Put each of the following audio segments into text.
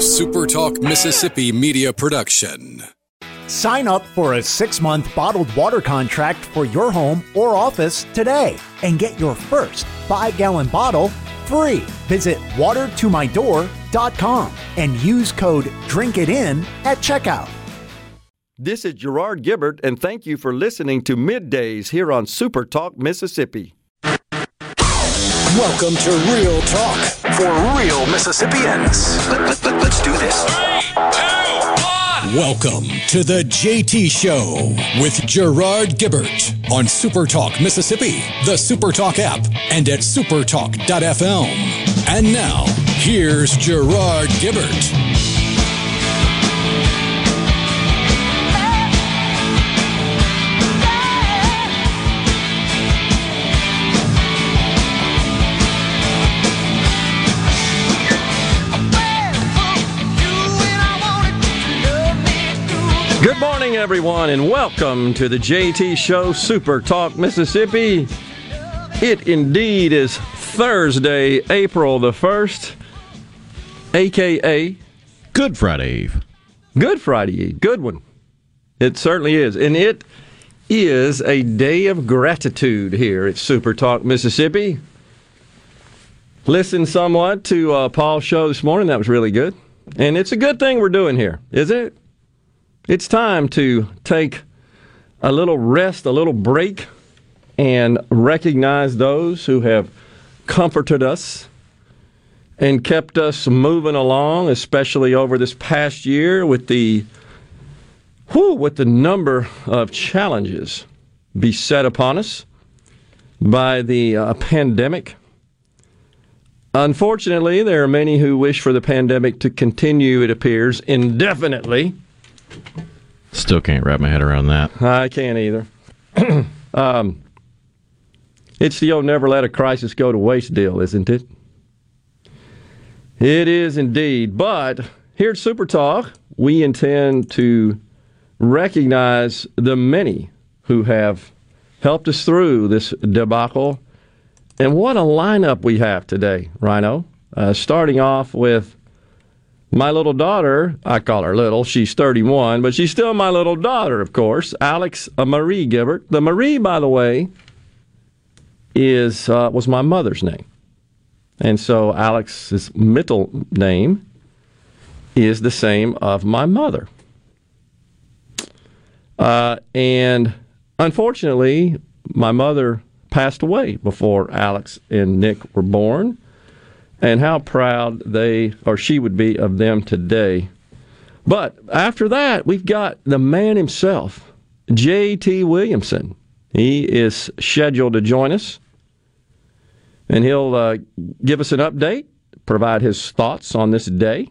SuperTalk Mississippi media production. Sign up for a six month bottled water contract for your home or office today and get your first five gallon bottle free. Visit watertomydoor.com and use code DRINKITIN at checkout. This is Gerard Gibert, and thank you for listening to Middays here on Super Talk Mississippi. Welcome to Real Talk for real Mississippians. Let, us let, let, do this. Welcome to the JT Show with Gerard Gibert on Super Talk Mississippi, the Super Talk app, and at supertalk.fm. And now, here's Gerard Gibert. Morning, everyone, and welcome to the JT Show Super Talk Mississippi. It indeed is Thursday, April the 1st, aka Good Friday Eve. Good Friday Eve. Good one. It certainly is. And it is a day of gratitude here at Super Talk Mississippi. Listen somewhat to uh, Paul's show this morning. That was really good. And it's a good thing we're doing here, isn't it? It's time to take a little rest, a little break, and recognize those who have comforted us and kept us moving along, especially over this past year with the whew, with the number of challenges beset upon us by the uh, pandemic. Unfortunately, there are many who wish for the pandemic to continue, it appears, indefinitely. Still can't wrap my head around that. I can't either. um, it's the old never let a crisis go to waste deal, isn't it? It is indeed. But here at Super Talk, we intend to recognize the many who have helped us through this debacle. And what a lineup we have today, Rhino. Uh, starting off with my little daughter, I call her little, she's 31, but she's still my little daughter, of course, Alex Marie Gibert. The Marie, by the way, is uh, was my mother's name. And so Alex's middle name is the same of my mother. Uh, and unfortunately, my mother passed away before Alex and Nick were born and how proud they or she would be of them today. But after that, we've got the man himself, J.T. Williamson. He is scheduled to join us, and he'll uh, give us an update, provide his thoughts on this day.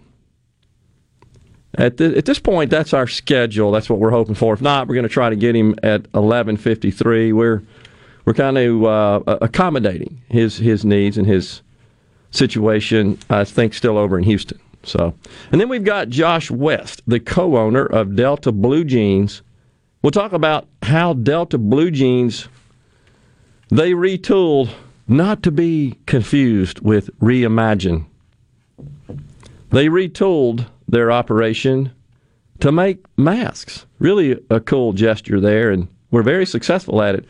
At, the, at this point, that's our schedule. That's what we're hoping for. If not, we're going to try to get him at 11:53. We're we're kind of uh, accommodating his his needs and his situation, I think, still over in Houston. So, and then we've got Josh West, the co-owner of Delta Blue Jeans. We'll talk about how Delta Blue Jeans they retooled, not to be confused with Reimagine. They retooled their operation to make masks. Really a cool gesture there, and we're very successful at it.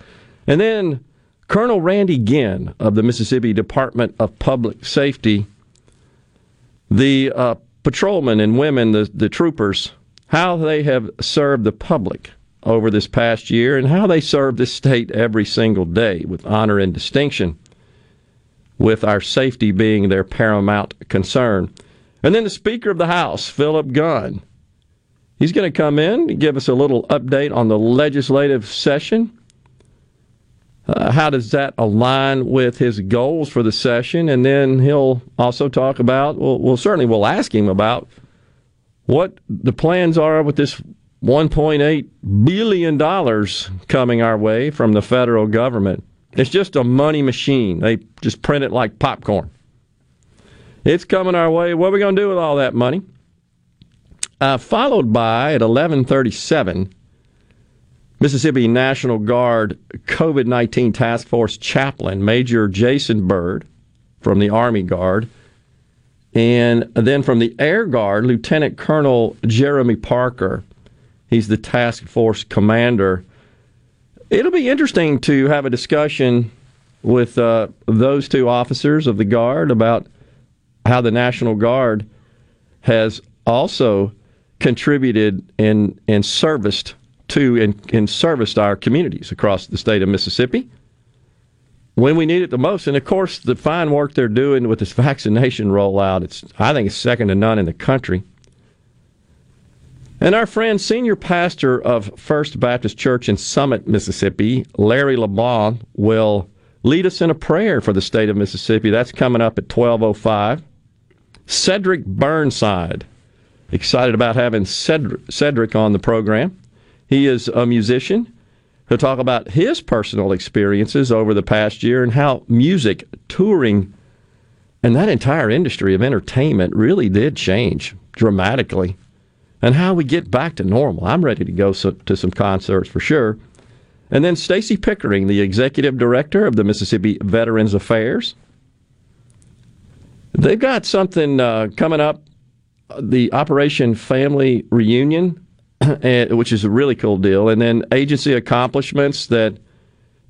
And then Colonel Randy Ginn of the Mississippi Department of Public Safety, the uh, patrolmen and women, the, the troopers, how they have served the public over this past year and how they serve this state every single day with honor and distinction, with our safety being their paramount concern. And then the Speaker of the House, Philip Gunn. He's going to come in and give us a little update on the legislative session uh, how does that align with his goals for the session? And then he'll also talk about, well, well, certainly we'll ask him about what the plans are with this $1.8 billion coming our way from the federal government. It's just a money machine. They just print it like popcorn. It's coming our way. What are we going to do with all that money? Uh, followed by at 1137 Mississippi National Guard COVID 19 Task Force chaplain, Major Jason Byrd from the Army Guard, And then from the Air Guard, Lieutenant Colonel Jeremy Parker. He's the task force commander. It'll be interesting to have a discussion with uh, those two officers of the Guard about how the National Guard has also contributed and, and serviced to and, and serviced our communities across the state of Mississippi when we need it the most. And of course, the fine work they're doing with this vaccination rollout, it's I think it's second to none in the country. And our friend, senior pastor of First Baptist Church in Summit, Mississippi, Larry LeBlanc, will lead us in a prayer for the state of Mississippi. That's coming up at 1205. Cedric Burnside. Excited about having Cedric on the program. He is a musician. He'll talk about his personal experiences over the past year and how music, touring, and that entire industry of entertainment really did change dramatically and how we get back to normal. I'm ready to go to some concerts for sure. And then Stacy Pickering, the executive director of the Mississippi Veterans Affairs. They've got something uh, coming up, the Operation Family Reunion, which is a really cool deal. And then agency accomplishments that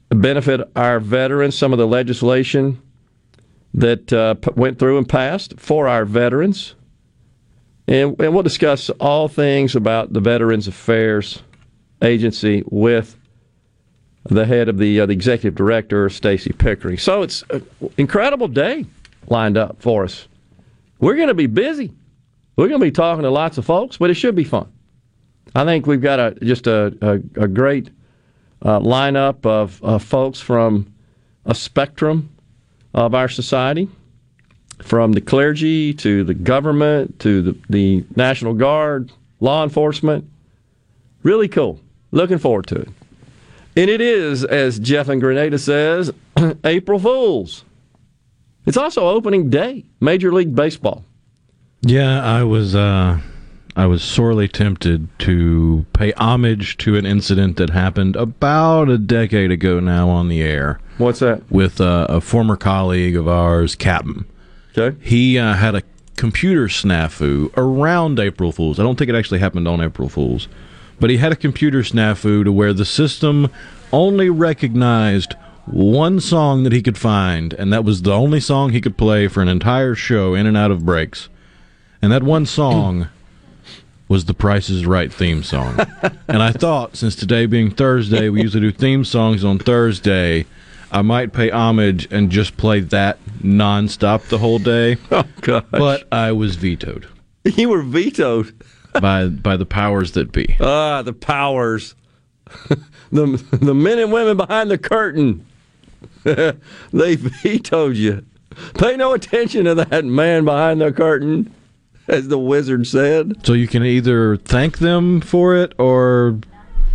benefit our veterans, some of the legislation that uh, went through and passed for our veterans. And, and we'll discuss all things about the Veterans Affairs Agency with the head of the, uh, the executive director, Stacy Pickering. So it's an incredible day lined up for us. We're going to be busy. We're going to be talking to lots of folks, but it should be fun. I think we've got a just a, a, a great uh, lineup of folks from a spectrum of our society from the clergy to the government to the, the National Guard, law enforcement. Really cool. Looking forward to it. And it is, as Jeff and Grenada says, April Fools. It's also opening day, Major League Baseball. Yeah, I was uh, I was sorely tempted to pay homage to an incident that happened about a decade ago now on the air. What's that? With uh, a former colleague of ours, Captain. Okay. He uh, had a computer snafu around April Fools. I don't think it actually happened on April Fools, but he had a computer snafu to where the system only recognized one song that he could find, and that was the only song he could play for an entire show in and out of breaks. And that one song was the Price is Right theme song. and I thought, since today being Thursday, we usually do theme songs on Thursday. I might pay homage and just play that nonstop the whole day. Oh gosh! But I was vetoed. You were vetoed by by the powers that be. Ah, the powers. the the men and women behind the curtain. they vetoed you. Pay no attention to that man behind the curtain, as the wizard said. So you can either thank them for it or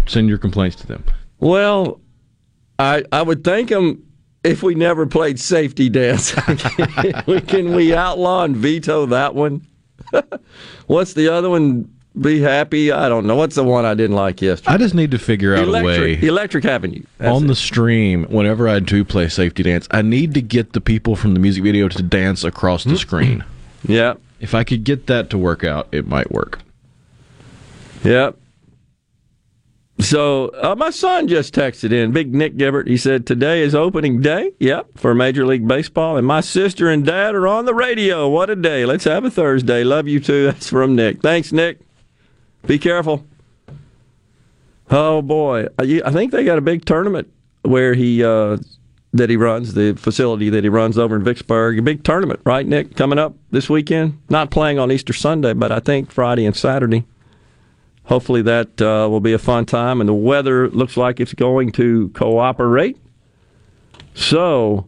send your complaints to them. Well, I I would thank them if we never played safety dance. can we outlaw and veto that one? What's the other one? Be happy. I don't know. What's the one I didn't like yesterday? I just need to figure out Electric, a way. Electric Avenue. That's on it. the stream, whenever I do play safety dance, I need to get the people from the music video to dance across the hmm? screen. Yeah. If I could get that to work out, it might work. Yep. So uh, my son just texted in, Big Nick Gibert. He said today is opening day. Yep, for Major League Baseball, and my sister and dad are on the radio. What a day! Let's have a Thursday. Love you too. That's from Nick. Thanks, Nick. Be careful. Oh boy, I I think they got a big tournament where he uh, that he runs the facility that he runs over in Vicksburg. A big tournament, right, Nick? Coming up this weekend. Not playing on Easter Sunday, but I think Friday and Saturday hopefully that uh, will be a fun time and the weather looks like it's going to cooperate so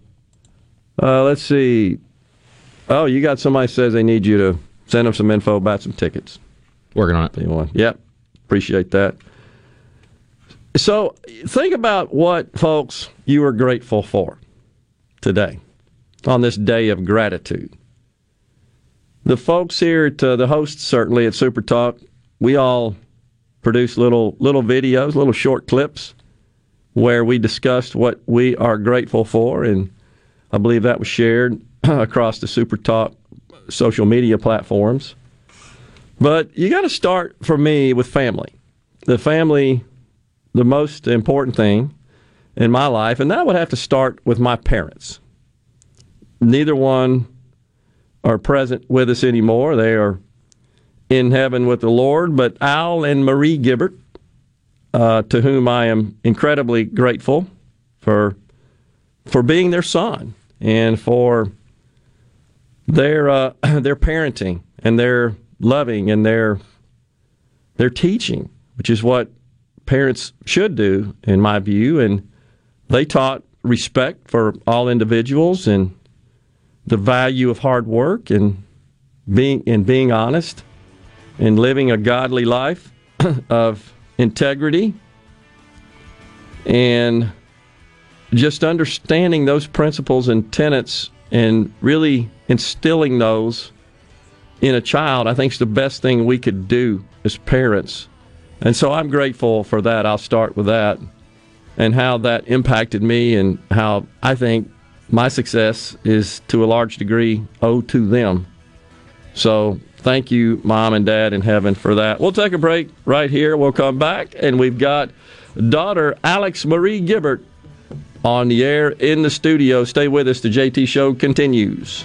uh, let's see oh you got somebody says they need you to send them some info about some tickets Working on it. anyone yep appreciate that so think about what folks you are grateful for today on this day of gratitude the folks here at uh, the hosts certainly at super talk we all produce little little videos, little short clips where we discussed what we are grateful for, and I believe that was shared across the Super Talk social media platforms. But you got to start for me with family. The family, the most important thing in my life, and that would have to start with my parents. Neither one are present with us anymore. They are in heaven with the Lord. But Al and Marie Gibert, uh, to whom I am incredibly grateful for for being their son and for their uh, their parenting and their loving and their their teaching, which is what parents should do, in my view. And they taught respect for all individuals and the value of hard work and being and being honest and living a godly life of integrity and just understanding those principles and tenets and really instilling those in a child, I think is the best thing we could do as parents. And so I'm grateful for that. I'll start with that and how that impacted me and how I think my success is to a large degree owed to them. So thank you, mom and dad in heaven, for that. We'll take a break right here. We'll come back, and we've got daughter Alex Marie Gibert on the air in the studio. Stay with us. The JT Show continues.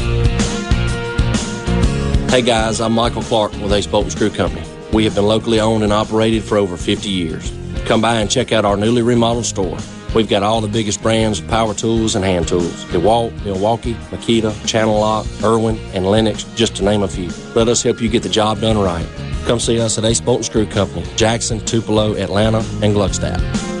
Hey guys, I'm Michael Clark with Ace Bolt and Screw Company. We have been locally owned and operated for over 50 years. Come by and check out our newly remodeled store. We've got all the biggest brands of power tools and hand tools. DeWalt, Milwaukee, Makita, Channel Lock, Irwin, and Lenox, just to name a few. Let us help you get the job done right. Come see us at Ace Bolt and Screw Company, Jackson, Tupelo, Atlanta, and Gluckstadt.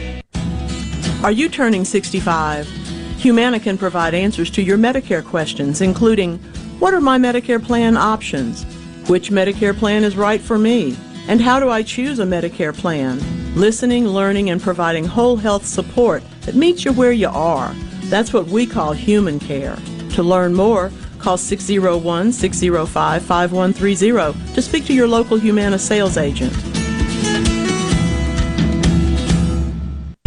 Are you turning 65? Humana can provide answers to your Medicare questions, including What are my Medicare plan options? Which Medicare plan is right for me? And how do I choose a Medicare plan? Listening, learning, and providing whole health support that meets you where you are. That's what we call human care. To learn more, call 601 605 5130 to speak to your local Humana sales agent.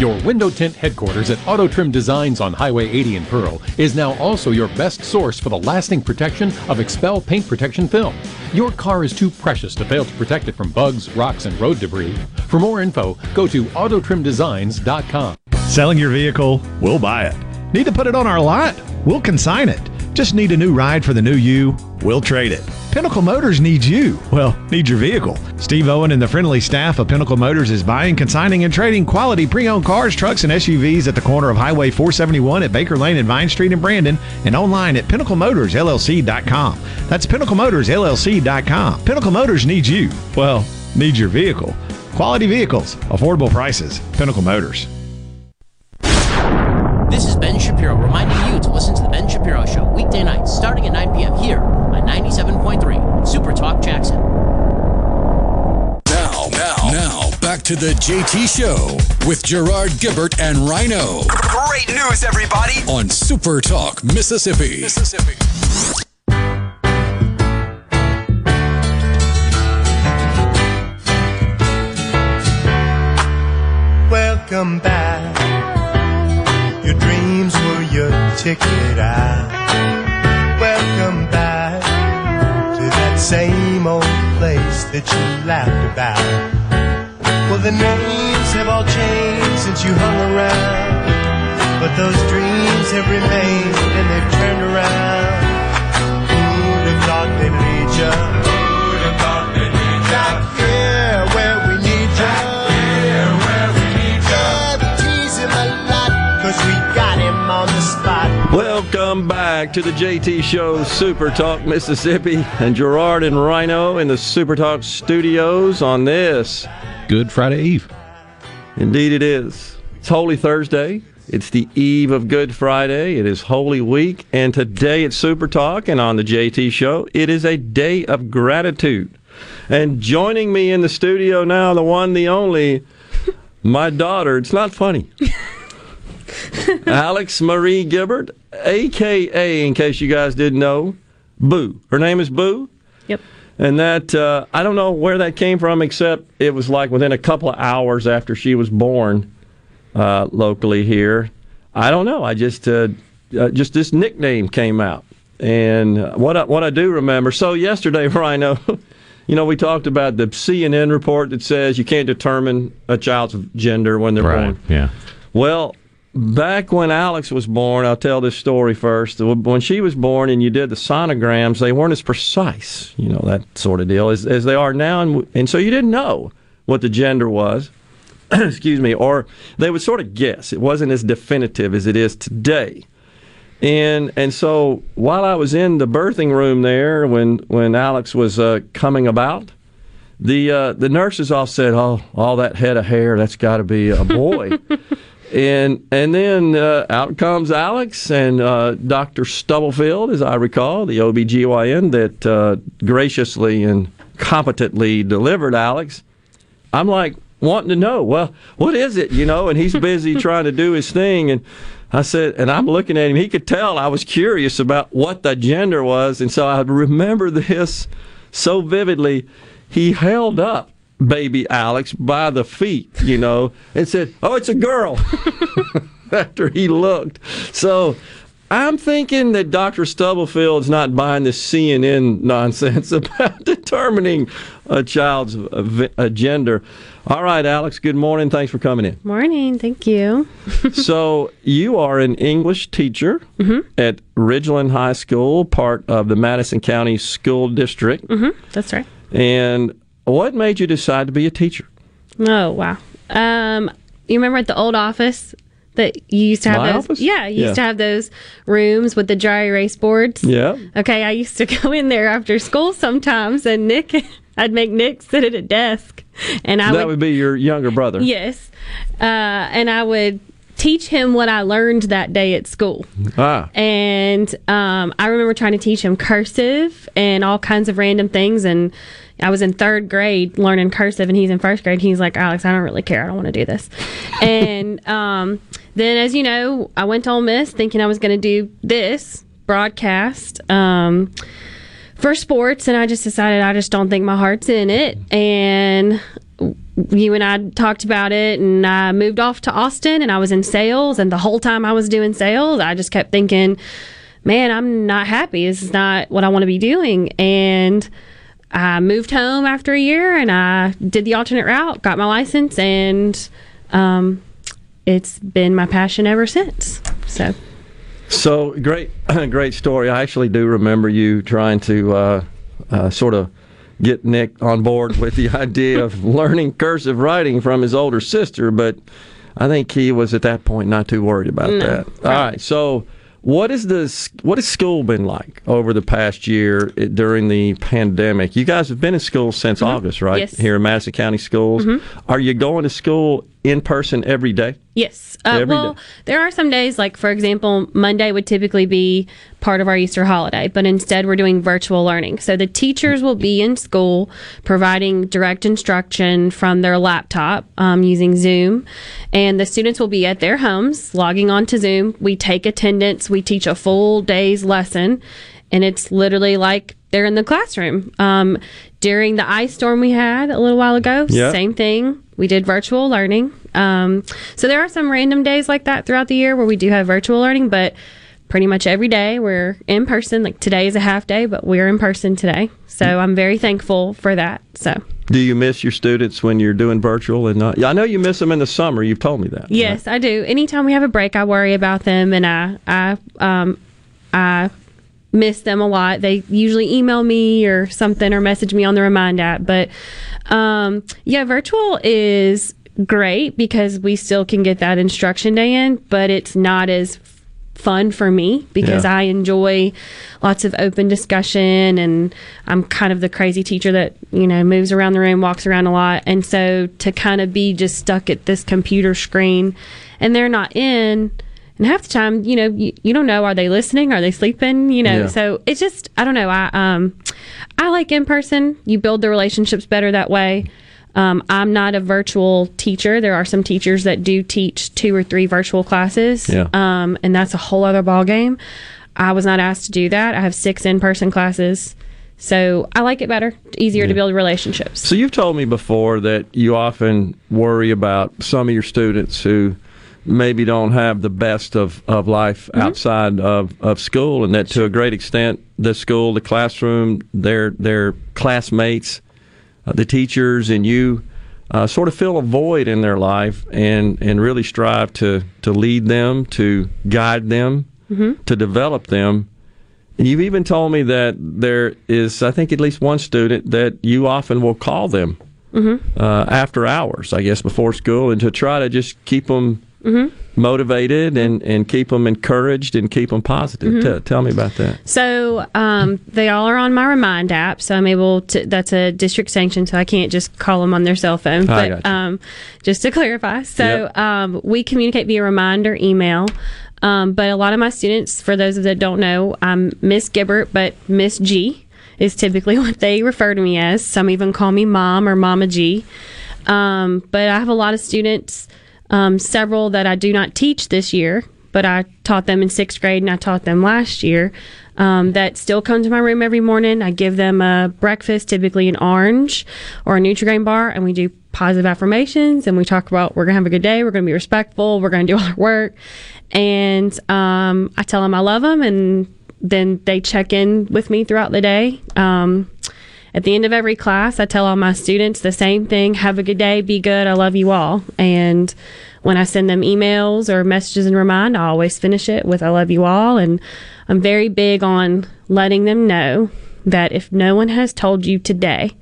Your window tint headquarters at Auto Trim Designs on Highway 80 in Pearl is now also your best source for the lasting protection of XPEL paint protection film. Your car is too precious to fail to protect it from bugs, rocks, and road debris. For more info, go to autotrimdesigns.com. Selling your vehicle? We'll buy it. Need to put it on our lot? We'll consign it. Just need a new ride for the new you? We'll trade it. Pinnacle Motors needs you. Well, needs your vehicle. Steve Owen and the friendly staff of Pinnacle Motors is buying, consigning, and trading quality pre-owned cars, trucks, and SUVs at the corner of Highway 471 at Baker Lane and Vine Street in Brandon, and online at PinnacleMotorsLLC.com. That's PinnacleMotorsLLC.com. Pinnacle Motors needs you. Well, needs your vehicle. Quality vehicles, affordable prices. Pinnacle Motors. This is Ben Shapiro reminding you Shapiro Show weekday nights starting at 9 p.m. here on 97.3 Super Talk Jackson. Now, now, now, back back to the JT Show with Gerard Gibert and Rhino Great news, everybody! on Super Talk, Mississippi. Mississippi. Welcome back. Your ticket out. Welcome back to that same old place that you laughed about. Well, the names have all changed since you hung around. But those dreams have remained and they've turned around. Who'd have thought they'd lead you? Welcome back to the JT Show, Super Talk Mississippi, and Gerard and Rhino in the Super Talk studios on this Good Friday Eve. Indeed, it is. It's Holy Thursday. It's the eve of Good Friday. It is Holy Week. And today at Super Talk and on the JT Show, it is a day of gratitude. And joining me in the studio now, the one, the only, my daughter. It's not funny. Alex Marie Gibert, AKA, in case you guys didn't know, Boo. Her name is Boo. Yep. And that, uh, I don't know where that came from, except it was like within a couple of hours after she was born uh, locally here. I don't know. I just, uh, uh, just this nickname came out. And what I, what I do remember, so yesterday, Rhino, you know, we talked about the CNN report that says you can't determine a child's gender when they're Right. born. Yeah. Well, back when Alex was born, I'll tell this story first. When she was born and you did the sonograms, they weren't as precise, you know, that sort of deal, as, as they are now. And, and so you didn't know what the gender was, excuse me, or they would sort of guess. It wasn't as definitive as it is today. And and so while I was in the birthing room there, when when Alex was uh, coming about, the uh, the nurses all said, "Oh, all that head of hair, that's got to be a boy." and and then uh, out comes Alex and uh, Dr. Stubblefield, as I recall, the OBGYN that uh, graciously and competently delivered Alex. I'm like wanting to know, well, what is it, you know? And he's busy trying to do his thing, and I said, and I'm looking at him. He could tell I was curious about what the gender was, and so I remember this so vividly. He held up baby Alex by the feet, you know, and said, "Oh, it's a girl." After he looked, so I'm thinking that Dr. Stubblefield's not buying this CNN nonsense about determining a child's gender. All right, Alex. Good morning. Thanks for coming in. Morning. Thank you. so you are an English teacher at Ridgeland High School, part of the Madison County School District. Mm-hmm. That's right. And what made you decide to be a teacher? Oh wow. Um, you remember at the old office that you used to have My those? office? Yeah, you Yeah. used to have those rooms with the dry erase boards. Yeah. Okay, I used to go in there after school sometimes, and Nick, I'd make Nick sit at a desk, and I that would would be your younger brother. yes, uh, and I would teach him what I learned that day at school. Ah. And um, I remember trying to teach him cursive and all kinds of random things. And I was in third grade learning cursive, and he's in first grade. He's like, Alex, I don't really care. I don't want to do this. and um, then, as you know, I went to Ole Miss thinking I was going to do this broadcast. Um, for sports, and I just decided I just don't think my heart's in it. And you and I talked about it, and I moved off to Austin, and I was in sales. And the whole time I was doing sales, I just kept thinking, man, I'm not happy. This is not what I want to be doing. And I moved home after a year, and I did the alternate route, got my license, and um, it's been my passion ever since. So. So great, great story. I actually do remember you trying to uh, uh, sort of get Nick on board with the idea of learning cursive writing from his older sister, but I think he was at that point not too worried about No, that. All right, so. What is the what has school been like over the past year eh, during the pandemic? You guys have been in school since August, right? Yes. Here in Madison County schools. Mhm. Are you going to school in person every day? Yes. Uh, Every well, day. there are some days, like for example, Monday would typically be part of our Easter holiday, but instead we're doing virtual learning. So the teachers will be in school providing direct instruction from their laptop um, using Zoom, and the students will be at their homes logging on to Zoom. We take attendance, we teach a full day's lesson, and it's literally like they're in the classroom. Um, during the ice storm we had a little while ago, Yeah. same thing. We did virtual learning. Um, so there are some random days like that throughout the year where we do have virtual learning, but pretty much every day we're in person. Like today is a half day, but we're in person today. So I'm very thankful for that. So Do you miss your students when you're doing virtual and not? Yeah, I know you miss them in the summer. You've told me that. yes, I do. Anytime we have a break, I worry about them and I, I, um, I miss them a lot. They usually email me or something or message me on the Remind app. But um, yeah, virtual is great because we still can get that instruction day in, but it's not as fun for me because Yeah. I enjoy lots of open discussion and I'm kind of the crazy teacher that, you know, moves around the room, walks around a lot. And so to kind of be just stuck at this computer screen and they're not in and half the time, you know, you, you don't know are they listening, are they sleeping, you know. Yeah. So it's just I don't know. I um I like in person. You build the relationships better that way. Um, I'm not a virtual teacher. There are some teachers that do teach two or three virtual classes, Yeah. um, and that's a whole other ball game. I was not asked to do that. I have six in-person classes, so I like it better. Easier to build relationships. So you've told me before that you often worry about some of your students who maybe don't have the best of, of life Mm-hmm. outside of, of school and that to a great extent the school, the classroom, their their classmates, uh, the teachers and you uh, sort of fill a void in their life and, and really strive to, to lead them, to guide them, Mhm. to develop them. And you've even told me that there is, I think, at least one student that you often will call them Mm-hmm. uh, after hours, I guess, before school, and to try to just keep them Mm-hmm. motivated and, and keep them encouraged and keep them positive. Mhm. Tell- tell me about that. So um, they all are on my Remind app, so I'm able to. That's a district sanction, so I can't just call them on their cell phone. I But um, just to clarify, so Yep. um, we communicate via reminder email. Um, but a lot of my students, for those that don't know, I'm Miss Gibert, but Miss G is typically what they refer to me as. Some even call me Mom or Mama G. Um, but I have a lot of students, um, several that I do not teach this year, but I taught them in sixth grade and I taught them last year. Um, that still come to my room every morning. I give them a breakfast, typically an orange or a Nutrigrain bar, and we do positive affirmations and we talk about we're gonna have a good day, we're gonna be respectful, we're gonna do our work, and um, I tell them I love them, and then they check in with me throughout the day. Um, at the end of every class, I tell all my students the same thing have a good day, be good, I love you all. And when I send them emails or messages and remind, I always finish it with I love you all. And I'm very big on letting them know that if no one has told you today,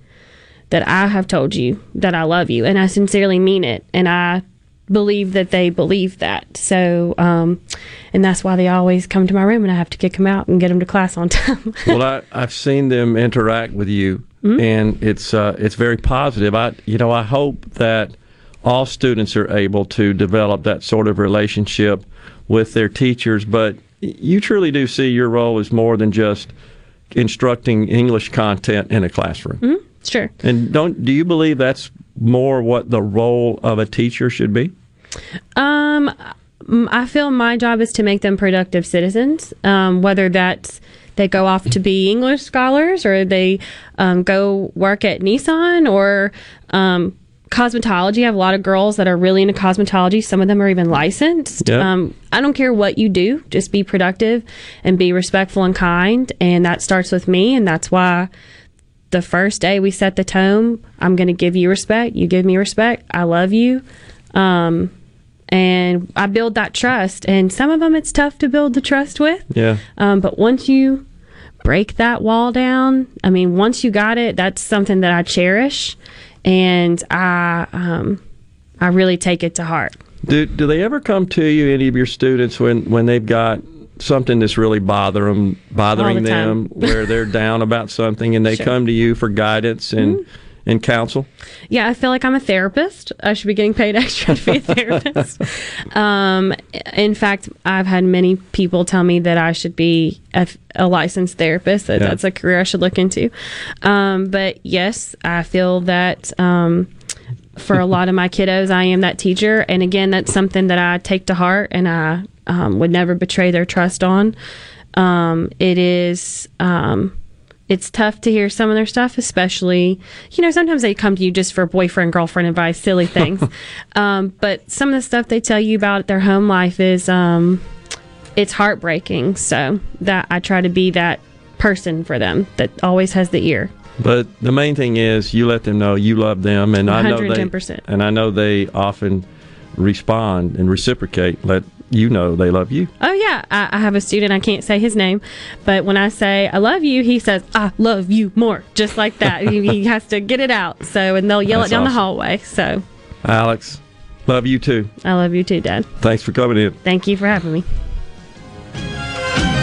that I have told you that I love you and I sincerely mean it. And I believe that they believe that. So, um, and that's why they always come to my room and I have to kick them out and get them to class on time. well, I, I've seen them interact with you, Mhm. and it's uh, it's very positive. I you know I hope that all students are able to develop that sort of relationship with their teachers. But you truly do see your role as more than just instructing English content in a classroom. Mhm. Sure. And don't do you believe that's more what the role of a teacher should be? Um, I feel my job is to make them productive citizens. Um, whether that's they go off to be English scholars or they um, go work at Nissan or um, cosmetology. I have a lot of girls that are really into cosmetology. Some of them are even licensed. Yeah. Um, I don't care what you do, just be productive and be respectful and kind. And that starts with me. And that's why the first day we set the tone, I'm going to give you respect. You give me respect. I love you. Um, and I build that trust. And some of them it's tough to build the trust with. Yeah. Um, but once you break that wall down, I mean, once you got it, that's something that I cherish, and I um, I really take it to heart. Do do they ever come to you, any of your students, when when they've got something that's really bother 'em- bothering the them, where they're down about something, and they Sure. come to you for guidance and and counsel? Yeah, I feel like I'm a therapist. I should be getting paid extra to be a therapist. um, in fact, I've had many people tell me that I should be a, a licensed therapist, that Yeah. that's a career I should look into. Um, but yes, I feel that. Um, for a lot of my kiddos, I am that teacher. And again, that's something that I take to heart and I um, would never betray their trust on. Um, it is. Um, it's tough to hear some of their stuff, especially, you know, sometimes they come to you just for boyfriend, girlfriend advice, silly things. um, but some of the stuff they tell you about their home life is, um, it's heartbreaking. So that I try to be that person for them that always has the ear. But the main thing is you let them know you love them, and I know they 110%. and I know they often respond and reciprocate. Let you know they love you. Oh yeah, I, I have a student. I can't say his name, but when I say I love you, he says I love you more, just like that. he, he has to get it out. So and they'll yell That's it down awesome. the hallway. So Alex, love you too. I love you too, Dad. Thanks for coming in. Thank you for having me.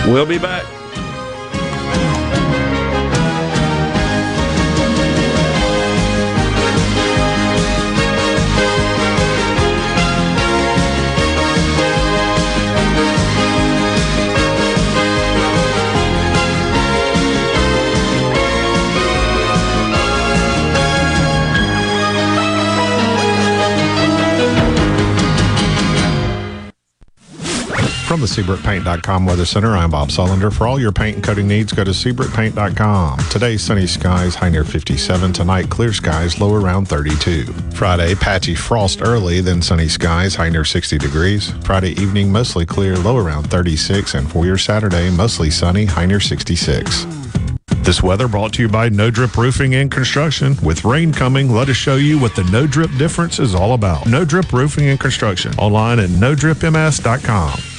We'll be back. From the SeabrookPaint.com Weather Center, I'm Bob Sullender. For all your paint and coating needs, go to SeabrookPaint.com. Today, sunny skies, high near 57. Tonight, clear skies, low around 32. Friday, patchy frost early, then sunny skies, high near 60 degrees. Friday evening, mostly clear, low around 36. And for your Saturday, mostly sunny, high near 66. This weather brought to you by No Drip Roofing and Construction. With rain coming, let us show you what the No Drip difference is all about. No Drip Roofing and Construction. Online at NoDripMS.com.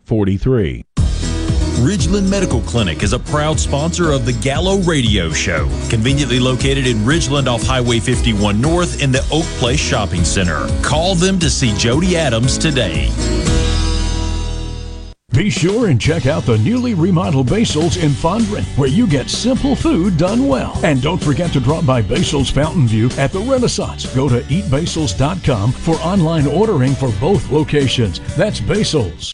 4443. Ridgeland Medical Clinic is a proud sponsor of the Gallo Radio Show, conveniently located in Ridgeland off Highway 51 North in the Oak Place Shopping Center. Call them to see Jody Adams today. Be sure and check out the newly remodeled Basil's in Fondren, where you get simple food done well. And don't forget to drop by Basil's Fountain View at the Renaissance. Go to eatbasils.com for online ordering for both locations. That's Basil's.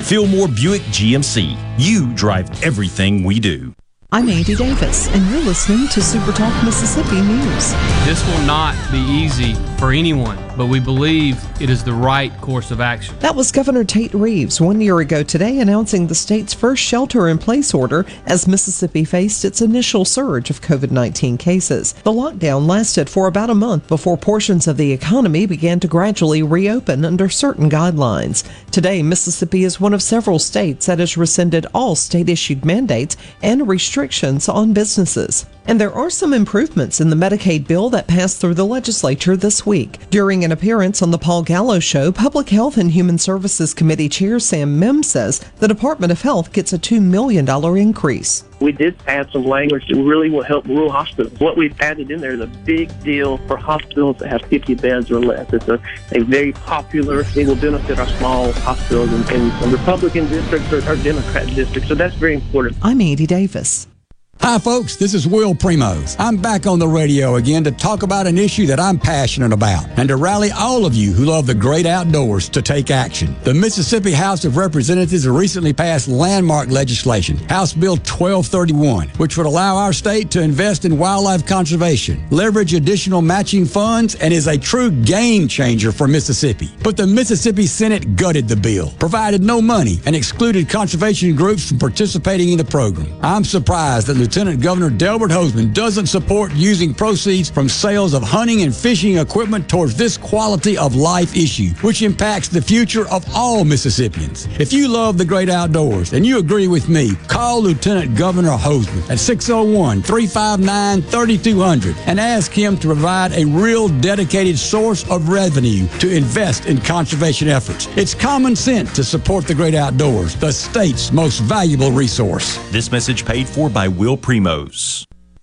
Fillmore Buick GMC. You drive everything we do. I'm Andy Davis, and you're listening to Super Talk Mississippi News. This will not be easy for anyone, but we believe it is the right course of action. That was Governor Tate Reeves one year ago today announcing the state's first shelter in place order as Mississippi faced its initial surge of COVID 19 cases. The lockdown lasted for about a month before portions of the economy began to gradually reopen under certain guidelines. Today, Mississippi is one of several states that has rescinded all state issued mandates and restrictions on businesses. And there are some improvements in the Medicaid bill that passed through the legislature this week. During an appearance on the Paul Gallo Show, Public Health and Human Services Committee Chair Sam Mims says the Department of Health gets a $2 million increase. We did add some language that really will help rural hospitals. What we've added in there is a big deal for hospitals that have 50 beds or less. It's a, a very popular, it will benefit our small hospitals in, in Republican districts or, or Democrat districts. So that's very important. I'm Andy Davis. Hi, folks. This is Will Primos. I'm back on the radio again to talk about an issue that I'm passionate about and to rally all of you who love the great outdoors to take action. The Mississippi House of Representatives recently passed landmark legislation, House Bill 1231, which would allow our state to invest in wildlife conservation, leverage additional matching funds, and is a true game changer for Mississippi. But the Mississippi Senate gutted the bill, provided no money, and excluded conservation groups from participating in the program. I'm surprised that Lieutenant Governor Delbert Hosemann doesn't support using proceeds from sales of hunting and fishing equipment towards this quality of life issue, which impacts the future of all Mississippians. If you love the great outdoors and you agree with me, call Lieutenant Governor Hosemann at 601 359 3200 and ask him to provide a real dedicated source of revenue to invest in conservation efforts. It's common sense to support the great outdoors, the state's most valuable resource. This message paid for by Will Primos.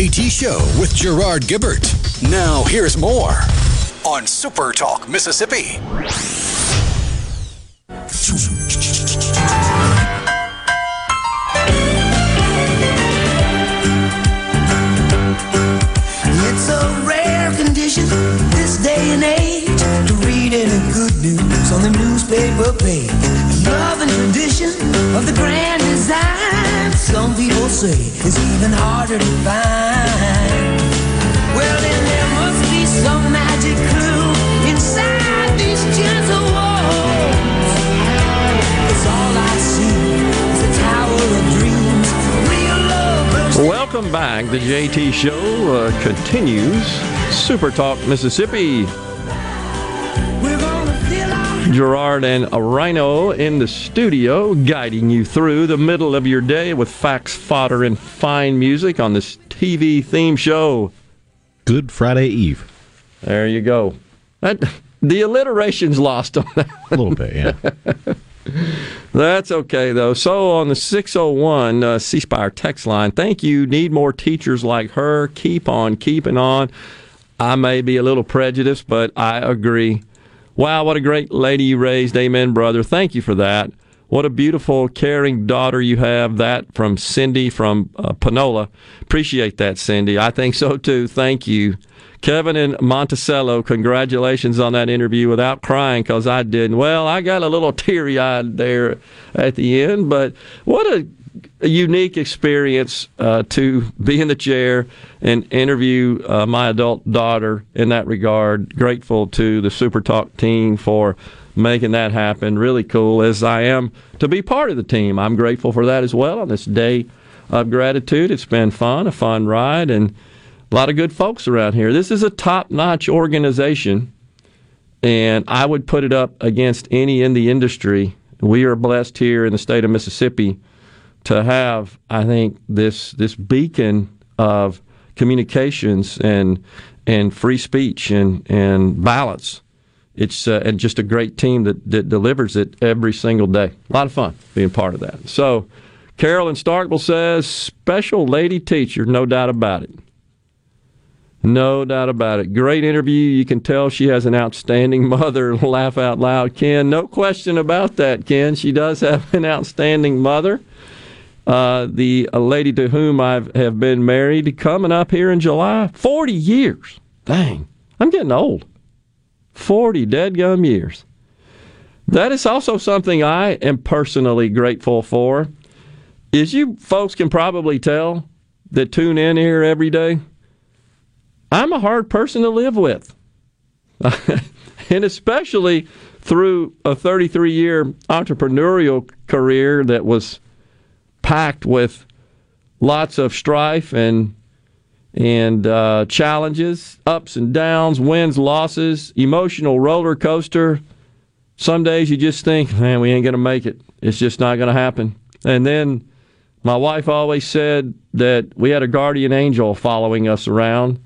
AT Show with Gerard Gibert. Now, here's more on Super Talk, Mississippi. It's a rare condition this day and age to read any good news on the newspaper page. Love and tradition of the grand design, some people say, is even harder to find. Well, then there must be some magic clue inside these gentle walls. It's all I see is a tower of dreams, real. Welcome back. The JT Show uh, continues. Super Talk Mississippi. Gerard and Rhino in the studio, guiding you through the middle of your day with facts, fodder, and fine music on this TV theme show. Good Friday Eve. There you go. That, the alliteration's lost on that. A little bit, yeah. That's okay, though. So on the 601 uh, C Spire text line, thank you. Need more teachers like her. Keep on keeping on. I may be a little prejudiced, but I agree. Wow, what a great lady you raised. Amen, brother. Thank you for that. What a beautiful, caring daughter you have. That from Cindy from uh, Panola. Appreciate that, Cindy. I think so too. Thank you. Kevin and Monticello, congratulations on that interview without crying because I didn't. Well, I got a little teary eyed there at the end, but what a, a unique experience uh, to be in the chair and interview uh, my adult daughter in that regard. Grateful to the Super Talk team for making that happen. Really cool, as I am to be part of the team. I'm grateful for that as well on this day of gratitude. It's been fun, a fun ride, and a lot of good folks around here. This is a top notch organization, and I would put it up against any in the industry. We are blessed here in the state of Mississippi to have, I think, this this beacon of communications and and free speech and and balance. It's uh, and just a great team that, that delivers it every single day. A lot of fun being part of that. So, Carolyn Starkville says, special lady teacher, no doubt about it. No doubt about it. Great interview. You can tell she has an outstanding mother. Laugh out loud, Ken. No question about that, Ken. She does have an outstanding mother. Uh, the a lady to whom I have been married coming up here in July. 40 years. Dang. I'm getting old. 40 dead gum years. That is also something I am personally grateful for. As you folks can probably tell that tune in here every day, I'm a hard person to live with. and especially through a 33 year entrepreneurial career that was packed with lots of strife and and uh, challenges, ups and downs, wins, losses, emotional roller coaster. Some days you just think, man, we ain't to make it. It's just not to happen. And then my wife always said that we had a guardian angel following us around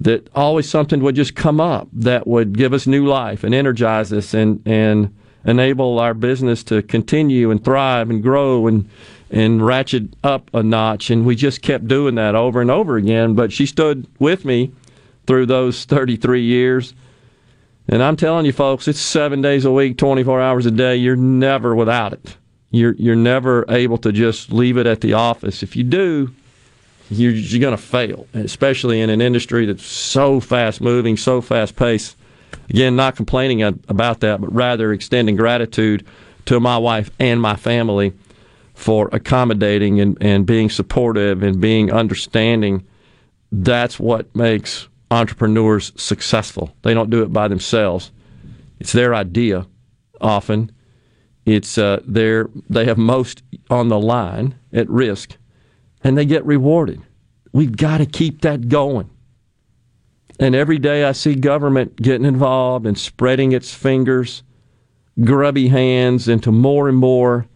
that always something would just come up that would give us new life and energize us and and enable our business to continue and thrive and grow and and ratchet up a notch and we just kept doing that over and over again but she stood with me through those 33 years. And I'm telling you folks it's 7 days a week 24 hours a day. You're never without it. You're you're never able to just leave it at the office. If you do you're, you're going to fail, especially in an industry that's so fast moving, so fast paced. Again, not complaining about that, but rather extending gratitude to my wife and my family for accommodating and, and being supportive and being understanding. That's what makes entrepreneurs successful. They don't do it by themselves. It's their idea often. It's uh, their they have most on the line at risk and they get rewarded. We've got to keep that going. And every day I see government getting involved and spreading its fingers, grubby hands into more and more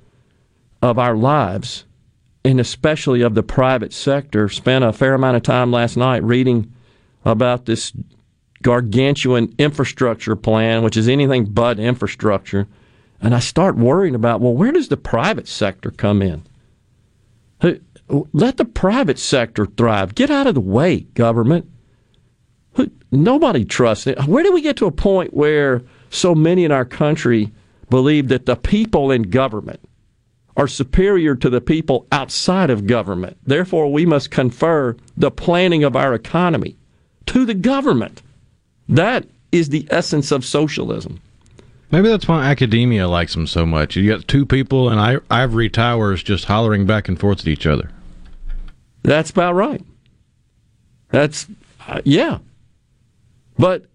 of our lives, and especially of the private sector. Spent a fair amount of time last night reading about this gargantuan infrastructure plan, which is anything but infrastructure. And I start worrying about, well, where does the private sector come in? Let the private sector thrive. Get out of the way, government. Nobody trusts it. Where do we get to a point where so many in our country believe that the people in government are superior to the people outside of government? Therefore, we must confer the planning of our economy to the government. That is the essence of socialism. Maybe that's why academia likes them so much. You got two people in ivory towers just hollering back and forth at each other. That's about right. That's, uh, yeah. But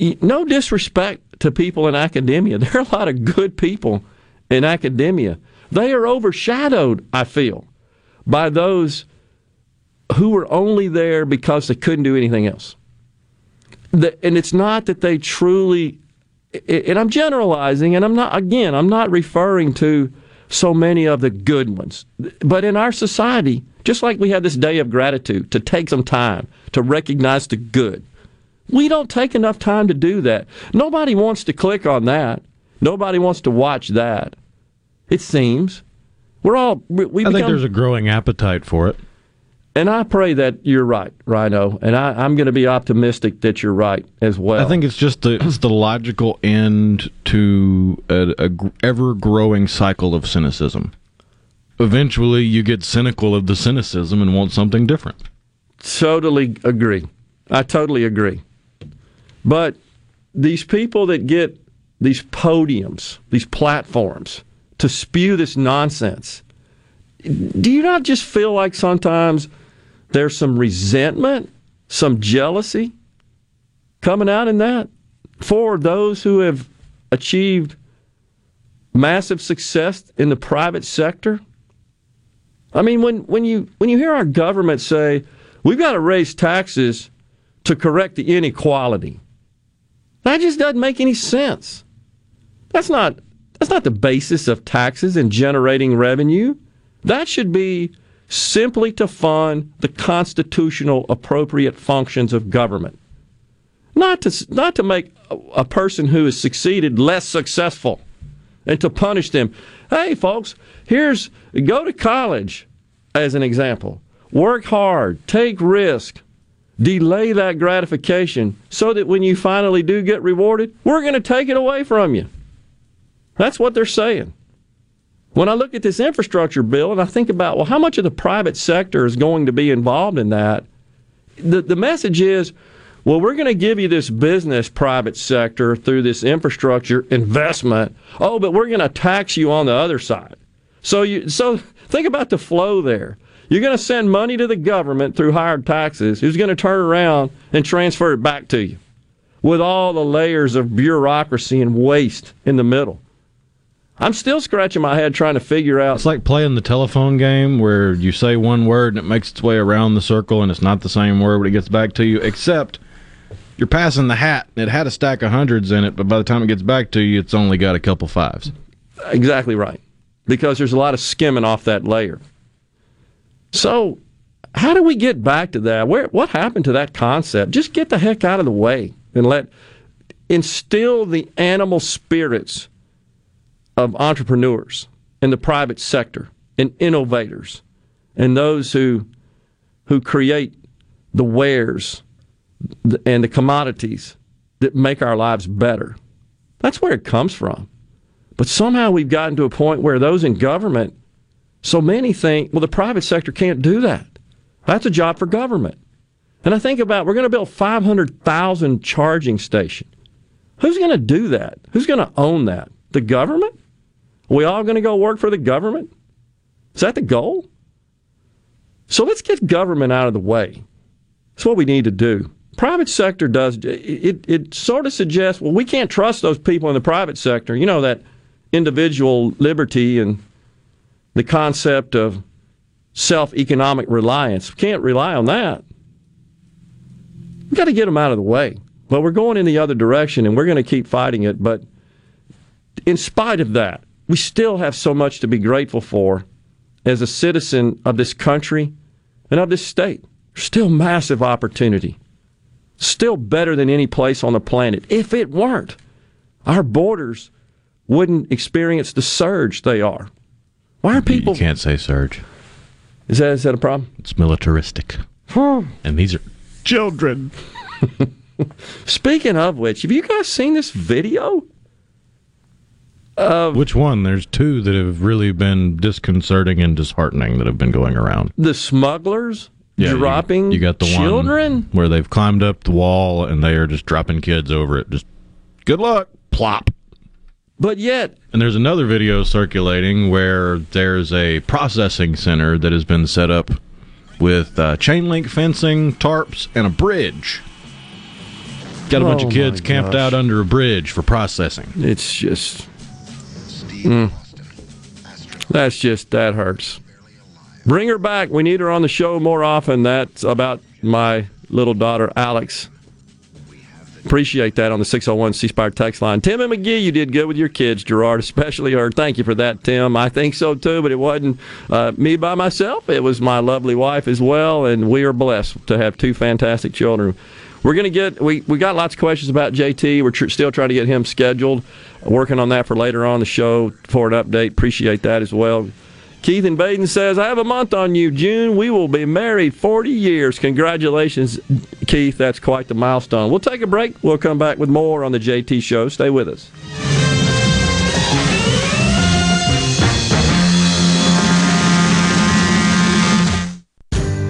y- no disrespect to people in academia. There are a lot of good people in academia. They are overshadowed, I feel, by those who were only there because they couldn't do anything else. The, and it's not that they truly, and I'm generalizing, and I'm not, again, I'm not referring to so many of the good ones. But in our society, just like we have this day of gratitude to take some time to recognize the good, we don't take enough time to do that. Nobody wants to click on that. Nobody wants to watch that. It seems we're all we. I become, think there's a growing appetite for it. And I pray that you're right, Rhino. And I, am going to be optimistic that you're right as well. I think it's just the it's the logical end to a, a ever growing cycle of cynicism. Eventually, you get cynical of the cynicism and want something different. Totally agree. I totally agree. But these people that get these podiums, these platforms to spew this nonsense, do you not just feel like sometimes? there's some resentment, some jealousy coming out in that for those who have achieved massive success in the private sector. I mean, when, when you when you hear our government say we've got to raise taxes to correct the inequality, that just doesn't make any sense. That's not that's not the basis of taxes and generating revenue. That should be simply to fund the constitutional appropriate functions of government. Not to, not to make a, a person who has succeeded less successful and to punish them. Hey, folks, here's go to college as an example. Work hard, take risk, delay that gratification so that when you finally do get rewarded, we're going to take it away from you. That's what they're saying. When I look at this infrastructure bill and I think about, well, how much of the private sector is going to be involved in that? The, the message is, well, we're going to give you this business private sector through this infrastructure investment. Oh, but we're going to tax you on the other side. So you so think about the flow there. You're going to send money to the government through higher taxes, who's going to turn around and transfer it back to you with all the layers of bureaucracy and waste in the middle. I'm still scratching my head trying to figure out. It's like playing the telephone game where you say one word and it makes its way around the circle and it's not the same word when it gets back to you, except you're passing the hat and it had a stack of hundreds in it, but by the time it gets back to you, it's only got a couple fives. Exactly right. Because there's a lot of skimming off that layer. So, how do we get back to that? Where what happened to that concept? Just get the heck out of the way and let instill the animal spirits of entrepreneurs in the private sector and innovators and those who who create the wares and the commodities that make our lives better. That's where it comes from. But somehow we've gotten to a point where those in government so many think, well, the private sector can't do that. That's a job for government. And I think about we're going to build 500,000 charging stations. Who's going to do that? Who's going to own that? The government? Are we all going to go work for the government? Is that the goal? So let's get government out of the way. That's what we need to do. Private sector does it. It sort of suggests, well, we can't trust those people in the private sector. You know that individual liberty and the concept of self economic reliance. We can't rely on that. We've got to get them out of the way. But we're going in the other direction and we're going to keep fighting it. But in spite of that, we still have so much to be grateful for as a citizen of this country and of this state. Still massive opportunity. Still better than any place on the planet. If it weren't, our borders wouldn't experience the surge they are. Why are people? You can't say surge. Is that is that a problem? It's militaristic. Huh. and these are children. Speaking of which, have you guys seen this video? Of Which one? There's two that have really been disconcerting and disheartening that have been going around. the smugglers Yeah, dropping You, got the children? where they've climbed up the wall and they are just dropping kids over it. Just good luck, plop. But yet, And there's another video circulating where there's a processing center that has been set up with uh, chain link fencing, tarps, and a bridge. Got a bunch Oh of kids camped out under a bridge for processing. It's just. Mm. That's just, that hurts. Bring her back. We need her on the show more often. That's about my little daughter, Alex. Appreciate that on the 601 C Spire text line. Tim and Magee, you did good with your kids, Gerard, especially her. Thank you for that, Tim. I think so too, but it wasn't uh, me by myself. It was my lovely wife as well, and we are blessed to have two fantastic children. We're going to get, we, we got lots of questions about JT. We're tr- still trying to get him scheduled. Working on that for later on the show for an update. Appreciate that as well. Keith and Baden says, I have a month on you, June. We will be married 40 years. Congratulations, Keith. That's quite the milestone. We'll take a break. We'll come back with more on the JT Show. Stay with us.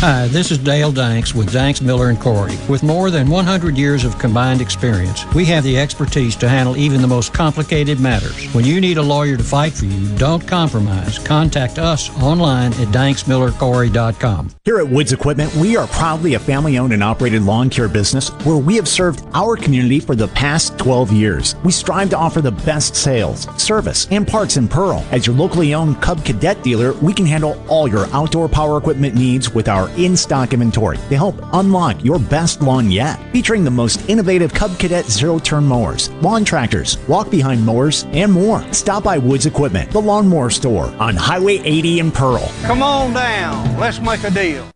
Hi, this is Dale Danks with Danks Miller and Corey. With more than 100 years of combined experience, we have the expertise to handle even the most complicated matters. When you need a lawyer to fight for you, don't compromise. Contact us online at danksmillercorey.com. Here at Woods Equipment, we are proudly a family owned and operated lawn care business where we have served our community for the past 12 years. We strive to offer the best sales, service, and parts in Pearl. As your locally owned Cub Cadet dealer, we can handle all your outdoor power equipment needs with our our in stock inventory to help unlock your best lawn yet. Featuring the most innovative Cub Cadet zero turn mowers, lawn tractors, walk behind mowers, and more. Stop by Woods Equipment, the lawnmower store on Highway 80 in Pearl. Come on down. Let's make a deal.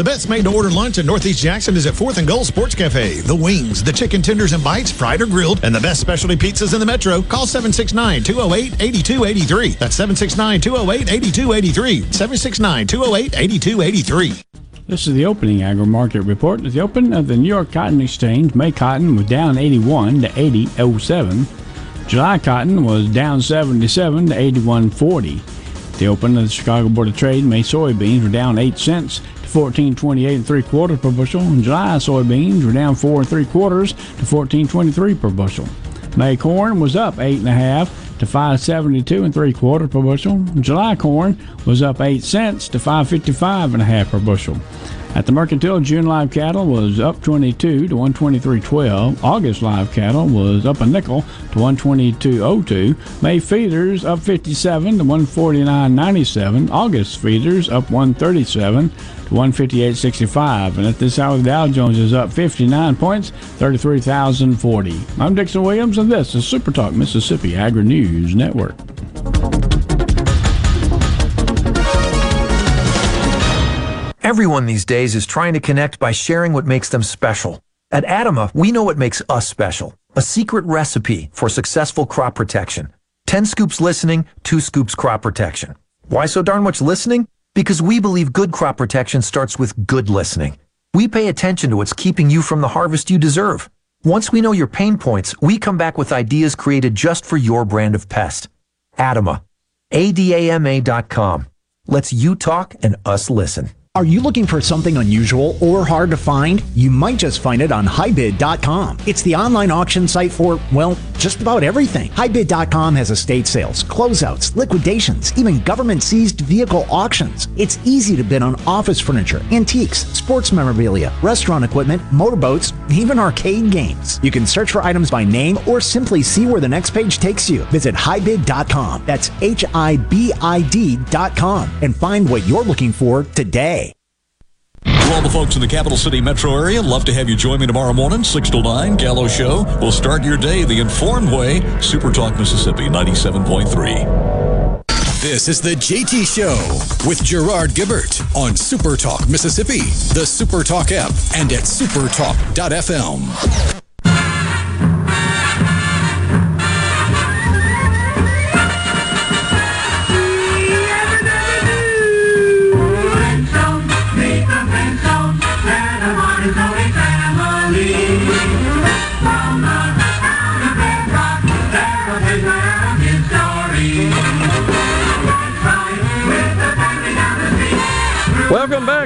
The best made to order lunch in Northeast Jackson is at 4th and Gold Sports Cafe. The wings, the chicken tenders and bites, fried or grilled, and the best specialty pizzas in the metro. Call 769 208 8283. That's 769 208 8283. 769 208 8283. This is the opening agri market report. The open of the New York Cotton Exchange, May cotton was down 81 to 80.07. July cotton was down 77 to 81.40. The open of the Chicago Board of Trade, May soybeans were down 8 cents 14.28 and 3 quarters per bushel. In July soybeans were down 4 and 3 quarters to 14.23 per bushel. May corn was up 8.5 to 5.72 and 3 quarters per bushel. July corn was up 8 cents to 5.55 and a half per bushel. At the Mercantile, June live cattle was up 22 to 123.12. August live cattle was up a nickel to 122.02. May feeders up 57 to 149.97. August feeders up 137 to 158.65. And at this hour, the Dow Jones is up 59 points, 33,040. I'm Dixon Williams, and this is Super Talk Mississippi Agri News Network. Everyone these days is trying to connect by sharing what makes them special. At Adama, we know what makes us special. A secret recipe for successful crop protection. 10 scoops listening, 2 scoops crop protection. Why so darn much listening? Because we believe good crop protection starts with good listening. We pay attention to what's keeping you from the harvest you deserve. Once we know your pain points, we come back with ideas created just for your brand of pest. Adama. A-D-A-M-A.com. Let's you talk and us listen. Are you looking for something unusual or hard to find? You might just find it on hibid.com. It's the online auction site for, well, just about everything. HiBid.com has estate sales, closeouts, liquidations, even government seized vehicle auctions. It's easy to bid on office furniture, antiques, sports memorabilia, restaurant equipment, motorboats, even arcade games. You can search for items by name or simply see where the next page takes you. Visit hibid.com. That's H I B I D.com and find what you're looking for today. All the folks in the capital city metro area, love to have you join me tomorrow morning, 6 to 9, Gallo Show. We'll start your day the informed way. Super Talk Mississippi 97.3. This is the JT Show with Gerard Gibert on Super Talk Mississippi, the Super Talk app, and at supertalk.fm.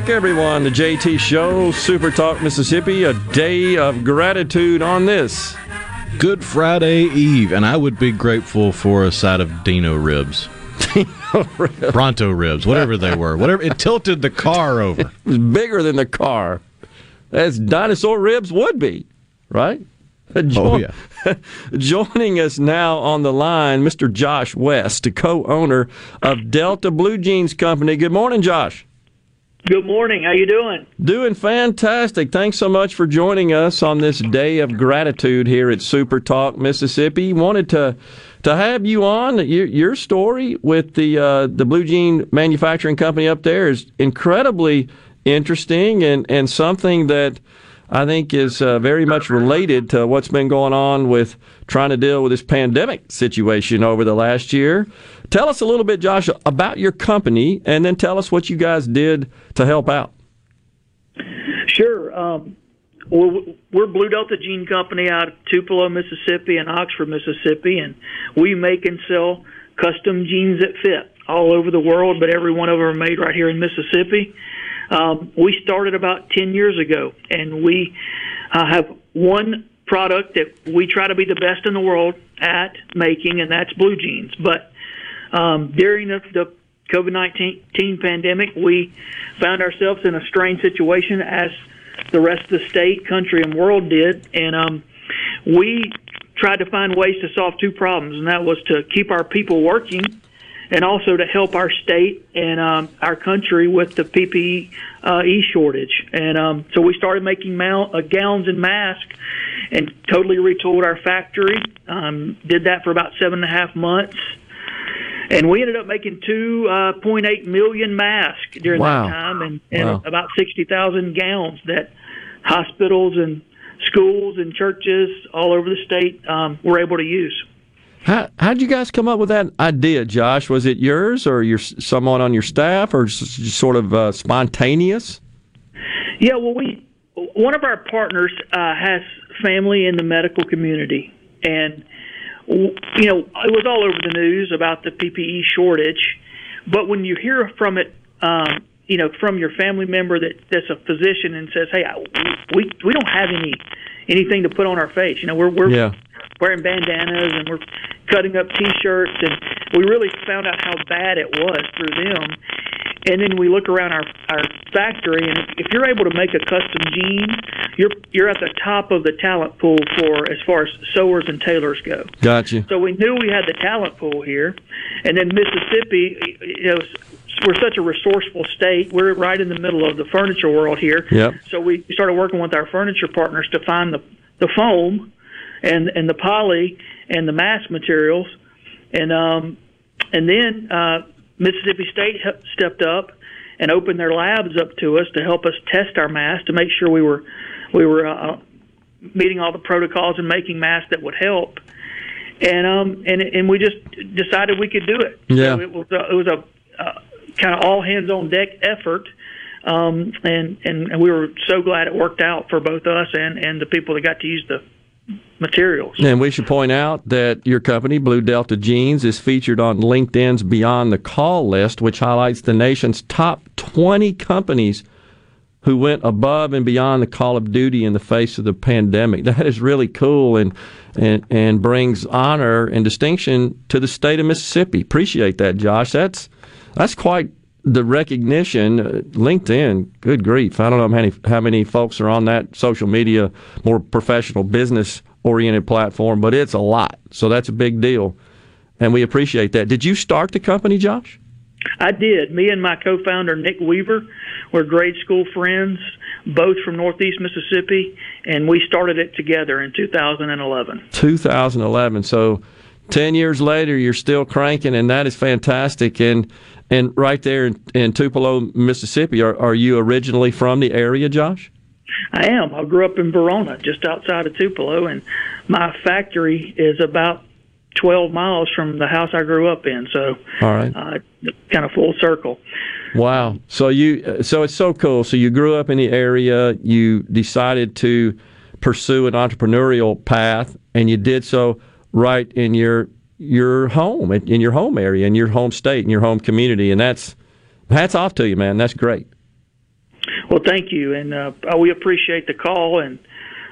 back, everyone, The JT Show, Super Talk Mississippi, a day of gratitude on this. Good Friday Eve, and I would be grateful for a side of Dino ribs. Bronto ribs, whatever they were. Whatever it tilted the car over. It was bigger than the car. As dinosaur ribs would be, right? Oh, yeah. Joining us now on the line, Mr. Josh West, the co-owner of Delta Blue Jeans Company. Good morning, Josh. Good morning. How you doing? Doing fantastic. Thanks so much for joining us on this day of gratitude here at Super Talk Mississippi. Wanted to to have you on. Your, your story with the uh, the Blue Jean Manufacturing Company up there is incredibly interesting and and something that I think is uh, very much related to what's been going on with trying to deal with this pandemic situation over the last year. Tell us a little bit, Josh, about your company, and then tell us what you guys did to help out. Sure. Um, we're, we're Blue Delta Jean Company out of Tupelo, Mississippi, and Oxford, Mississippi, and we make and sell custom jeans that fit all over the world, but every one of them are made right here in Mississippi. Um, we started about 10 years ago, and we uh, have one product that we try to be the best in the world at making, and that's blue jeans. But um, during the, the COVID 19 pandemic, we found ourselves in a strange situation as the rest of the state, country, and world did. And um, we tried to find ways to solve two problems, and that was to keep our people working and also to help our state and um, our country with the PPE uh, shortage. And um, so we started making mal- uh, gowns and masks and totally retooled our factory. Um, did that for about seven and a half months. And we ended up making 2.8 uh, million masks during wow. that time and, and wow. about 60,000 gowns that hospitals and schools and churches all over the state um, were able to use. How how'd you guys come up with that idea, Josh? Was it yours, or your someone on your staff, or sort of uh, spontaneous? Yeah, well, we one of our partners uh, has family in the medical community, and you know it was all over the news about the PPE shortage. But when you hear from it, um, you know, from your family member that that's a physician and says, "Hey, I, we we don't have any anything to put on our face," you know, we're we're yeah wearing bandanas and we're cutting up T-shirts, and we really found out how bad it was through them. And then we look around our our factory, and if you're able to make a custom jean, you're you're at the top of the talent pool for as far as sewers and tailors go. Gotcha. So we knew we had the talent pool here, and then Mississippi, you know, we're such a resourceful state. We're right in the middle of the furniture world here. Yep. So we started working with our furniture partners to find the the foam and and the poly and the mass materials, and um, and then uh, Mississippi State stepped up and opened their labs up to us to help us test our masks to make sure we were we were uh, meeting all the protocols and making masks that would help. And um and and we just decided we could do it. Yeah. So it was a, it was a uh, kind of all hands on deck effort. Um, and, and and we were so glad it worked out for both us and and the people that got to use the materials. And we should point out that your company, Blue Delta Jeans, is featured on LinkedIn's Beyond the Call list, which highlights the nation's top 20 companies who went above and beyond the call of duty in the face of the pandemic. That is really cool and and and brings honor and distinction to the state of Mississippi. Appreciate that, Josh. That's that's quite the recognition, uh, LinkedIn, good grief. I don't know how many, how many folks are on that social media, more professional, business oriented platform, but it's a lot. So that's a big deal. And we appreciate that. Did you start the company, Josh? I did. Me and my co founder, Nick Weaver, were grade school friends, both from Northeast Mississippi, and we started it together in 2011. 2011. So 10 years later, you're still cranking, and that is fantastic. And and right there in, in Tupelo, Mississippi, are, are you originally from the area, Josh? I am. I grew up in Verona, just outside of Tupelo, and my factory is about 12 miles from the house I grew up in. So, all right, uh, kind of full circle. Wow. So you, so it's so cool. So you grew up in the area. You decided to pursue an entrepreneurial path, and you did so right in your your home, in your home area, in your home state, in your home community, and that's hats off to you, man. That's great. Well, thank you, and uh, we appreciate the call and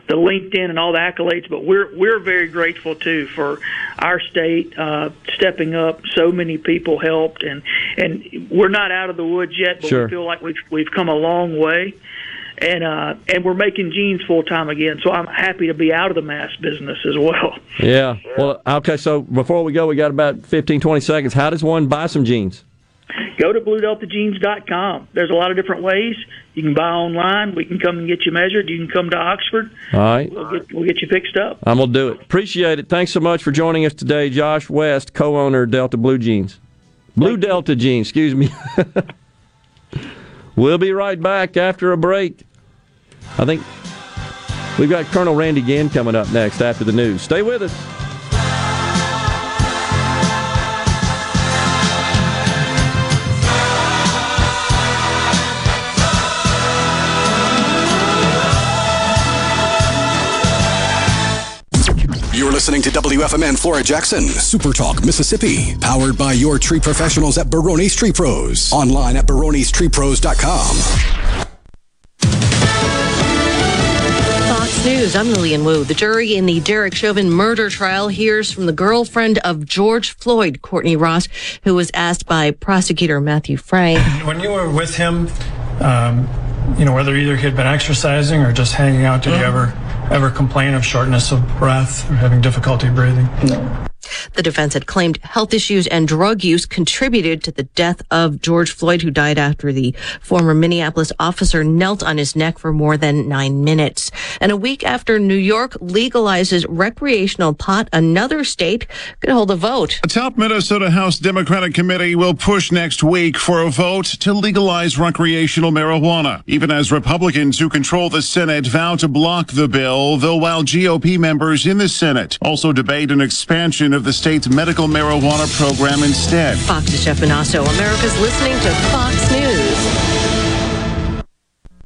the LinkedIn and all the accolades. But we're we're very grateful too for our state uh, stepping up. So many people helped, and and we're not out of the woods yet, but sure. we feel like we've we've come a long way and uh, and we're making jeans full time again. So I'm happy to be out of the mask business as well. Yeah. Well, okay. So before we go, we got about 15, 20 seconds. How does one buy some jeans? Go to bluedeltajeans.com. There's a lot of different ways. You can buy online. We can come and get you measured. You can come to Oxford. All right. We'll get, we'll get you fixed up. I'm going to do it. Appreciate it. Thanks so much for joining us today. Josh West, co owner Delta Blue Jeans. Blue Delta Jeans, excuse me. we'll be right back after a break. I think we've got Colonel Randy Gann coming up next after the news. Stay with us. You're listening to WFMN Flora Jackson, Super Talk, Mississippi, powered by your tree professionals at Barone's Tree Pros. Online at baronestreepros.com. Fox News, I'm Lillian Wu. The jury in the Derek Chauvin murder trial hears from the girlfriend of George Floyd, Courtney Ross, who was asked by prosecutor Matthew Frank. When you were with him, um, you know, whether either he had been exercising or just hanging out, did you ever ever complain of shortness of breath or having difficulty breathing? No. The defense had claimed health issues and drug use contributed to the death of George Floyd, who died after the former Minneapolis officer knelt on his neck for more than nine minutes. And a week after New York legalizes recreational pot, another state could hold a vote. A top Minnesota House Democratic committee will push next week for a vote to legalize recreational marijuana, even as Republicans who control the Senate vow to block the bill, though while GOP members in the Senate also debate an expansion of the state's medical marijuana program instead. Fox's Jeff Monosso, America's listening to Fox News.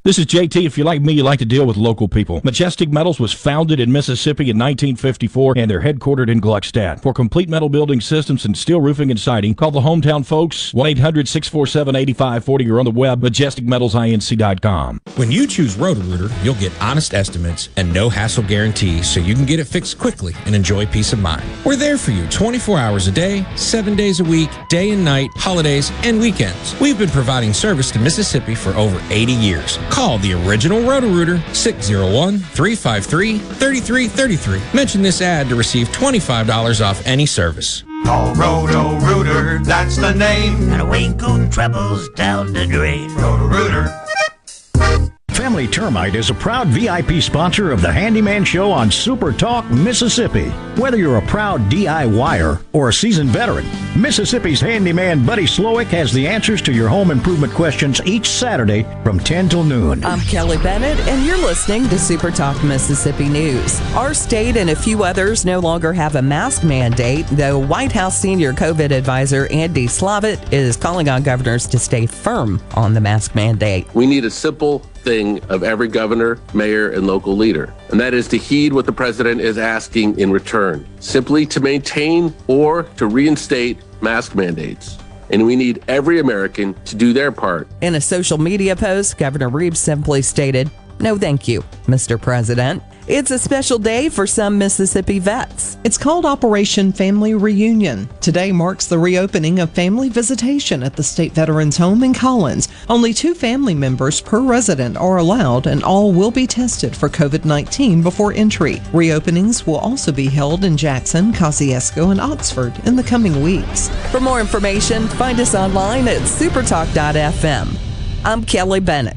This is JT. If you're like me, you like to deal with local people. Majestic Metals was founded in Mississippi in 1954 and they're headquartered in Gluckstadt. For complete metal building systems and steel roofing and siding, call the hometown folks 1-800-647-8540 or on the web majesticmetalsinc.com. When you choose Roto-Rooter, you'll get honest estimates and no hassle guarantee so you can get it fixed quickly and enjoy peace of mind. We're there for you 24 hours a day, 7 days a week, day and night, holidays, and weekends. We've been providing service to Mississippi for over 80 years. Call the original Roto-Rooter 601-353-3333. Mention this ad to receive $25 off any service. Call Roto-Rooter, that's the name. And away go troubles down the drain. Roto-Rooter. Family Termite is a proud VIP sponsor of the Handyman Show on Super Talk, Mississippi. Whether you're a proud DIYer or a seasoned veteran, Mississippi's handyman Buddy Slowick has the answers to your home improvement questions each Saturday from 10 till noon. I'm Kelly Bennett, and you're listening to Super Talk Mississippi News. Our state and a few others no longer have a mask mandate, though White House senior COVID advisor Andy Slavitt is calling on governors to stay firm on the mask mandate. We need a simple thing of every governor, mayor, and local leader, and that is to heed what the president is asking in return, simply to maintain or to reinstate mask mandates. And we need every American to do their part. In a social media post, Governor Reeves simply stated, No, thank you, Mr. President. It's a special day for some Mississippi vets. It's called Operation Family Reunion. Today marks the reopening of family visitation at the State Veterans Home in Collins. Only two family members per resident are allowed, and all will be tested for COVID 19 before entry. Reopenings will also be held in Jackson, Kosciusko, and Oxford in the coming weeks. For more information, find us online at supertalk.fm. I'm Kelly Bennett.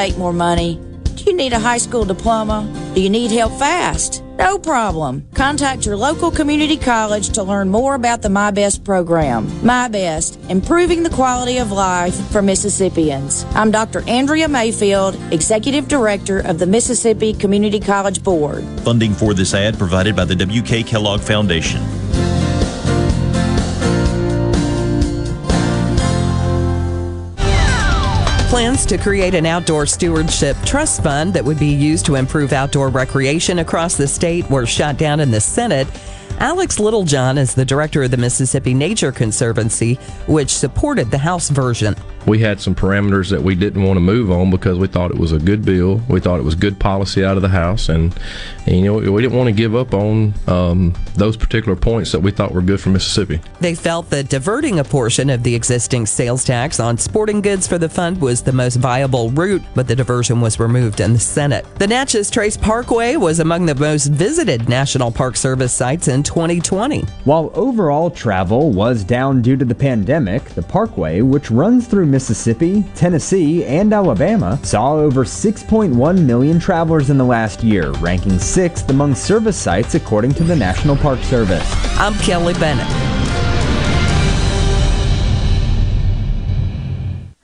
Make more money? Do you need a high school diploma? Do you need help fast? No problem. Contact your local community college to learn more about the My Best program. My Best, improving the quality of life for Mississippians. I'm Dr. Andrea Mayfield, Executive Director of the Mississippi Community College Board. Funding for this ad provided by the W.K. Kellogg Foundation. Plans to create an outdoor stewardship trust fund that would be used to improve outdoor recreation across the state were shot down in the Senate. Alex Littlejohn is the director of the Mississippi Nature Conservancy, which supported the House version. We had some parameters that we didn't want to move on because we thought it was a good bill. We thought it was good policy out of the House, and, and you know we didn't want to give up on um, those particular points that we thought were good for Mississippi. They felt that diverting a portion of the existing sales tax on sporting goods for the fund was the most viable route, but the diversion was removed in the Senate. The Natchez Trace Parkway was among the most visited National Park Service sites in 2020. While overall travel was down due to the pandemic, the parkway, which runs through Mississippi, Tennessee, and Alabama saw over 6.1 million travelers in the last year, ranking sixth among service sites according to the National Park Service. I'm Kelly Bennett.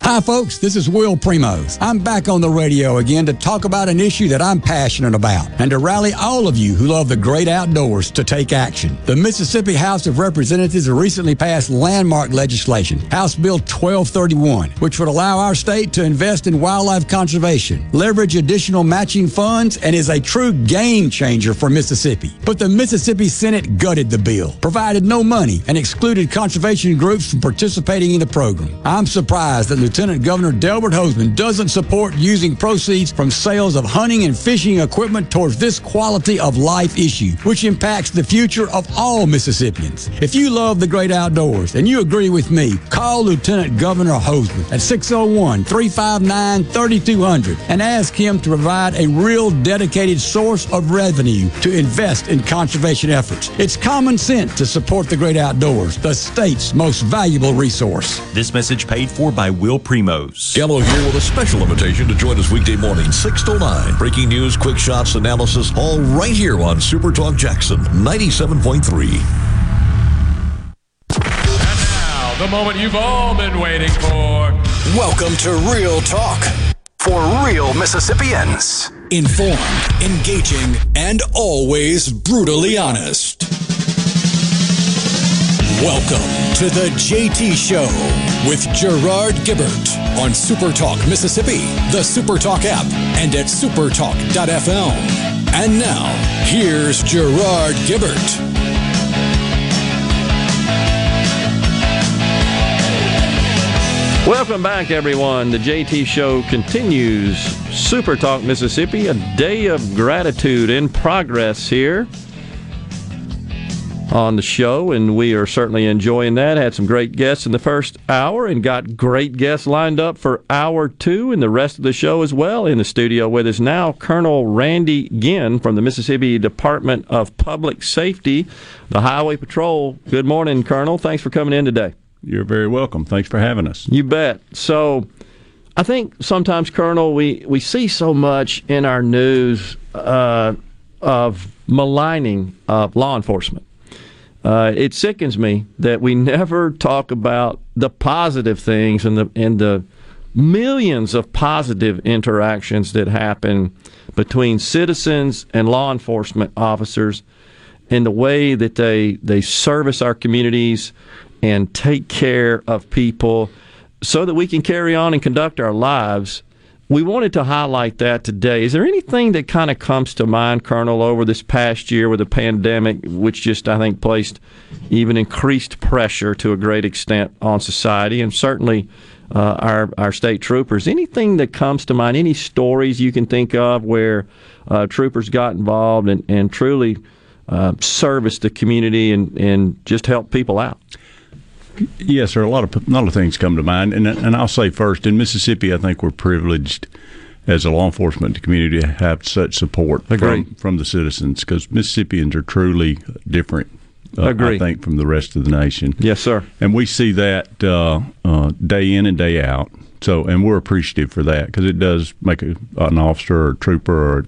Hi, folks. This is Will Primos. I'm back on the radio again to talk about an issue that I'm passionate about and to rally all of you who love the great outdoors to take action. The Mississippi House of Representatives recently passed landmark legislation, House Bill 1231, which would allow our state to invest in wildlife conservation, leverage additional matching funds, and is a true game changer for Mississippi. But the Mississippi Senate gutted the bill, provided no money, and excluded conservation groups from participating in the program. I'm surprised that Lieutenant Lieutenant Governor Delbert Hosemann doesn't support using proceeds from sales of hunting and fishing equipment towards this quality of life issue, which impacts the future of all Mississippians. If you love the great outdoors and you agree with me, call Lieutenant Governor Hosemann at 601 359 3200 and ask him to provide a real dedicated source of revenue to invest in conservation efforts. It's common sense to support the great outdoors, the state's most valuable resource. This message paid for by Will Primos. Gallo here with a special invitation to join us weekday morning, 6 to 9. Breaking news, quick shots, analysis, all right here on Super Talk Jackson 97.3. Now, the moment you've all been waiting for. Welcome to Real Talk for real Mississippians. Informed, engaging, and always brutally honest. Welcome to the JT Show with Gerard Gibert on Supertalk Mississippi, the Supertalk app, and at supertalk.fm. And now, here's Gerard Gibert. Welcome back, everyone. The JT Show continues. SuperTalk Mississippi, a day of gratitude in progress here on the show, and we are certainly enjoying that. Had some great guests in the first hour and got great guests lined up for hour two and the rest of the show as well. In the studio with us now, Colonel Randy Ginn from the Mississippi Department of Public Safety, the Highway Patrol. Good morning, Colonel. Thanks for coming in today. You're very welcome. Thanks for having us. You bet. So, I think sometimes, Colonel, we, we see so much in our news uh, of maligning of law enforcement. Uh, it sickens me that we never talk about the positive things and the and the millions of positive interactions that happen between citizens and law enforcement officers and the way that they they service our communities and take care of people so that we can carry on and conduct our lives. We wanted to highlight that today. Is there anything that kind of comes to mind, Colonel, over this past year with the pandemic, which just, I think, placed even increased pressure to a great extent on society and certainly uh, our, our state troopers? Anything that comes to mind, any stories you can think of where uh, troopers got involved and, and truly uh, serviced the community and, and just helped people out? Yes, are a lot of a lot of things come to mind, and and I'll say first in Mississippi, I think we're privileged as a law enforcement community to have such support from, from the citizens because Mississippians are truly different. Uh, I think from the rest of the nation. Yes, sir. And we see that uh, uh, day in and day out. So, and we're appreciative for that because it does make a, an officer or trooper or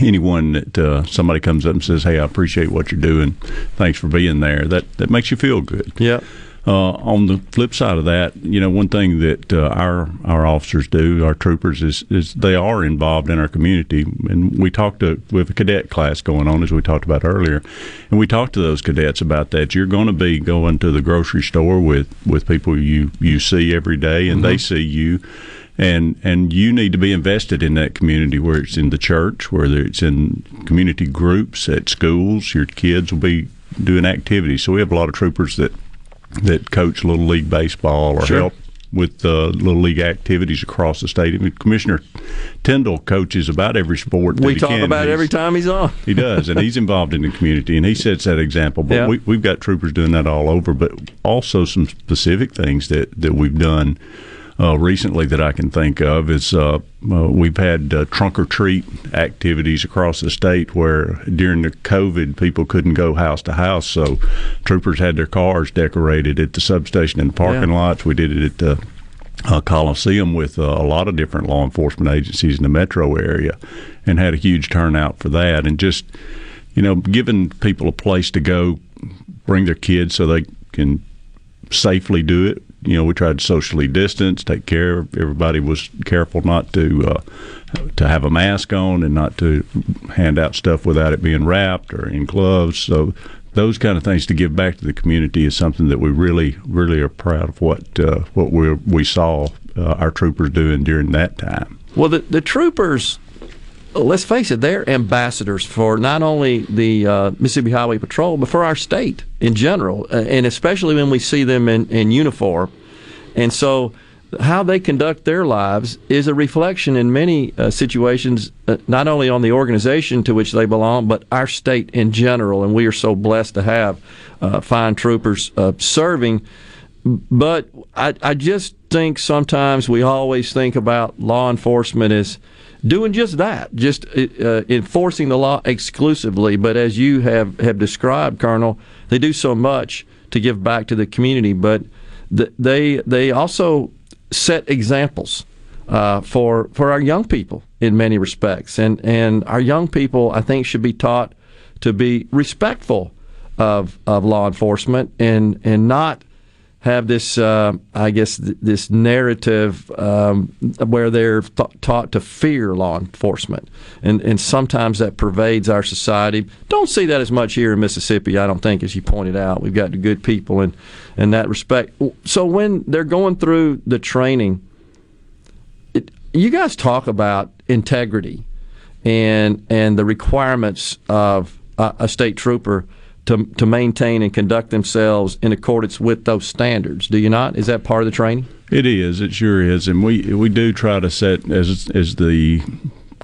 anyone that uh, somebody comes up and says, "Hey, I appreciate what you're doing. Thanks for being there." That that makes you feel good. Yeah. Uh, on the flip side of that, you know, one thing that uh, our our officers do, our troopers, is is they are involved in our community, and we talked to with a cadet class going on as we talked about earlier, and we talked to those cadets about that. You're going to be going to the grocery store with with people you you see every day, and mm-hmm. they see you. And and you need to be invested in that community where it's in the church whether it's in community groups at schools. Your kids will be doing activities. So we have a lot of troopers that that coach little league baseball or sure. help with uh, little league activities across the state. I mean, Commissioner Tindell coaches about every sport. we talk can. about every time he's on. he does, and he's involved in the community, and he sets that example. But yeah. we, we've got troopers doing that all over, but also some specific things that that we've done uh, recently that I can think of is uh, uh, we've had uh, trunk or treat activities across the state where during the COVID people couldn't go house to house, so troopers had their cars decorated at the substation and parking yeah. lots. We did it at the uh, Coliseum with uh, a lot of different law enforcement agencies in the metro area, and had a huge turnout for that. And just you know, giving people a place to go, bring their kids so they can safely do it. You know, we tried to socially distance, take care. Everybody was careful not to uh, to have a mask on and not to hand out stuff without it being wrapped or in gloves. So those kind of things to give back to the community is something that we really, really are proud of what uh, what we we saw uh, our troopers doing during that time. Well, the the troopers let's face it, they're ambassadors for not only the uh, Mississippi Highway Patrol, but for our state in general, uh, and especially when we see them in, in uniform. And so, how they conduct their lives is a reflection in many uh, situations, uh, not only on the organization to which they belong, but our state in general. And we are so blessed to have uh, fine troopers uh, serving. But I, I just think sometimes we always think about law enforcement as doing just that, just uh, enforcing the law exclusively. But as you have, have described, Colonel, they do so much to give back to the community, but th- they they also set examples uh, for for our young people in many respects, and and our young people I think should be taught to be respectful of of law enforcement and and not have this, uh, I guess, th- this narrative um, where they're th- taught to fear law enforcement, and and sometimes that pervades our society. Don't see that as much here in Mississippi. I don't think, as you pointed out, we've got good people in in that respect. So when they're going through the training, it, you guys talk about integrity and and the requirements of a, a state trooper to, to maintain and conduct themselves in accordance with those standards. Do you not? Is that part of the training? It is. It sure is, and we we do try to set as as the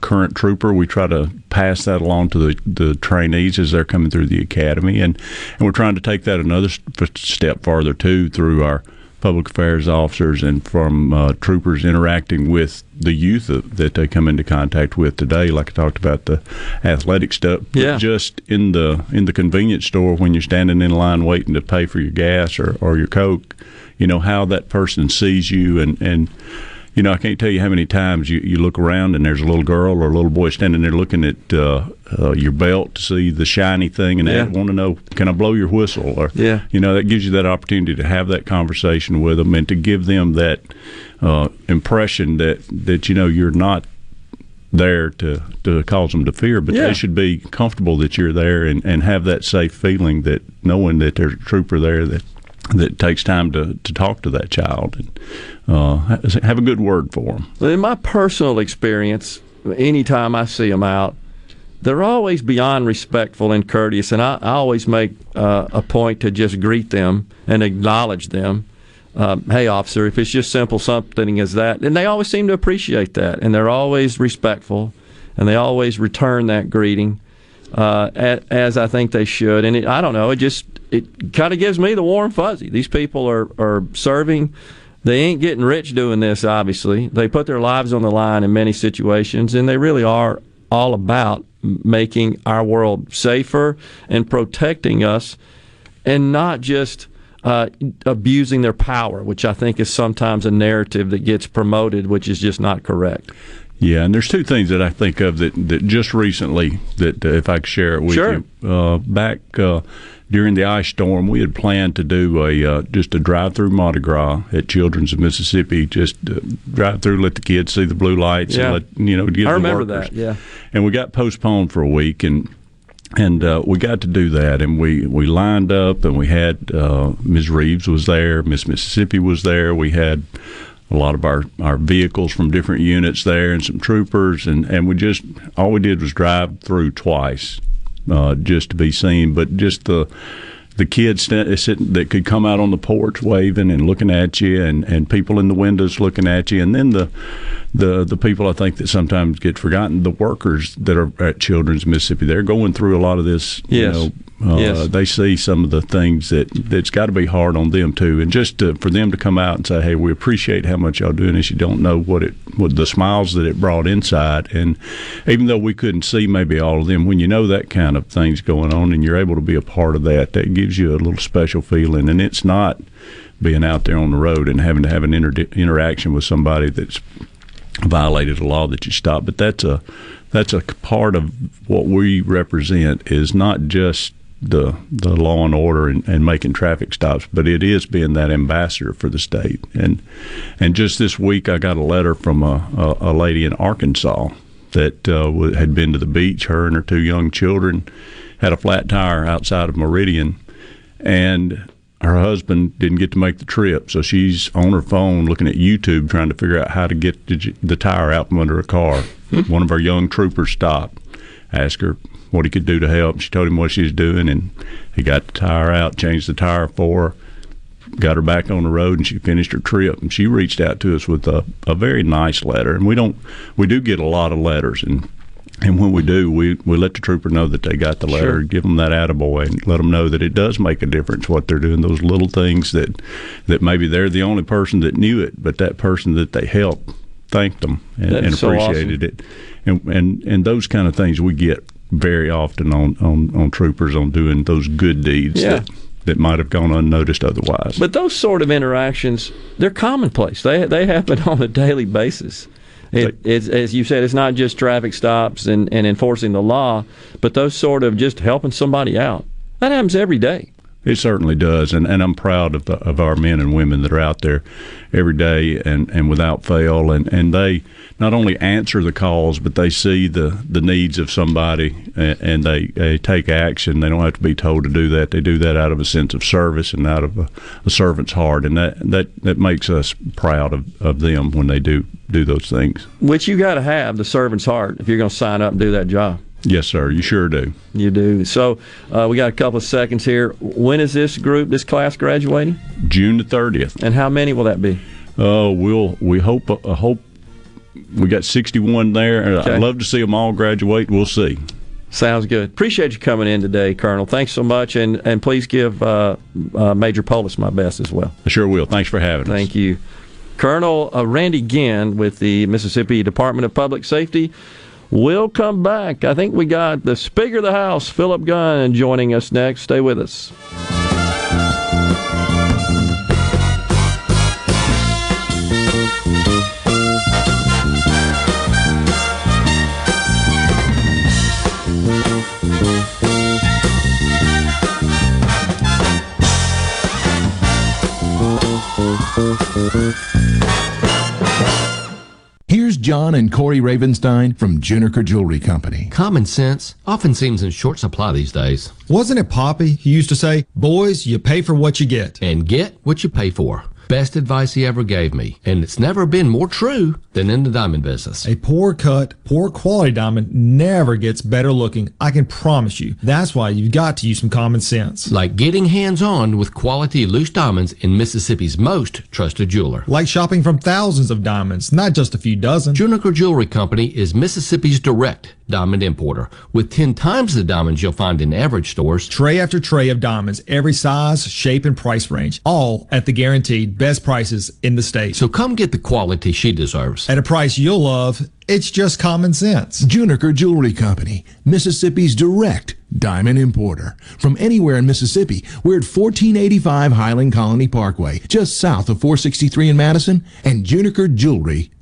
current trooper. We try to pass that along to the, the trainees as they're coming through the academy, and and we're trying to take that another step farther too through our public affairs officers and from uh, troopers interacting with the youth that they come into contact with today. Like I talked about the athletic stuff, yeah. just in the in the convenience store when you're standing in line waiting to pay for your gas or, or your coke, you know how that person sees you and and you know, I can't tell you how many times you, you look around and there's a little girl or a little boy standing there looking at uh, uh, your belt to see the shiny thing and Yeah. they want to know, can I blow your whistle? Or, Yeah. you know, that gives you that opportunity to have that conversation with them and to give them that uh, impression that, that, you know, you're not there to, to cause them to fear, but Yeah. they should be comfortable that you're there and, and have that safe feeling that knowing that there's a trooper there that that takes time to, to talk to that child and uh, have a good word for them. In my personal experience, anytime I see them out, they're always beyond respectful and courteous, and I, I always make uh, a point to just greet them and acknowledge them. Um, hey, officer, if it's just simple something as that, and they always seem to appreciate that, and they're always respectful, and they always return that greeting uh, as I think they should. And it, I don't know, it just it kind of gives me the warm fuzzy. These people are are serving. They ain't getting rich doing this. Obviously, they put their lives on the line in many situations, and they really are all about making our world safer and protecting us, and not just. Uh, abusing their power, which I think is sometimes a narrative that gets promoted, which is just not correct. Yeah, and there's two things that I think of that, that just recently that uh, if I could share it with Sure. you. Uh, back uh, during the ice storm, we had planned to do a uh, just a drive-through Mardi Gras at Children's of Mississippi. Just uh, drive through, let the kids see the blue lights, Yeah. and let you know give I the remember workers. that. Yeah. and we got postponed for a week and and uh, we got to do that and we, we lined up and we had uh, Ms. Reeves was there Miss Mississippi was there we had a lot of our, our vehicles from different units there and some troopers. And, and we just all we did was drive through twice uh, just to be seen. But just the the kids sitting that could come out on the porch waving and looking at you, and, and people in the windows looking at you, and then the the the people I think that sometimes get forgotten, the workers that are at Children's Mississippi, they're going through a lot of this, you Yes. know, Uh, Yes. They see some of the things that that's got to be hard on them too, and just to, for them to come out and say, "Hey, we appreciate how much y'all doing this." You don't know what it, what the smiles that it brought inside, and even though we couldn't see maybe all of them, when you know that kind of things going on, and you're able to be a part of that, that gives you a little special feeling, and it's not being out there on the road and having to have an inter- interaction with somebody that's violated a law that you stop. But that's a that's a part of what we represent is not just the the law and order and, and making traffic stops, but it is being that ambassador for the state. And and just this week, I got a letter from a a, a lady in Arkansas that uh, had been to the beach. Her and her two young children had a flat tire outside of Meridian, and her husband didn't get to make the trip, so she's on her phone looking at YouTube trying to figure out how to get the, the tire out from under a car. One of our young troopers stopped, asked her what he could do to help. She told him what she was doing, and he got the tire out, changed the tire for her, got her back on the road, and she finished her trip. And she reached out to us with a, a very nice letter. And we don't, we do get a lot of letters, and and when we do, we, we let the trooper know that they got the letter, Sure. give them that attaboy, and let them know that it does make a difference what they're doing. Those little things that that maybe they're the only person that knew it, but that person that they helped thanked them and, and so appreciated it. And, and and those kind of things we get very often on, on, on troopers on doing those good deeds Yeah. that, that might have gone unnoticed otherwise. But those sort of interactions, they're commonplace. They they happen on a daily basis. It, as you said, it's not just traffic stops and, and enforcing the law, but those sort of just helping somebody out. That happens every day. It certainly does, and, and I'm proud of the, of our men and women that are out there every day and, and without fail, and, and they not only answer the calls, but they see the, the needs of somebody and, and they, they take action. They don't have to be told to do that. They do that out of a sense of service and out of a, a servant's heart, and that, that, that makes us proud of, of them when they do do those things. Which you got to have the servant's heart if you're going to sign up and do that job. Yes, sir. You sure do. You do. So uh, we got a couple of seconds here. When is this group, this class graduating? June the thirtieth. And how many will that be? Uh, we'll we hope uh, hope we got 61 there. and Okay. I'd love to see them all graduate. We'll see. Sounds good. Appreciate you coming in today, Colonel. Thanks so much, and and please give uh, uh, Major Polis my best as well. I sure will. Thanks for having us. Thank you, Colonel uh, Randy Ginn with the Mississippi Department of Public Safety. We'll come back. I think we got the Speaker of the House, Philip Gunn, joining us next. Stay with us. John and Corey Ravenstein from Juniker Jewelry Company. Common sense often seems in short supply these days. Wasn't it Poppy who used to say, Boys, you pay for what you get? And get what you pay for. Best advice he ever gave me. And it's never been more true than in the diamond business. A poor cut, poor quality diamond never gets better looking. I can promise you. That's why you've got to use some common sense. Like getting hands on with quality loose diamonds in Mississippi's most trusted jeweler. Like shopping from thousands of diamonds, not just a few dozen. Juniker Jewelry Company is Mississippi's direct diamond importer. With 10 times the diamonds you'll find in average stores. Tray after tray of diamonds, every size, shape, and price range, all at the guaranteed best prices in the state. So come get the quality she deserves. At a price you'll love, it's just common sense. Juniker Jewelry Company, Mississippi's direct diamond importer. From anywhere in Mississippi, we're at 1485 Highland Colony Parkway, just south of 463 in Madison, and junikerjewelry.com.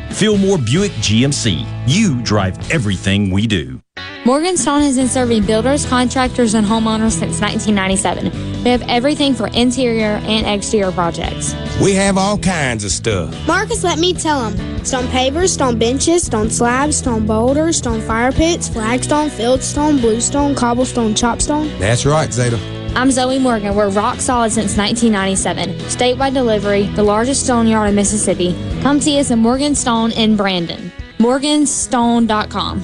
Fillmore Buick GMC. You drive everything we do. Morganstone has been serving builders, contractors, and homeowners since 1997. We have everything for interior and exterior projects. We have all kinds of stuff. Marcus, let me tell him. Stone pavers, stone benches, stone slabs, stone boulders, stone fire pits, flagstone, fieldstone, bluestone, cobblestone, chopstone. That's right, Zeta. I'm Zoe Morgan. We're rock solid since 1997. Statewide delivery, the largest stone yard in Mississippi. Come see us at Morgan Stone in Brandon. Morganstone.com.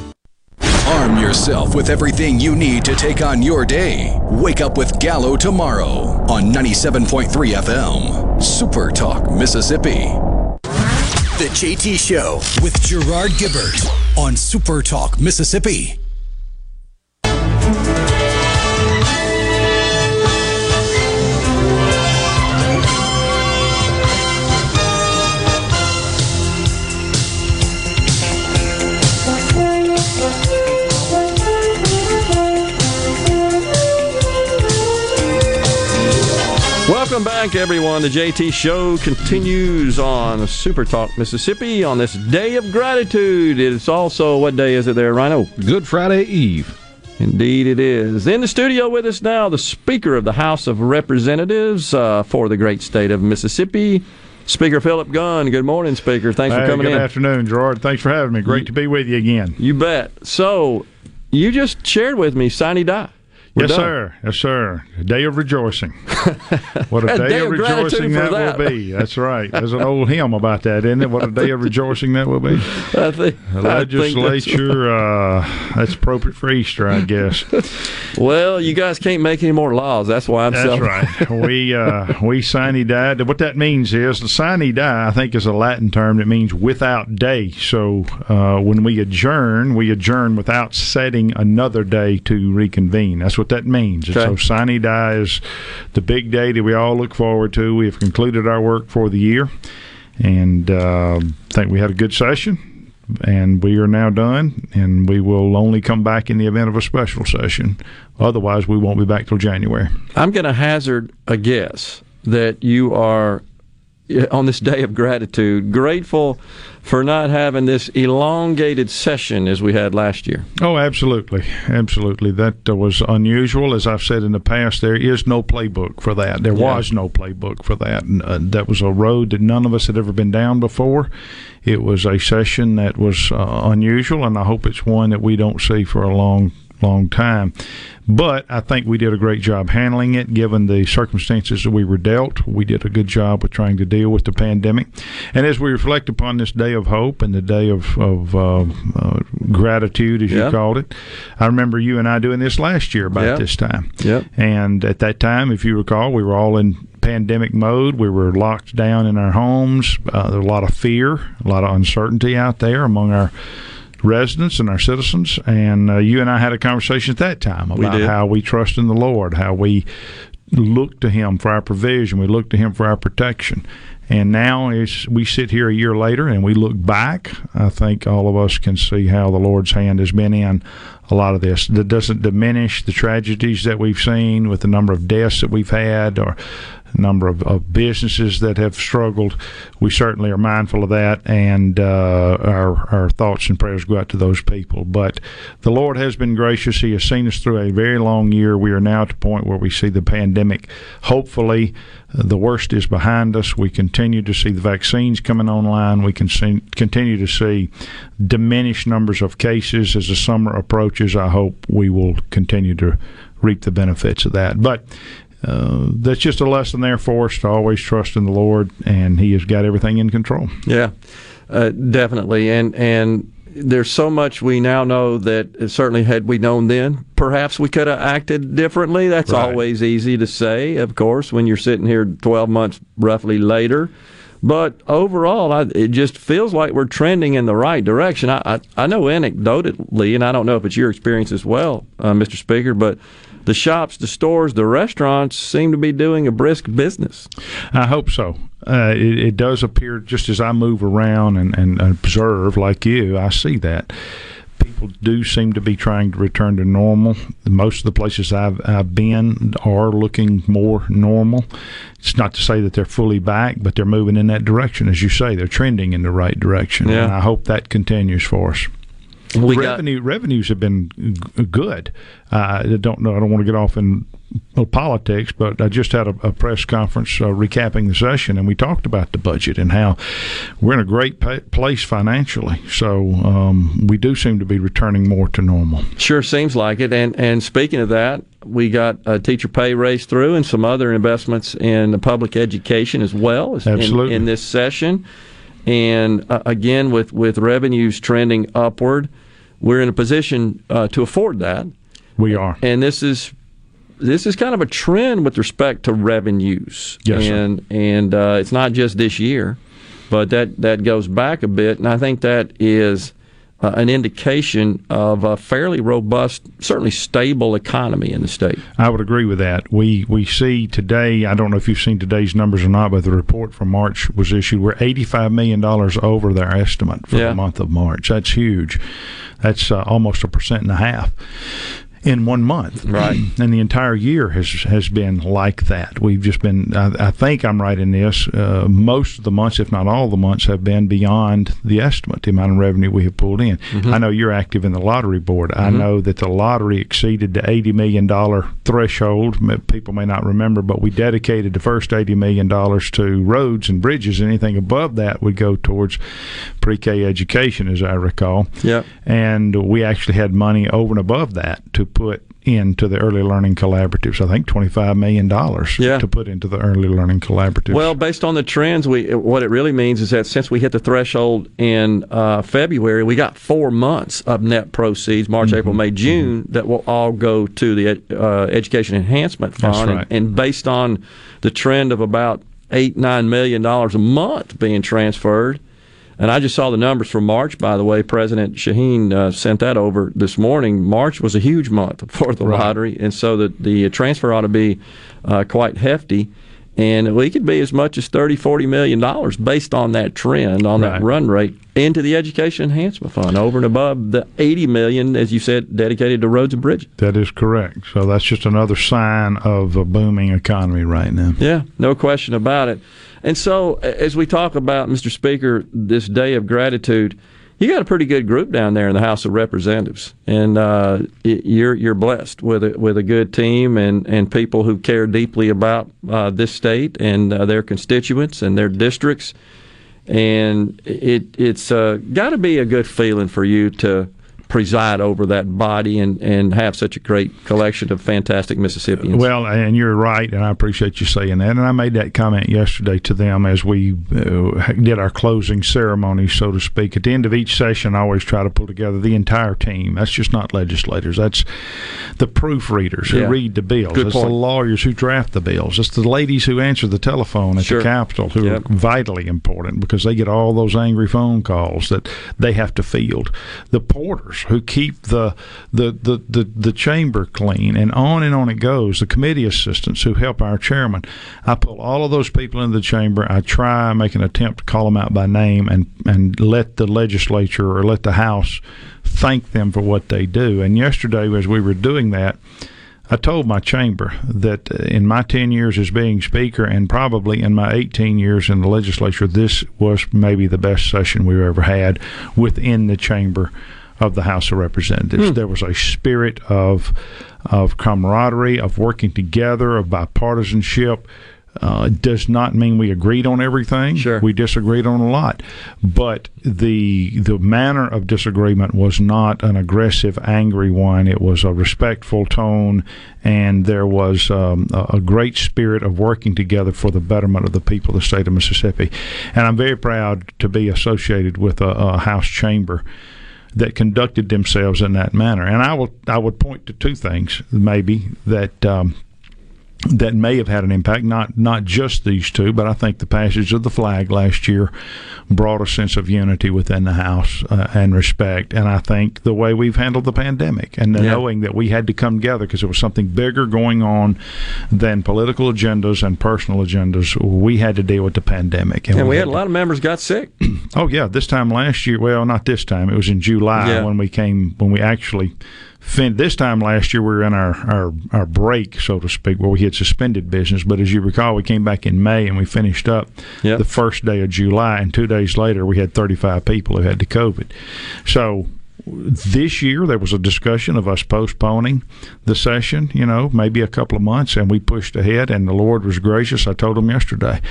Yourself with everything you need to take on your day. Wake up with Gallo tomorrow on 97.3 FM. Super Talk, Mississippi. The JT Show with Gerard Gibert on Super Talk, Mississippi. Welcome back, everyone. The JT Show continues on Super Talk Mississippi on this day of gratitude. It's also, what day is it there, Rhino? Good Friday Eve. Indeed, it is. In the studio with us now, the Speaker of the House of Representatives uh, for the great state of Mississippi, Speaker Philip Gunn. Good morning, Speaker. Thanks hey, for coming good in. Good afternoon, Gerard. Thanks for having me. Great you, to be with you again. You bet. So, you just shared with me Sine Die. We're yes, done. sir. Yes, sir. A day of rejoicing. What a, a day, day, of, of rejoicing that, that, will be. That's right. There's an old hymn about that, isn't it? What a day of rejoicing that will be. I think, the legislature, I think that's, uh, that's, appropriate for Easter, I guess. well, you guys can't make any more laws. That's why I'm That's right. We, uh, we sine die. What that means is the sine die, I think, is a Latin term that means without day. So uh, when we adjourn, we adjourn without setting another day to reconvene. That's what that means. Okay. So sine die is the big day that we all look forward to. We have concluded our work for the year, and uh, think we had a good session. And we are now done, and we will only come back in the event of a special session. Otherwise, we won't be back till January. I'm going to hazard a guess that you are on this day of gratitude, grateful for not having this elongated session as we had last year. Oh, absolutely. Absolutely. That uh, was unusual. As I've said in the past, there is no playbook for that. There yeah. was no playbook for that. And, uh, that was a road that none of us had ever been down before. It was a session that was uh, unusual, and I hope it's one that we don't see for a long long time. But I think we did a great job handling it, given the circumstances that we were dealt. We did a good job with trying to deal with the pandemic. And as we reflect upon this day of hope and the day of, of uh, uh, gratitude, as yeah. you called it, I remember you and I doing this last year about yeah. this time. Yeah. And at that time, if you recall, we were all in pandemic mode. We were locked down in our homes. Uh, there was a lot of fear, a lot of uncertainty out there among our residents and our citizens. And uh, you and I had a conversation at that time about how we trust in the Lord, how we look to Him for our provision, we look to Him for our protection. And now, as we sit here a year later and we look back, I think all of us can see how the Lord's hand has been in a lot of this. That doesn't diminish the tragedies that we've seen with the number of deaths that we've had or number of, of, businesses that have struggled. We certainly are mindful of that, and uh, our, our thoughts and prayers go out to those people. But the Lord has been gracious. He has seen us through a very long year. We are now at the point where we see the pandemic, hopefully, uh, the worst is behind us. We continue to see the vaccines coming online. We can see, continue to see diminished numbers of cases as the summer approaches. I hope we will continue to reap the benefits of that. But uh, that's just a lesson there for us to always trust in the Lord, and He has got everything in control. Yeah, uh, definitely. And and there's so much we now know that certainly had we known then, perhaps we could have acted differently. That's Right. always easy to say, of course, when you're sitting here 12 months roughly later. But overall, I, it just feels like we're trending in the right direction. I, I, I know anecdotally, and I don't know if it's your experience as well, uh, Mr. Speaker, but the shops, the stores, the restaurants seem to be doing a brisk business. I hope so. Uh, it, it does appear just as I move around and, and observe, like you, I see that people do seem to be trying to return to normal. Most of the places I've, I've been are looking more normal. It's not to say that they're fully back, but they're moving in that direction, as you say. They're trending in the right direction, Yeah. and I hope that continues for us. We got- Revenue revenues have been good. Uh, I don't know. I don't want to get off in politics, but I just had a, a press conference uh, recapping the session, and we talked about the budget and how we're in a great pa- place financially. So um, we do seem to be returning more to normal. Sure seems like it. And and speaking of that, we got a teacher pay raise through and some other investments in the public education as well as in- in, this session. And uh, again, with, with revenues trending upward, we're in a position uh, to afford that. We are. And this is this is kind of a trend with respect to revenues. Yes, sir. and and uh, it's not just this year, but that that goes back a bit, and I think that is uh, an indication of a fairly robust, certainly stable economy in the state. I would agree with that. We we see today. I don't know if you've seen today's numbers or not, but the report from March was issued. We're eighty five million dollars over their estimate for Yeah. the month of March. That's huge. That's uh, almost a percent and a half in one month. Right. And the entire year has has been like that. We've just been. I, I think I'm right in this. Uh, most of the months, if not all the months, have been beyond the estimate. The amount of revenue we have pulled in. I know you're active in the lottery board. I Mhm. know that the lottery exceeded the eighty million dollar threshold. People may not remember, but we dedicated the first eighty million dollars to roads and bridges. Anything above that would go towards pre-K education, as I recall. Yep. And we actually had money over and above that to put into the early learning collaboratives. I think twenty-five million dollars Yeah. to put into the early learning collaboratives. Well, based on the trends, we what it really means is that since we hit the threshold in uh, February, we got four months of net proceeds March, Mm-hmm. April, May, June that will all go to the uh, Education Enhancement Fund. That's And- And, based on the trend of about eight nine million dollars a month being transferred. And I just saw the numbers for March, by the way. President Shaheen uh, sent that over this morning. March was a huge month for the Right. lottery, and so the, the transfer ought to be uh, quite hefty. And we could be as much as 30, 40 million dollars based on that trend, on that Right. run rate, into the Education Enhancement Fund, over and above the 80 million, as you said, dedicated to roads and bridges. that is correct. So that's just another sign of a booming economy right now. Yeah, no question about it. And so, as we talk about, Mr. Speaker, this day of gratitude, you got a pretty good group down there in the House of Representatives, and uh, you're you're blessed with a, with a good team and, and people who care deeply about uh, this state and uh, their constituents and their districts. And it it's uh, got to be a good feeling for you to preside over that body and, and have such a great collection of fantastic Mississippians. Well, and you're right, and I appreciate you saying that. And I made that comment yesterday to them as we uh, did our closing ceremony, so to speak. At the end of each session, I always try to pull together the entire team. That's just not legislators. That's the proofreaders who Yeah. read the bills. Good That's the lawyers who draft the bills. It's the ladies who answer the telephone at Sure. the Capitol who Yep. are vitally important because they get all those angry phone calls that they have to field. The porters who keep the the, the, the, the chamber clean and on and on it goes. The committee assistants who help our chairman. I pull all of those people into the chamber. I try make an attempt to call them out by name and and let the legislature or let the House thank them for what they do. And yesterday as we were doing that I told my chamber that in my 10 years as being speaker and probably in my 18 years in the legislature, this was maybe the best session we've ever had within the chamber of the House of Representatives. Hmm. There was a spirit of of camaraderie, of working together, of bipartisanship. Uh, does not mean we agreed on everything. Sure. We disagreed on a lot, but the the manner of disagreement was not an aggressive, angry one. It was a respectful tone, and there was um, a, a great spirit of working together for the betterment of the people of the state of Mississippi. And I'm very proud to be associated with a, a House chamber that conducted themselves in that manner. And I will I would point to two things maybe that. Um, that may have had an impact. Not not just these two, but I think the passage of the flag last year brought a sense of unity within the House uh, and respect. And I think the way we've handled the pandemic and the Yeah. knowing that we had to come together because there was something bigger going on than political agendas and personal agendas. We had to deal with the pandemic, And we had had a lot of members got sick. Oh yeah, this time last year. Well, not this time. It was in July Yeah. when we came when we actually. Fin- this time last year we were in our, our our break, so to speak, where we had suspended business. But as you recall, we came back in May and we finished up the first day of July, and two days later we had 35 people who had the COVID. So this year there was a discussion of us postponing the session, you know, maybe a couple of months, and we pushed ahead, and the Lord was gracious. I told him yesterday,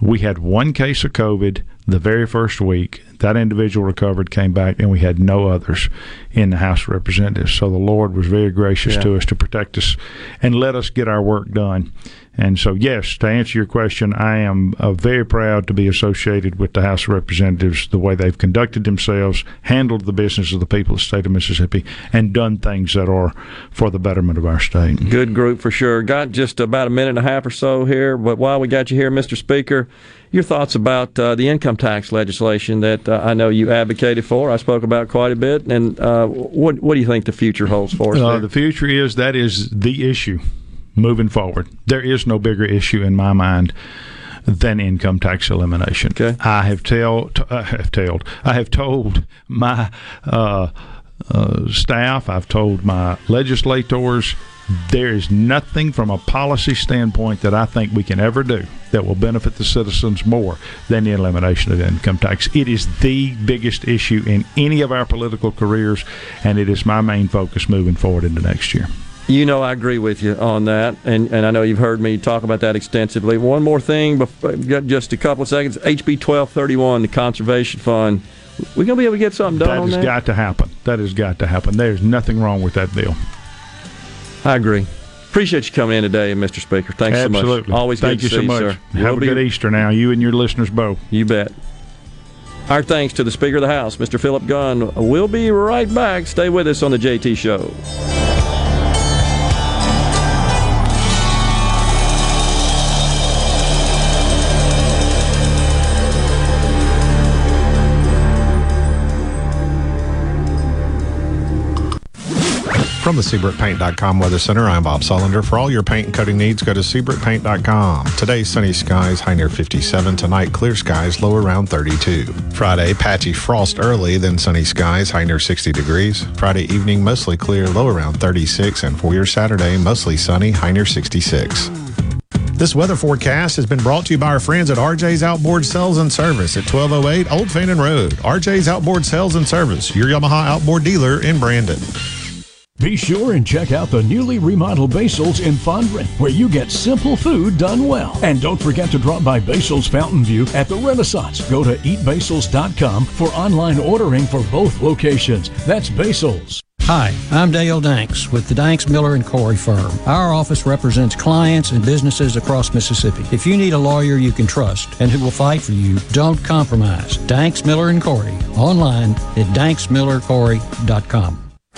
we had one case of COVID the very first week. That individual recovered, came back, and we had no others in the House of Representatives. So the Lord was very gracious Yeah. to us to protect us and let us get our work done. And so, yes, to answer your question, I am uh, very proud to be associated with the House of Representatives, the way they've conducted themselves, handled the business of the people of the state of Mississippi, and done things that are for the betterment of our state. Good group for sure. Got just about a minute and a half or so here, but while we got you here, Mr. Speaker, your thoughts about uh, the income tax legislation that uh, I know you advocated for. I spoke about quite a bit, and uh, what what do you think the future holds for us? Uh, the future is that is the issue moving forward. There is no bigger issue in my mind than income tax elimination. Okay. I have told, I have told, I have told my uh, uh, staff, I've told my legislators, there is nothing from a policy standpoint that I think we can ever do that will benefit the citizens more than the elimination of income tax. It is the biggest issue in any of our political careers, and it is my main focus moving forward into next year. You know, I agree with you on that, and, and I know you've heard me talk about that extensively. One more thing, before, just a couple of seconds. HB twelve thirty one, the Conservation Fund. We're gonna be able to get something done That on has that? got to happen. That has got to happen. There's nothing wrong with that deal. I agree. Appreciate you coming in today, Mr. Speaker. Thanks Absolutely. so much. Absolutely. Always Thank good you to see so you, much. sir. Have We'll a be- good Easter now, you and your listeners both. You bet. Our thanks to the Speaker of the House, Mr. Philip Gunn. We'll be right back. Stay with us on the JT Show. From the SeabrookPaint.com Weather Center, I'm Bob Sullender. For all your paint and coating needs, go to SeabrookPaint.com. Today, sunny skies, high near 57. Tonight, clear skies, low around 32. Friday, patchy frost early, then sunny skies, high near 60 degrees. Friday evening, mostly clear, low around 36. And for your Saturday, mostly sunny, high near 66. This weather forecast has been brought to you by our friends at RJ's Outboard Sales and Service at 1208 Old Fannin Road. RJ's Outboard Sales and Service, your Yamaha outboard dealer in Brandon. Be sure and check out the newly remodeled Basil's in Fondren, where you get simple food done well. And don't forget to drop by Basil's Fountain View at the Renaissance. Go to eatbasils.com for online ordering for both locations. That's Basil's. Hi, I'm Dale Danks with the Danks Miller and Corey firm. Our office represents clients and businesses across Mississippi. If you need a lawyer you can trust and who will fight for you, don't compromise. Danks Miller and Corey online at danksmillercorey.com.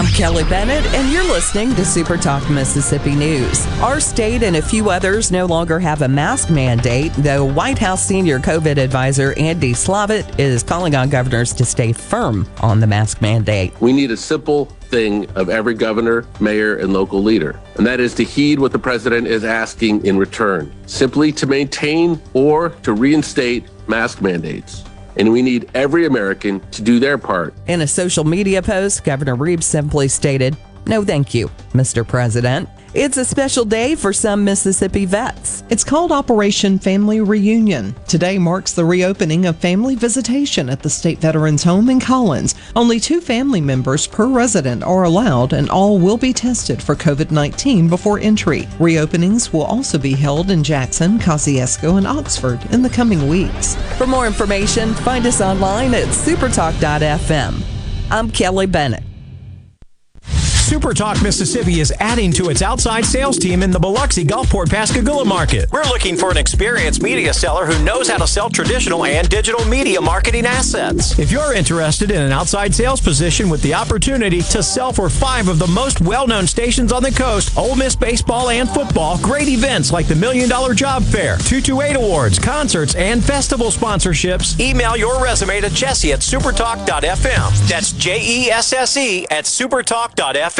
I'm Kelly Bennett, and you're listening to Super Talk Mississippi News. Our state and a few others no longer have a mask mandate, though White House senior COVID advisor Andy Slavitt is calling on governors to stay firm on the mask mandate. We need a simple thing of every governor, mayor, and local leader, and that is to heed what the president is asking in return, simply to maintain or to reinstate mask mandates and we need every American to do their part. In a social media post, Governor Reeves simply stated, No, thank you, Mr. President. It's a special day for some Mississippi vets. It's called Operation Family Reunion. Today marks the reopening of family visitation at the State Veterans Home in Collins. Only two family members per resident are allowed, and all will be tested for COVID 19 before entry. Reopenings will also be held in Jackson, Kosciusko, and Oxford in the coming weeks. For more information, find us online at supertalk.fm. I'm Kelly Bennett. SuperTalk Mississippi is adding to its outside sales team in the Biloxi Gulfport Pascagoula market. We're looking for an experienced media seller who knows how to sell traditional and digital media marketing assets. If you're interested in an outside sales position with the opportunity to sell for five of the most well-known stations on the coast, Ole Miss baseball and football, great events like the Million Dollar Job Fair, 228 Awards, concerts, and festival sponsorships, email your resume to Jesse at supertalk.fm. That's J-E-S-S-E at supertalk.fm.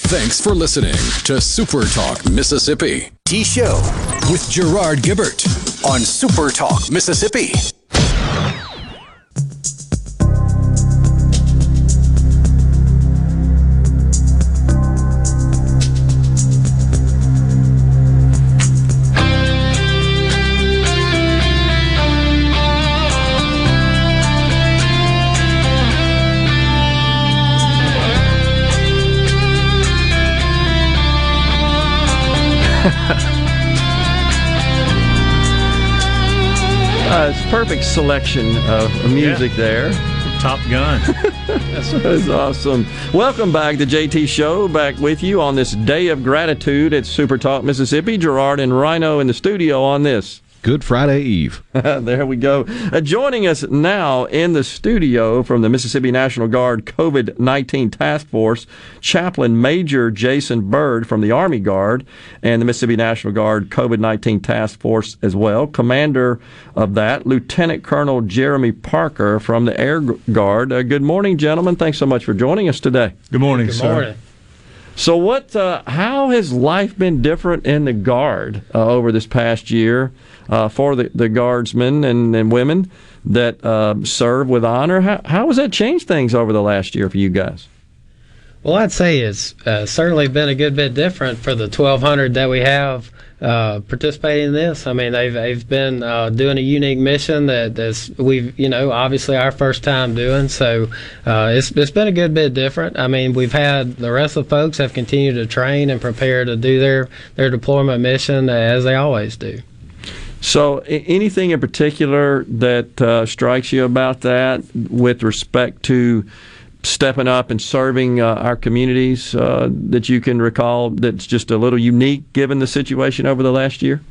Thanks for listening to Super Talk Mississippi. T Show with Gerard Gibert on Super Talk Mississippi. It's perfect selection of music there. Top Gun. That's, that's awesome. Welcome back to JT Show. Back with you on this day of gratitude at Super Talk Mississippi. Gerard and Rhino in the studio on this. Good Friday Eve. there we go. Uh, joining us now in the studio from the Mississippi National Guard COVID 19 Task Force, Chaplain Major Jason Byrd from the Army Guard and the Mississippi National Guard COVID 19 Task Force as well. Commander of that, Lieutenant Colonel Jeremy Parker from the Air Guard. Uh, good morning, gentlemen. Thanks so much for joining us today. Good morning, good sir. Morning. So, what? Uh, how has life been different in the Guard uh, over this past year uh, for the, the Guardsmen and, and women that uh, serve with honor? How, how has that changed things over the last year for you guys? Well, I'd say it's uh, certainly been a good bit different for the 1,200 that we have uh, participating in this. I mean, they've they've been uh, doing a unique mission that that's we've you know obviously our first time doing. So uh, it's it's been a good bit different. I mean, we've had the rest of the folks have continued to train and prepare to do their their deployment mission as they always do. So, anything in particular that uh, strikes you about that with respect to stepping up and serving uh, our communities uh, that you can recall that's just a little unique given the situation over the last year?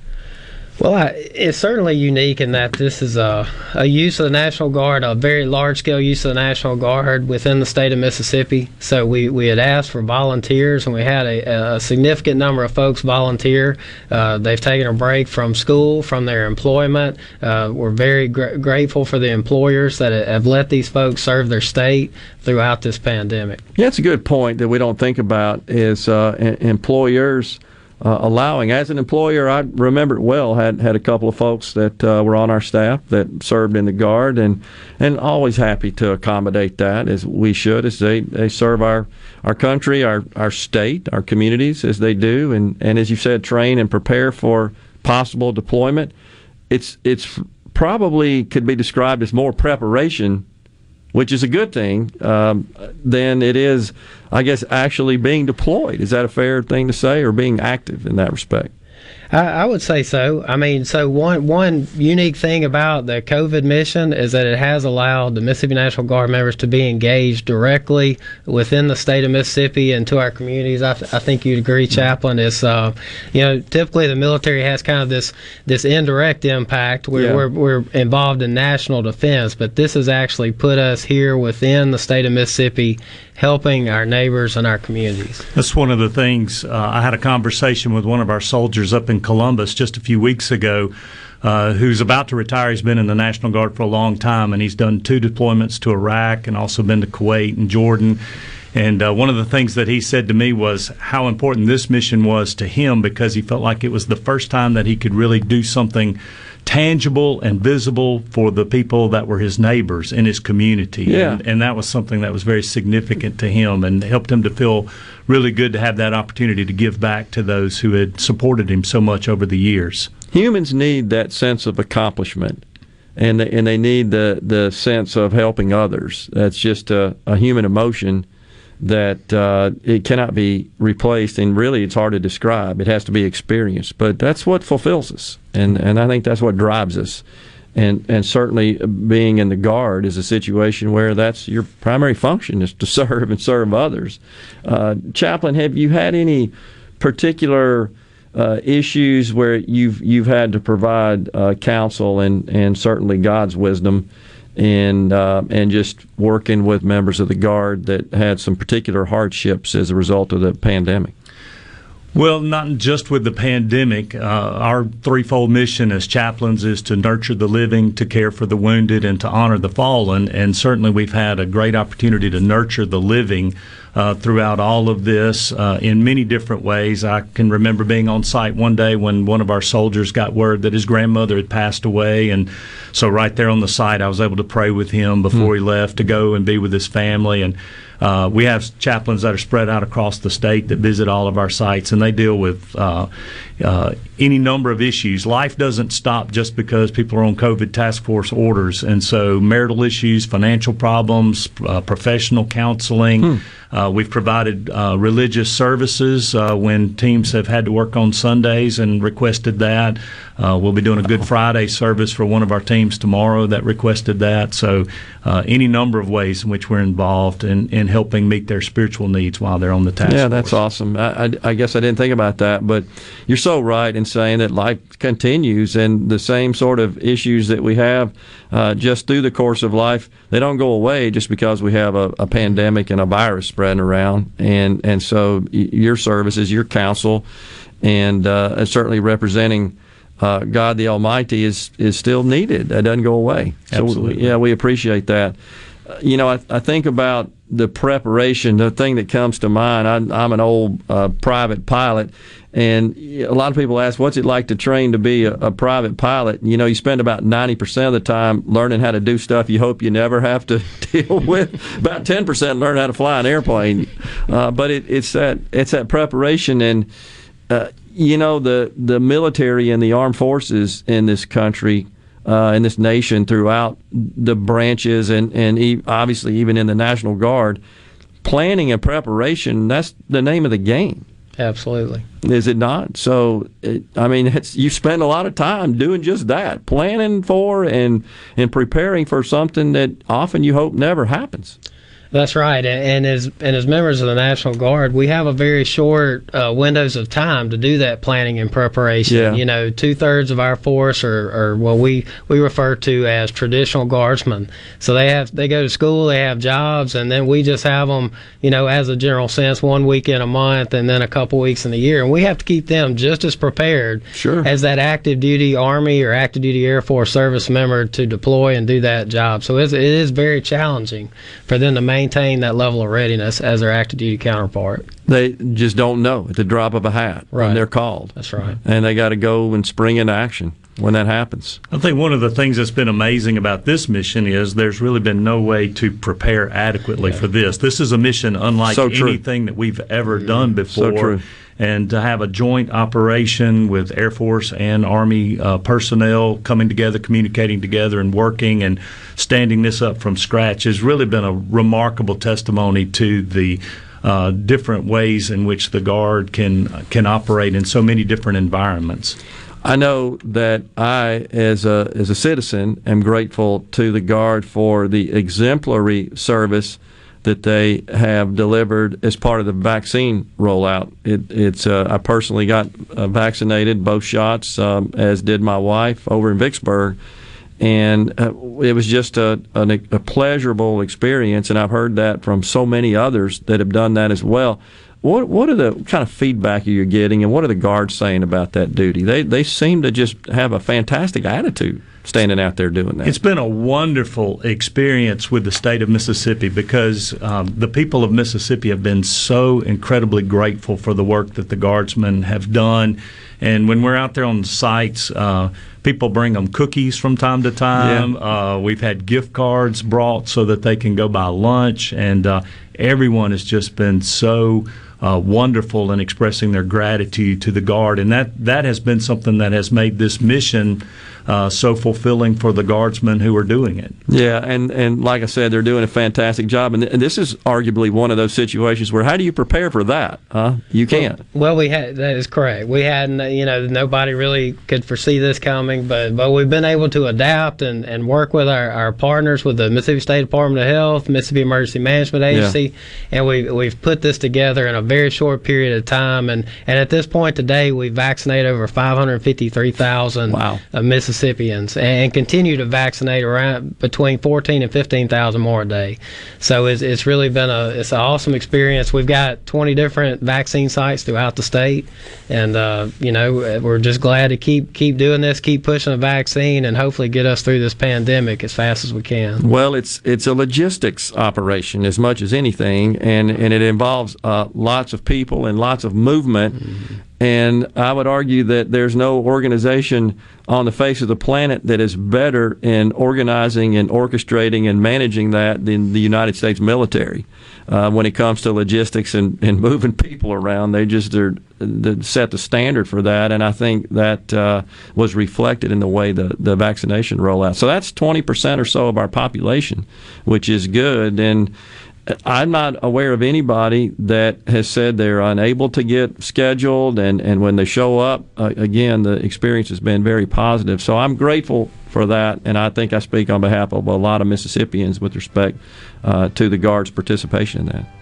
Well, I, it's certainly unique in that this is a, a use of the National Guard, a very large scale use of the National Guard within the state of Mississippi. So we, we had asked for volunteers, and we had a, a significant number of folks volunteer. Uh, they've taken a break from school, from their employment. Uh, we're very gr- grateful for the employers that have let these folks serve their state throughout this pandemic. Yeah, it's a good point that we don't think about is uh, em- employers uh, allowing. As an employer, I remember it well. had had a couple of folks that uh, were on our staff that served in the guard, and and always happy to accommodate that as we should, as they, they serve our our country, our our state, our communities as they do, and and as you said, train and prepare for possible deployment. It's it's probably could be described as more preparation which is a good thing, um, than it is, I guess, actually being deployed. Is that a fair thing to say, or being active in that respect? I, I would say so. I mean, so one one unique thing about the COVID mission is that it has allowed the Mississippi National Guard members to be engaged directly within the state of Mississippi and to our communities. I, th- I think you'd agree, Chaplain. Is uh, you know, typically the military has kind of this this indirect impact where Yeah. we're we're involved in national defense, but this has actually put us here within the state of Mississippi, helping our neighbors and our communities. That's one of the things. Uh, I had a conversation with one of our soldiers up in Columbus just a few weeks ago. Uh, who's about to retire? He's been in the National Guard for a long time, and he's done two deployments to Iraq and also been to Kuwait and Jordan. And uh, one of the things that he said to me was how important this mission was to him because he felt like it was the first time that he could really do something tangible and visible for the people that were his neighbors in his community. Yeah. And, and that was something that was very significant to him and helped him to feel really good to have that opportunity to give back to those who had supported him so much over the years. Humans need that sense of accomplishment, and they, and they need the the sense of helping others. That's just a, a human emotion that uh, it cannot be replaced, and really, it's hard to describe. It has to be experienced, but that's what fulfills us, and and I think that's what drives us. And and certainly, being in the guard is a situation where that's your primary function is to serve and serve others. Uh, Chaplain, have you had any particular uh, issues where you've you've had to provide uh, counsel and and certainly God's wisdom and uh, and just working with members of the guard that had some particular hardships as a result of the pandemic. Well, not just with the pandemic. Uh, our threefold mission as chaplains is to nurture the living, to care for the wounded, and to honor the fallen. And certainly, we've had a great opportunity to nurture the living uh, throughout all of this uh, in many different ways. I can remember being on site one day when one of our soldiers got word that his grandmother had passed away, and so right there on the site, I was able to pray with him before he left to go and be with his family and. Uh, we have chaplains that are spread out across the state that visit all of our sites, and they deal with uh, uh, any number of issues. Life doesn't stop just because people are on COVID task force orders, and so marital issues, financial problems, uh, professional counseling. Uh, we've provided uh, religious services uh, when teams have had to work on Sundays and requested that. Uh, we'll be doing a Good Friday service for one of our teams tomorrow that requested that. So, uh, any number of ways in which we're involved in, in helping meet their spiritual needs while they're on the task yeah, force. that's awesome. I, I, I guess I didn't think about that, but you're so right in saying that life continues, and the same sort of issues that we have uh, just through the course of life, they don't go away just because we have a, a pandemic and a virus spreading around. And and so your services, your counsel, and uh, and certainly representing. Uh, God the Almighty is is still needed. That doesn't go away. So Absolutely. yeah, we appreciate that. Uh, You know, I, I think about the preparation, the thing that comes to mind. I, I'm an old uh, private pilot, and a lot of people ask, "What's it like to train to be a, a private pilot?" You know, you spend about ninety percent of the time learning how to do stuff you hope you never have to deal with. about ten percent learn how to fly an airplane. Uh, but it, it's that it's that preparation and. Uh, you know the the military and the armed forces in this country, uh, in this nation, throughout the branches, and and e- obviously even in the National Guard, planning and preparation. That's the name of the game. Absolutely. Is it not? So, it, I mean, it's, you spend a lot of time doing just that, planning for and and preparing for something that often you hope never happens. That's right, and as and as members of the National Guard, we have a very short uh, windows of time to do that planning and preparation. Yeah. You know, two thirds of our force are, are what we we refer to as traditional guardsmen. So they have they go to school, they have jobs, and then we just have them, you know, as a general sense, one week in a month, and then a couple weeks in the year, and we have to keep them just as prepared sure. as that active duty Army or active duty Air Force service member to deploy and do that job. So it's, it is very challenging for them to maintain that level of readiness as their active duty counterpart. They just don't know at the drop of a hat Right. when they're called. That's right. And they got to go and spring into action when that happens. I think one of the things that's been amazing about this mission is there's really been no way to prepare adequately for this. This is a mission unlike So anything that we've ever done mm. before. true. And to have a joint operation with Air Force and Army uh, personnel coming together, communicating together, and working and standing this up from scratch has really been a remarkable testimony to the uh, different ways in which the Guard can can operate in so many different environments. I know that I, as a as a citizen, am grateful to the Guard for the exemplary service that they have delivered as part of the vaccine rollout. It, it's uh, I personally got uh, vaccinated both shots, um, as did my wife over in Vicksburg, and uh, it was just a, a pleasurable experience. And I've heard that from so many others that have done that as well. What what are the kind of feedback you're getting, and what are the guards saying about that duty? They they seem to just have a fantastic attitude standing out there doing that. It's been a wonderful experience with the state of Mississippi because um, the people of Mississippi have been so incredibly grateful for the work that the guardsmen have done. And when we're out there on the sites, uh, people bring them cookies from time to time. Uh, we've had gift cards brought so that they can go buy lunch. And uh, everyone has just been so uh, wonderful in expressing their gratitude to the Guard. And that, that has been something that has made this mission uh, so fulfilling for the guardsmen who are doing it. Yeah, and, and like I said, they're doing a fantastic job. And, th- and this is arguably one of those situations where how do you prepare for that? Huh? You can't. Well, we had that is correct. We hadn't, you know nobody really could foresee this coming, but but we've been able to adapt and, and work with our, our partners with the Mississippi State Department of Health, Mississippi Emergency Management Agency, and we we've put this together in a very short period of time. And, and at this point today, we've vaccinated over 553,000 wow. uh, Mississippians and continue to vaccinate around between 14 and 15,000 more a day. So it's, it's really been a it's an awesome experience. We've got 20 different vaccine sites throughout the state, and uh, you know we're just glad to keep keep doing this, keep pushing the vaccine, and hopefully get us through this pandemic as fast as we can. Well, it's it's a logistics operation as much as anything, and and it involves uh, lots of people and lots of movement. And I would argue that there's no organization on the face of the planet that is better in organizing and orchestrating and managing that than the United States military. Uh, when it comes to logistics and, and moving people around, they just are they set the standard for that, and I think that uh, was reflected in the way the, the vaccination rollout. So that's 20% or so of our population, which is good. And I'm not aware of anybody that has said they're unable to get scheduled, and, and when they show up, uh, again, the experience has been very positive. So I'm grateful for that, and I think I speak on behalf of a lot of Mississippians with respect uh, to the Guard's participation in that.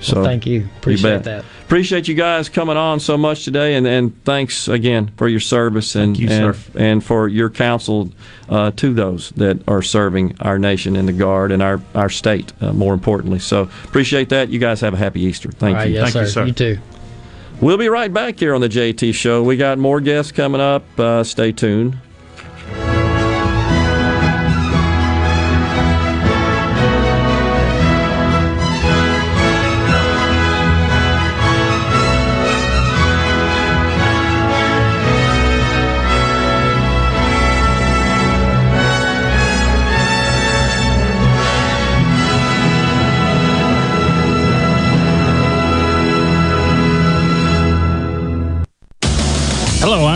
So Well, thank you. Appreciate bet. that. Appreciate you guys coming on so much today, and, and thanks again for your service and you, and, and for your counsel uh, to those that are serving our nation in the Guard and our our state, uh, more importantly. So appreciate that. You guys have a happy Easter. Thank All right, you. yes, sir. You too. We'll be right back here on the JT Show. We got more guests coming up. Uh, stay tuned.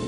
thing.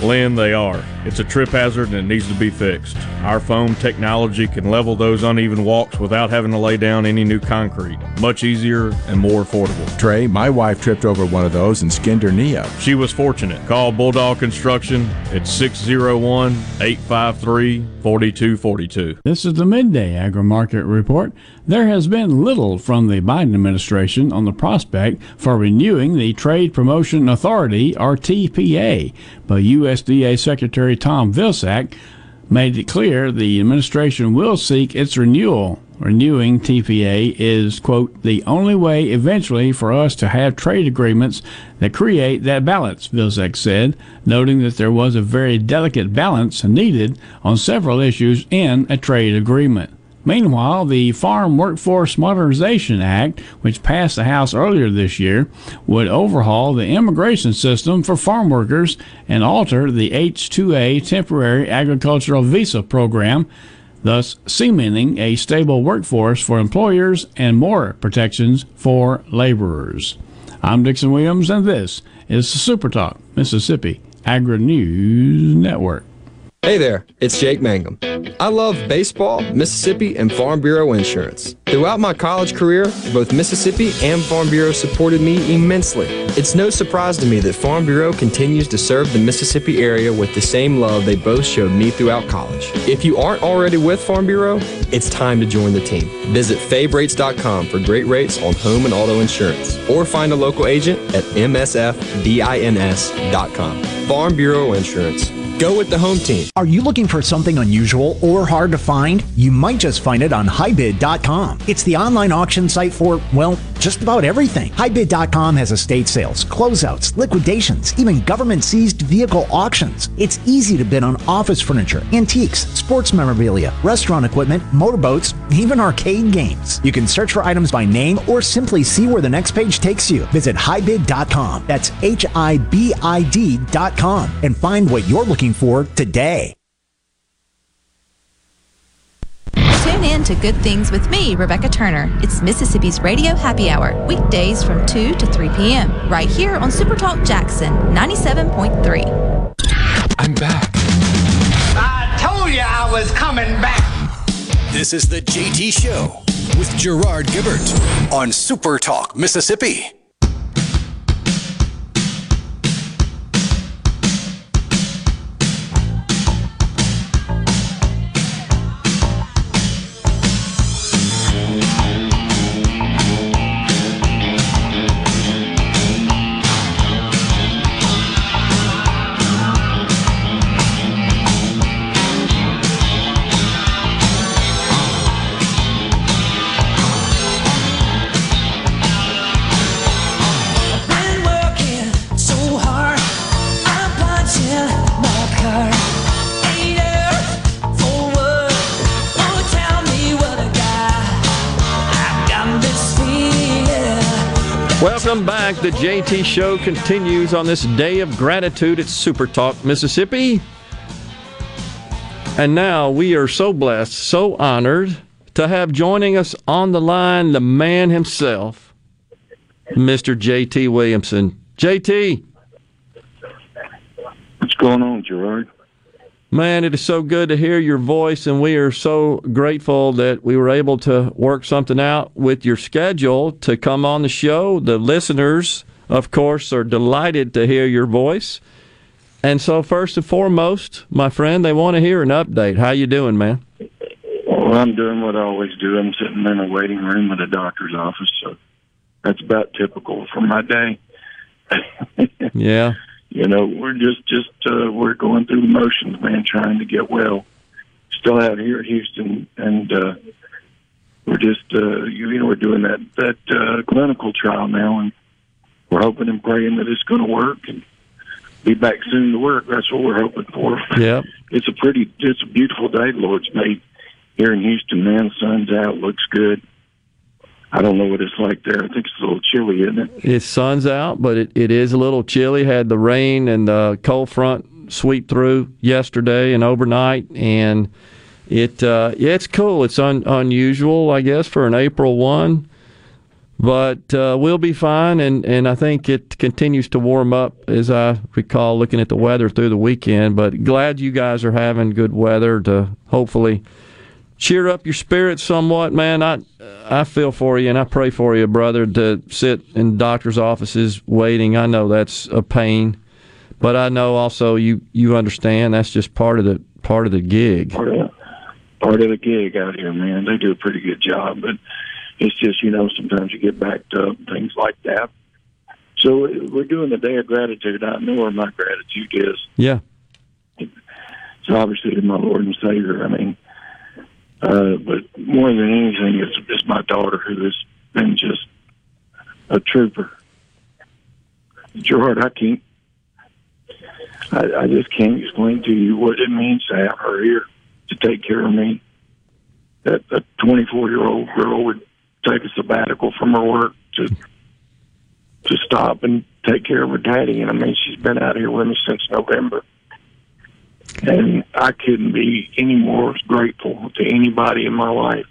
Lynn, they are. It's a trip hazard and it needs to be fixed. Our foam technology can level those uneven walks without having to lay down any new concrete. Much easier and more affordable. Trey, my wife tripped over one of those and skinned her knee up. She was fortunate. Call Bulldog Construction at 601 853 4242. This is the Midday Agri Market Report. There has been little from the Biden administration on the prospect for renewing the Trade Promotion Authority, or TPA, but USDA Secretary Tom Vilsack made it clear the administration will seek its renewal. Renewing TPA is, quote, the only way eventually for us to have trade agreements that create that balance, Vilsack said, noting that there was a very delicate balance needed on several issues in a trade agreement. Meanwhile, the Farm Workforce Modernization Act, which passed the House earlier this year, would overhaul the immigration system for farm workers and alter the H-2A temporary agricultural visa program, thus cementing a stable workforce for employers and more protections for laborers. I'm Dixon Williams, and this is Super Talk Mississippi Agri News Network. Hey there, it's Jake Mangum. I love baseball, Mississippi, and Farm Bureau insurance. Throughout my college career, both Mississippi and Farm Bureau supported me immensely. It's no surprise to me that Farm Bureau continues to serve the Mississippi area with the same love they both showed me throughout college. If you aren't already with Farm Bureau, it's time to join the team. Visit favrates.com for great rates on home and auto insurance, or find a local agent at msfbins.com. Farm Bureau Insurance. Go with the home team. Are you looking for something unusual or hard to find? You might just find it on hibid.com. It's the online auction site for, well, just about everything. HiBid.com has estate sales, closeouts, liquidations, even government seized vehicle auctions. It's easy to bid on office furniture, antiques, sports memorabilia, restaurant equipment, motorboats, even arcade games. You can search for items by name or simply see where the next page takes you. Visit hibid.com. That's H I B I D.com and find what you're looking for today. Tune in to Good Things with me, Rebecca Turner. It's Mississippi's Radio Happy Hour, weekdays from 2 to 3 p.m., right here on Super Talk Jackson 97.3. I'm back. I told you I was coming back. This is the JT Show with Gerard Gibert on Super Talk, Mississippi. Back. The JT Show continues on this day of gratitude at Super Talk, Mississippi. And now we are so blessed, so honored to have joining us on the line the man himself, Mr. JT Williamson. JT. What's going on, Gerard? Man, it is so good to hear your voice, and we are so grateful that we were able to work something out with your schedule to come on the show. The listeners, of course, are delighted to hear your voice. And so, first and foremost, my friend, they want to hear an update. How you doing, man? Well, I'm doing what I always do. I'm sitting in a waiting room at a doctor's office, so that's about typical for my day. Yeah. You know, we're just just uh, we're going through the motions, man, trying to get well. Still out here at Houston, and uh, we're just uh, you know we're doing that that uh, clinical trial now, and we're hoping and praying that it's going to work and be back soon to work. That's what we're hoping for. Yeah. It's a pretty, it's a beautiful day the Lord's made here in Houston. Man, sun's out, looks good. I don't know what it's like there. I think it's a little chilly, isn't it? It's sun's out, but it, it is a little chilly. Had the rain and the cold front sweep through yesterday and overnight, and it uh, yeah, it's cool. It's un, unusual, I guess, for an April one, but uh, we'll be fine. And, and I think it continues to warm up as I recall looking at the weather through the weekend. But glad you guys are having good weather to hopefully cheer up your spirits somewhat, man. I I feel for you and I pray for you, brother, to sit in doctors' offices waiting. I know that's a pain, but I know also you you understand that's just part of the part of the gig. Part of, part of the gig out here, man. They do a pretty good job, but it's just you know sometimes you get backed up, things like that. So we're doing the day of gratitude. I know where my gratitude is. Yeah. It's obviously to my Lord and Savior. I mean, uh, but more than anything, it's, it's my daughter who has been just a trooper. Gerard, I can't, I, I just can't explain to you what it means to have her here to take care of me. That a 24 year old girl would take a sabbatical from her work to to stop and take care of her daddy. And I mean, she's been out here with me since November. And I couldn't be any more grateful to anybody in my life.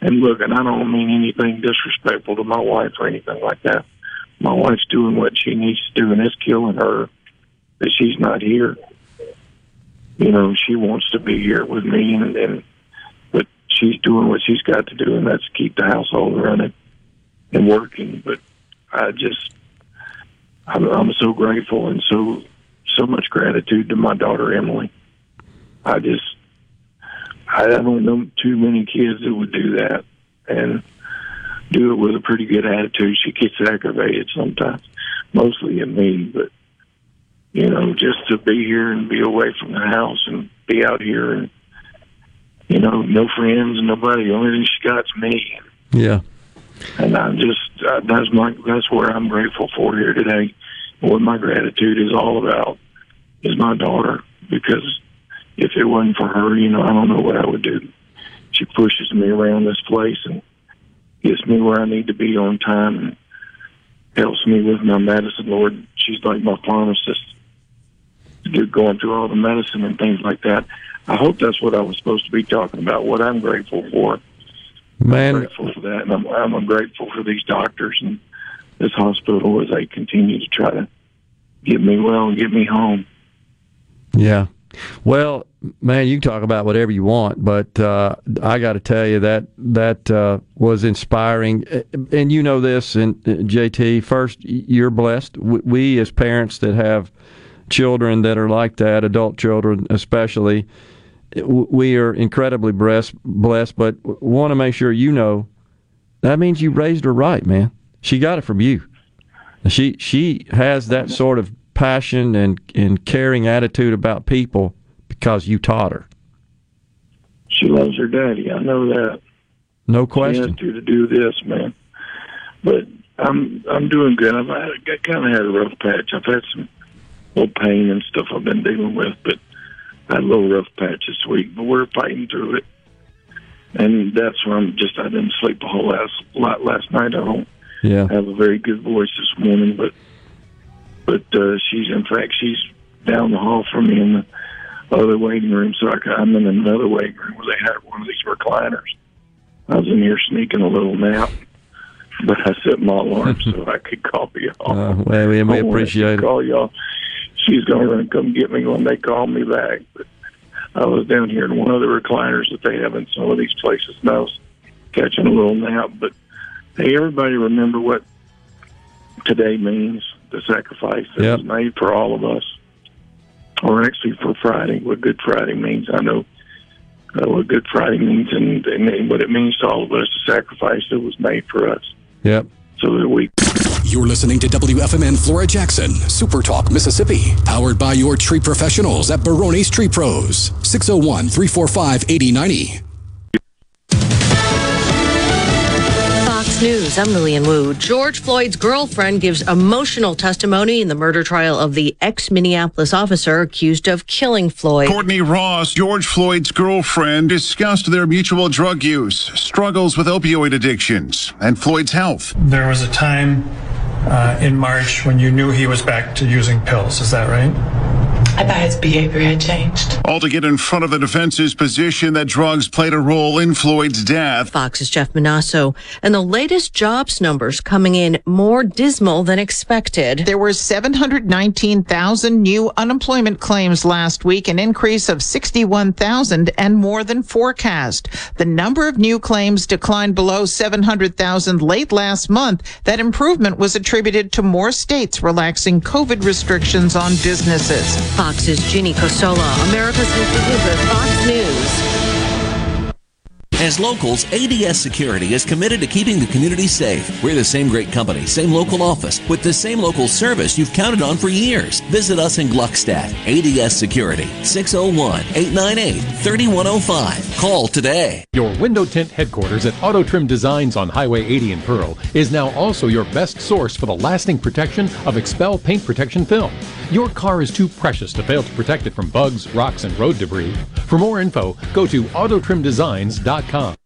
And look, and I don't mean anything disrespectful to my wife or anything like that. My wife's doing what she needs to do, and it's killing her that she's not here. You know, she wants to be here with me, and, and but she's doing what she's got to do, and that's keep the household running and working. But I just, I'm, I'm so grateful and so so much gratitude to my daughter Emily. I just, I don't know too many kids that would do that and do it with a pretty good attitude. She gets aggravated sometimes, mostly at me, but you know, just to be here and be away from the house and be out here and you know, no friends, nobody. The only thing she got's me. Yeah. And I'm just uh, that's my that's where I'm grateful for here today. What my gratitude is all about is my daughter because if it wasn't for her, you know, I don't know what I would do. She pushes me around this place and gets me where I need to be on time and helps me with my medicine. Lord, she's like my pharmacist, going through all the medicine and things like that. I hope that's what I was supposed to be talking about. What I'm grateful for. Man, I'm grateful for that, and I'm, I'm grateful for these doctors and this hospital as they continue to try to get me well and get me home. Yeah. Well, man, you can talk about whatever you want, but uh, I got to tell you that that uh, was inspiring. And you know this, and uh, JT. First, you're blessed. We, we as parents that have children that are like that, adult children especially, we are incredibly blessed. Blessed, but want to make sure you know that means you raised her right, man. She got it from you. She she has that sort of passion and, and caring attitude about people because you taught her. She loves her daddy. I know that. No question. to to do this, man. But I'm I'm doing good. I've had, I kind of had a rough patch. I've had some little pain and stuff I've been dealing with, but I had a little rough patch this week. But we're fighting through it, and that's where I'm just. I didn't sleep a whole last lot last night. I don't Yeah. have a very good voice this morning, but but uh, she's in fact she's down the hall from me in the other waiting room. So I, I'm in another waiting room where they had one of these recliners. I was in here sneaking a little nap, but I set my alarm so I could call y'all. Uh, well, we, we I to appreciate it. Call y'all. She's going to run come get me when they call me back. But I was down here in one of the recliners that they have in some of these places, and I was catching a little nap. But hey, everybody, remember what today means the sacrifice that Yep. was made for all of us, or actually for Friday, what Good Friday means. I know uh, what Good Friday means and, and what it means to all of us, the sacrifice that was made for us, Yep. so that we You're listening to WFMN Flora Jackson, Super Talk, Mississippi, powered by your tree professionals at Barone's Tree Pros, 601 345 8090. Fox News, I'm Lillian Wu. George Floyd's girlfriend gives emotional testimony in the murder trial of the ex Minneapolis officer accused of killing Floyd. Courtney Ross, George Floyd's girlfriend, discussed their mutual drug use, struggles with opioid addictions, and Floyd's health. There was a time uh, in March when you knew he was back to using pills. Is that right? I thought his behavior had changed. All to get in front of the defense's position that drugs played a role in Floyd's death. Fox's Jeff Monosso. And the latest jobs numbers coming in more dismal than expected. There were 719,000 new unemployment claims last week, an increase of 61,000 and more than forecast. The number of new claims declined below 700,000 late last month. That improvement was attributed to more states relaxing COVID restrictions on businesses. Fox's Ginny Cosola, America's for Fox News. As locals, ADS Security is committed to keeping the community safe. We're the same great company, same local office, with the same local service you've counted on for years. Visit us in Gluckstadt. ADS Security, 601 898 3105. Call today. Your window tint headquarters at Auto Trim Designs on Highway 80 in Pearl is now also your best source for the lasting protection of XPEL paint protection film. Your car is too precious to fail to protect it from bugs, rocks, and road debris. For more info, go to autotrimdesigns.com. Podcast.com.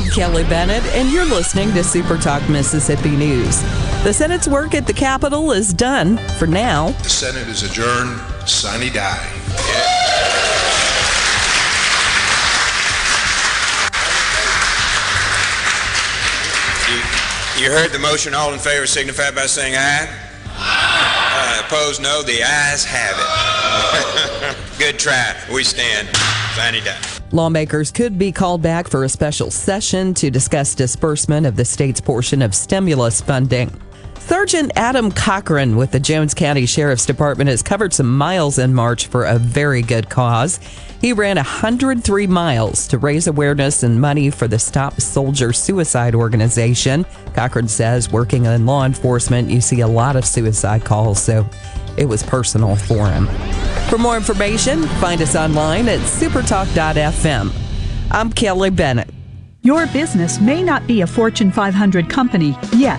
I'm Kelly Bennett, and you're listening to Super Talk Mississippi News. The Senate's work at the Capitol is done for now. The Senate is adjourned. Sine die. You heard the motion. All in favor signify by saying aye. Uh, opposed, no. The ayes have it. Good try. We stand. Sine die. Lawmakers could be called back for a special session to discuss disbursement of the state's portion of stimulus funding. Sergeant Adam Cochran with the Jones County Sheriff's Department has covered some miles in March for a very good cause. He ran 103 miles to raise awareness and money for the Stop Soldier Suicide Organization. Cochran says working in law enforcement, you see a lot of suicide calls, so it was personal for him. For more information, find us online at supertalk.fm. I'm Kelly Bennett. Your business may not be a Fortune 500 company yet.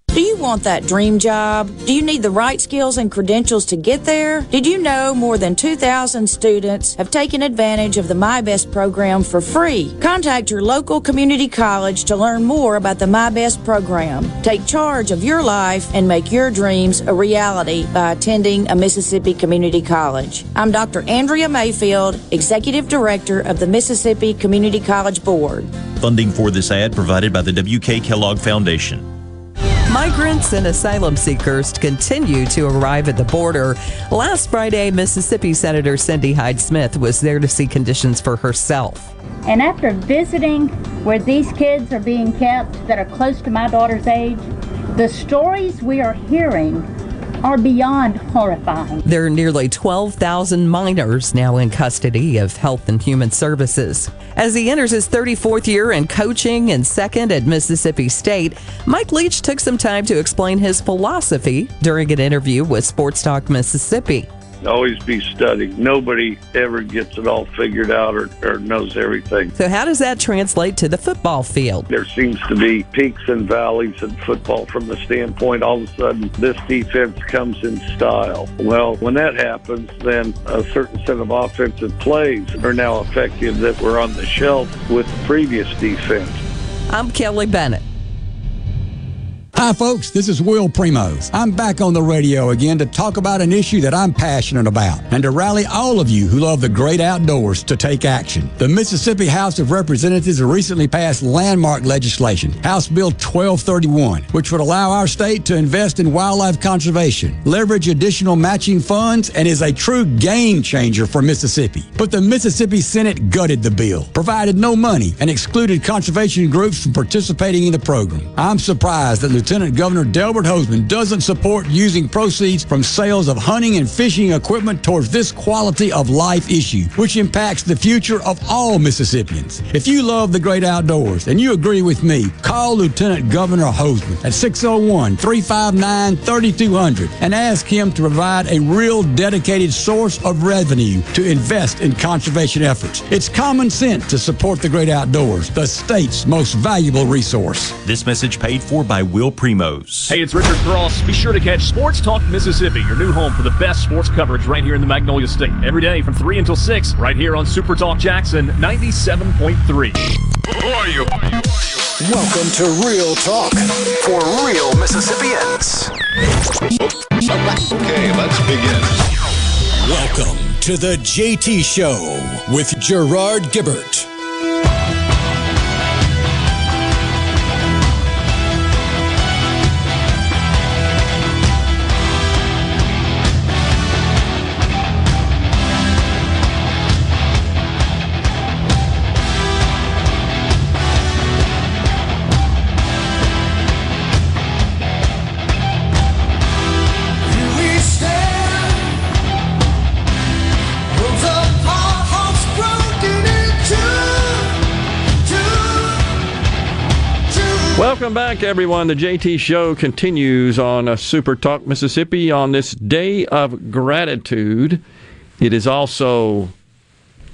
Do you want that dream job? Do you need the right skills and credentials to get there? Did you know more than 2,000 students have taken advantage of the MI-BEST program for free? Contact your local community college to learn more about the MI-BEST program. Take charge of your life and make your dreams a reality by attending a Mississippi community college. I'm Dr. Andrea Mayfield, Executive Director of the Mississippi Community College Board. Funding for this ad provided by the W.K. Kellogg Foundation. Migrants and asylum seekers continue to arrive at the border. Last Friday, Mississippi Senator Cindy Hyde Smith was there to see conditions for herself. And after visiting where these kids are being kept that are close to my daughter's age, the stories we are hearing are beyond horrifying. There are nearly 12,000 minors now in custody of Health and Human Services. As he enters his 34th year in coaching and second at Mississippi State, Mike Leach took some time to explain his philosophy during an interview with Sports Talk Mississippi always be studying. Nobody ever gets it all figured out or, or knows everything. So, how does that translate to the football field? There seems to be peaks and valleys in football from the standpoint all of a sudden this defense comes in style. Well, when that happens, then a certain set of offensive plays are now effective that were on the shelf with the previous defense. I'm Kelly Bennett. Hi, folks. This is Will Primos. I'm back on the radio again to talk about an issue that I'm passionate about and to rally all of you who love the great outdoors to take action. The Mississippi House of Representatives recently passed landmark legislation, House Bill 1231, which would allow our state to invest in wildlife conservation, leverage additional matching funds, and is a true game changer for Mississippi. But the Mississippi Senate gutted the bill, provided no money, and excluded conservation groups from participating in the program. I'm surprised that Lieutenant Lieutenant Governor Delbert Hosemann doesn't support using proceeds from sales of hunting and fishing equipment towards this quality of life issue, which impacts the future of all Mississippians. If you love the great outdoors and you agree with me, call Lieutenant Governor Hosemann at 601 359 3200 and ask him to provide a real dedicated source of revenue to invest in conservation efforts. It's common sense to support the great outdoors, the state's most valuable resource. This message paid for by Will Primos. Hey, it's Richard Cross. Be sure to catch Sports Talk Mississippi, your new home for the best sports coverage right here in the Magnolia State. Every day from 3 until 6, right here on Super Talk Jackson 97.3. Who are you? Welcome to Real Talk for real Mississippians. Okay, let's begin. Welcome to the JT Show with Gerard Gibert. Welcome back, everyone. The JT Show continues on a Super Talk Mississippi on this day of gratitude. It is also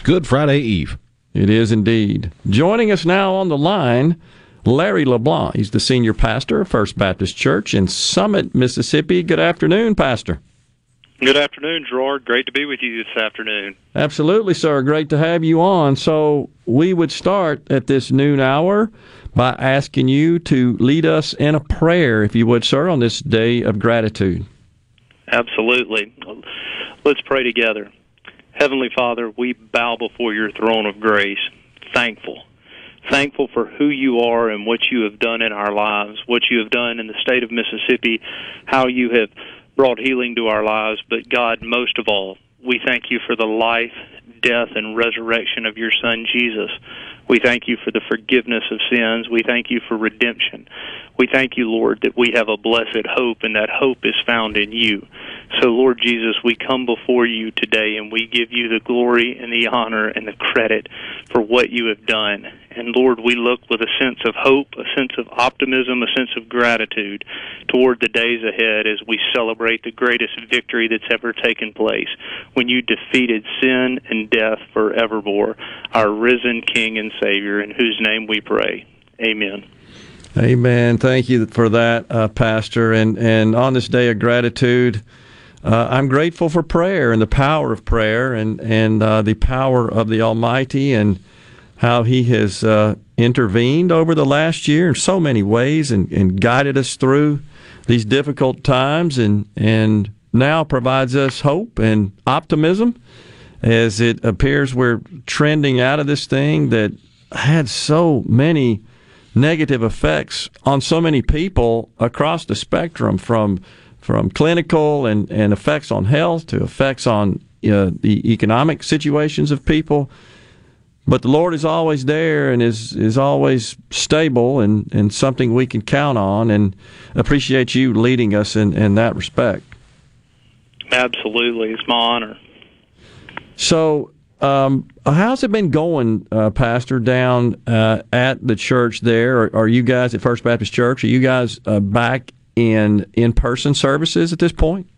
Good Friday Eve. It is indeed. Joining us now on the line, Larry LeBlanc. He's the senior pastor of First Baptist Church in Summit, Mississippi. Good afternoon, Pastor. Good afternoon, Gerard. Great to be with you this afternoon. Absolutely, sir. Great to have you on. So, we would start at this noon hour by asking you to lead us in a prayer, if you would, sir, on this day of gratitude. Absolutely. Let's pray together. Heavenly Father, we bow before your throne of grace, thankful. Thankful for who you are and what you have done in our lives, what you have done in the state of Mississippi, how you have brought healing to our lives. But God, most of all, we thank you for the life, death, and resurrection of your Son, Jesus. We thank you for the forgiveness of sins. We thank you for redemption. We thank you, Lord, that we have a blessed hope, and that hope is found in you. So, Lord Jesus, we come before you today and we give you the glory and the honor and the credit for what you have done. And Lord, we look with a sense of hope, a sense of optimism, a sense of gratitude toward the days ahead as we celebrate the greatest victory that's ever taken place when you defeated sin and death forevermore, our risen King and Savior, in whose name we pray. Amen. Amen. Thank you for that, uh, Pastor. And and on this day of gratitude, uh, I'm grateful for prayer and the power of prayer and and uh, the power of the Almighty and how He has uh, intervened over the last year in so many ways and, and guided us through these difficult times and and now provides us hope and optimism as it appears we're trending out of this thing that had so many negative effects on so many people across the spectrum from from clinical and, and effects on health to effects on uh, the economic situations of people. But the Lord is always there and is, is always stable and, and something we can count on and appreciate you leading us in, in that respect. Absolutely. It's my honor. So, um, how's it been going, uh, Pastor, down uh, at the church there? Are, are, you guys at First Baptist Church? Are you guys uh, back in in person services at this point?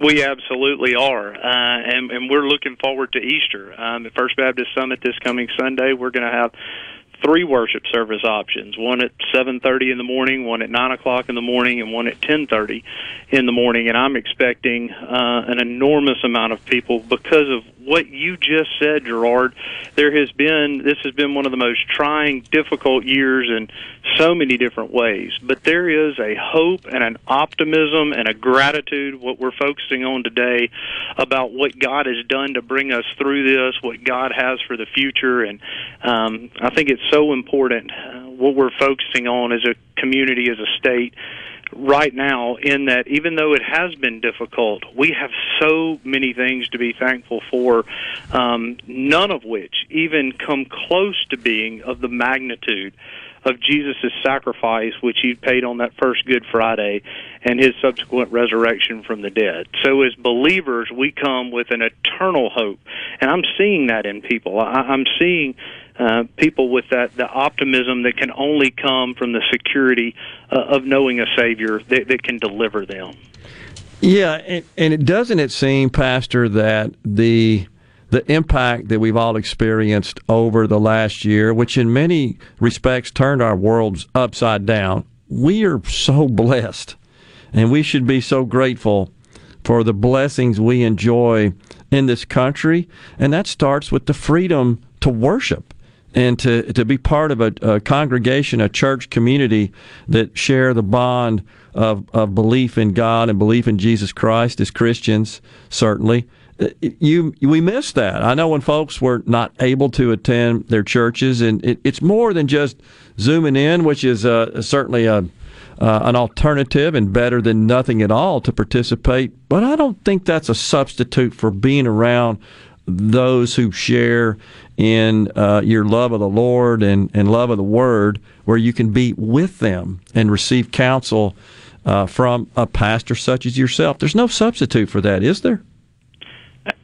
We absolutely are, uh, and, and we're looking forward to Easter. Um, First Baptist Summit this coming Sunday, we're going to have three worship service options one at 7.30 in the morning one at 9 o'clock in the morning and one at 10.30 in the morning. And i'm expecting uh, an enormous amount of people because of what you just said gerard. There has been this has been one of the most trying difficult years in so many different ways. But there is a hope and an optimism and a gratitude what we're focusing on today about what god has done to bring us through this what god has for the future. And um, i think it's so important uh, what we're focusing on as a community, as a state, right now in that even though it has been difficult, we have so many things to be thankful for, um, none of which even come close to being of the magnitude of Jesus' sacrifice, which he paid on that first Good Friday, and his subsequent resurrection from the dead. So, as believers, we come with an eternal hope, and I'm seeing that in people. I, I'm seeing uh, people with that the optimism that can only come from the security uh, of knowing a Savior that, that can deliver them. Yeah, and, and it doesn't it seem, Pastor, that the the impact that we've all experienced over the last year, which in many respects turned our worlds upside down. We are so blessed, and we should be so grateful for the blessings we enjoy in this country, and that starts with the freedom to worship and to, to be part of a, a, congregation, a church community that share the bond of, of belief in God and belief in Jesus Christ as Christians, certainly. Uh, you, we miss that. I know when folks were not able to attend their churches, and it, it's more than just zooming in, which is uh, certainly a, uh, an alternative and better than nothing at all to participate. But I don't think that's a substitute for being around those who share in uh, your love of the Lord and, and love of the Word, where you can be with them and receive counsel uh, from a pastor such as yourself. There's no substitute for that, is there?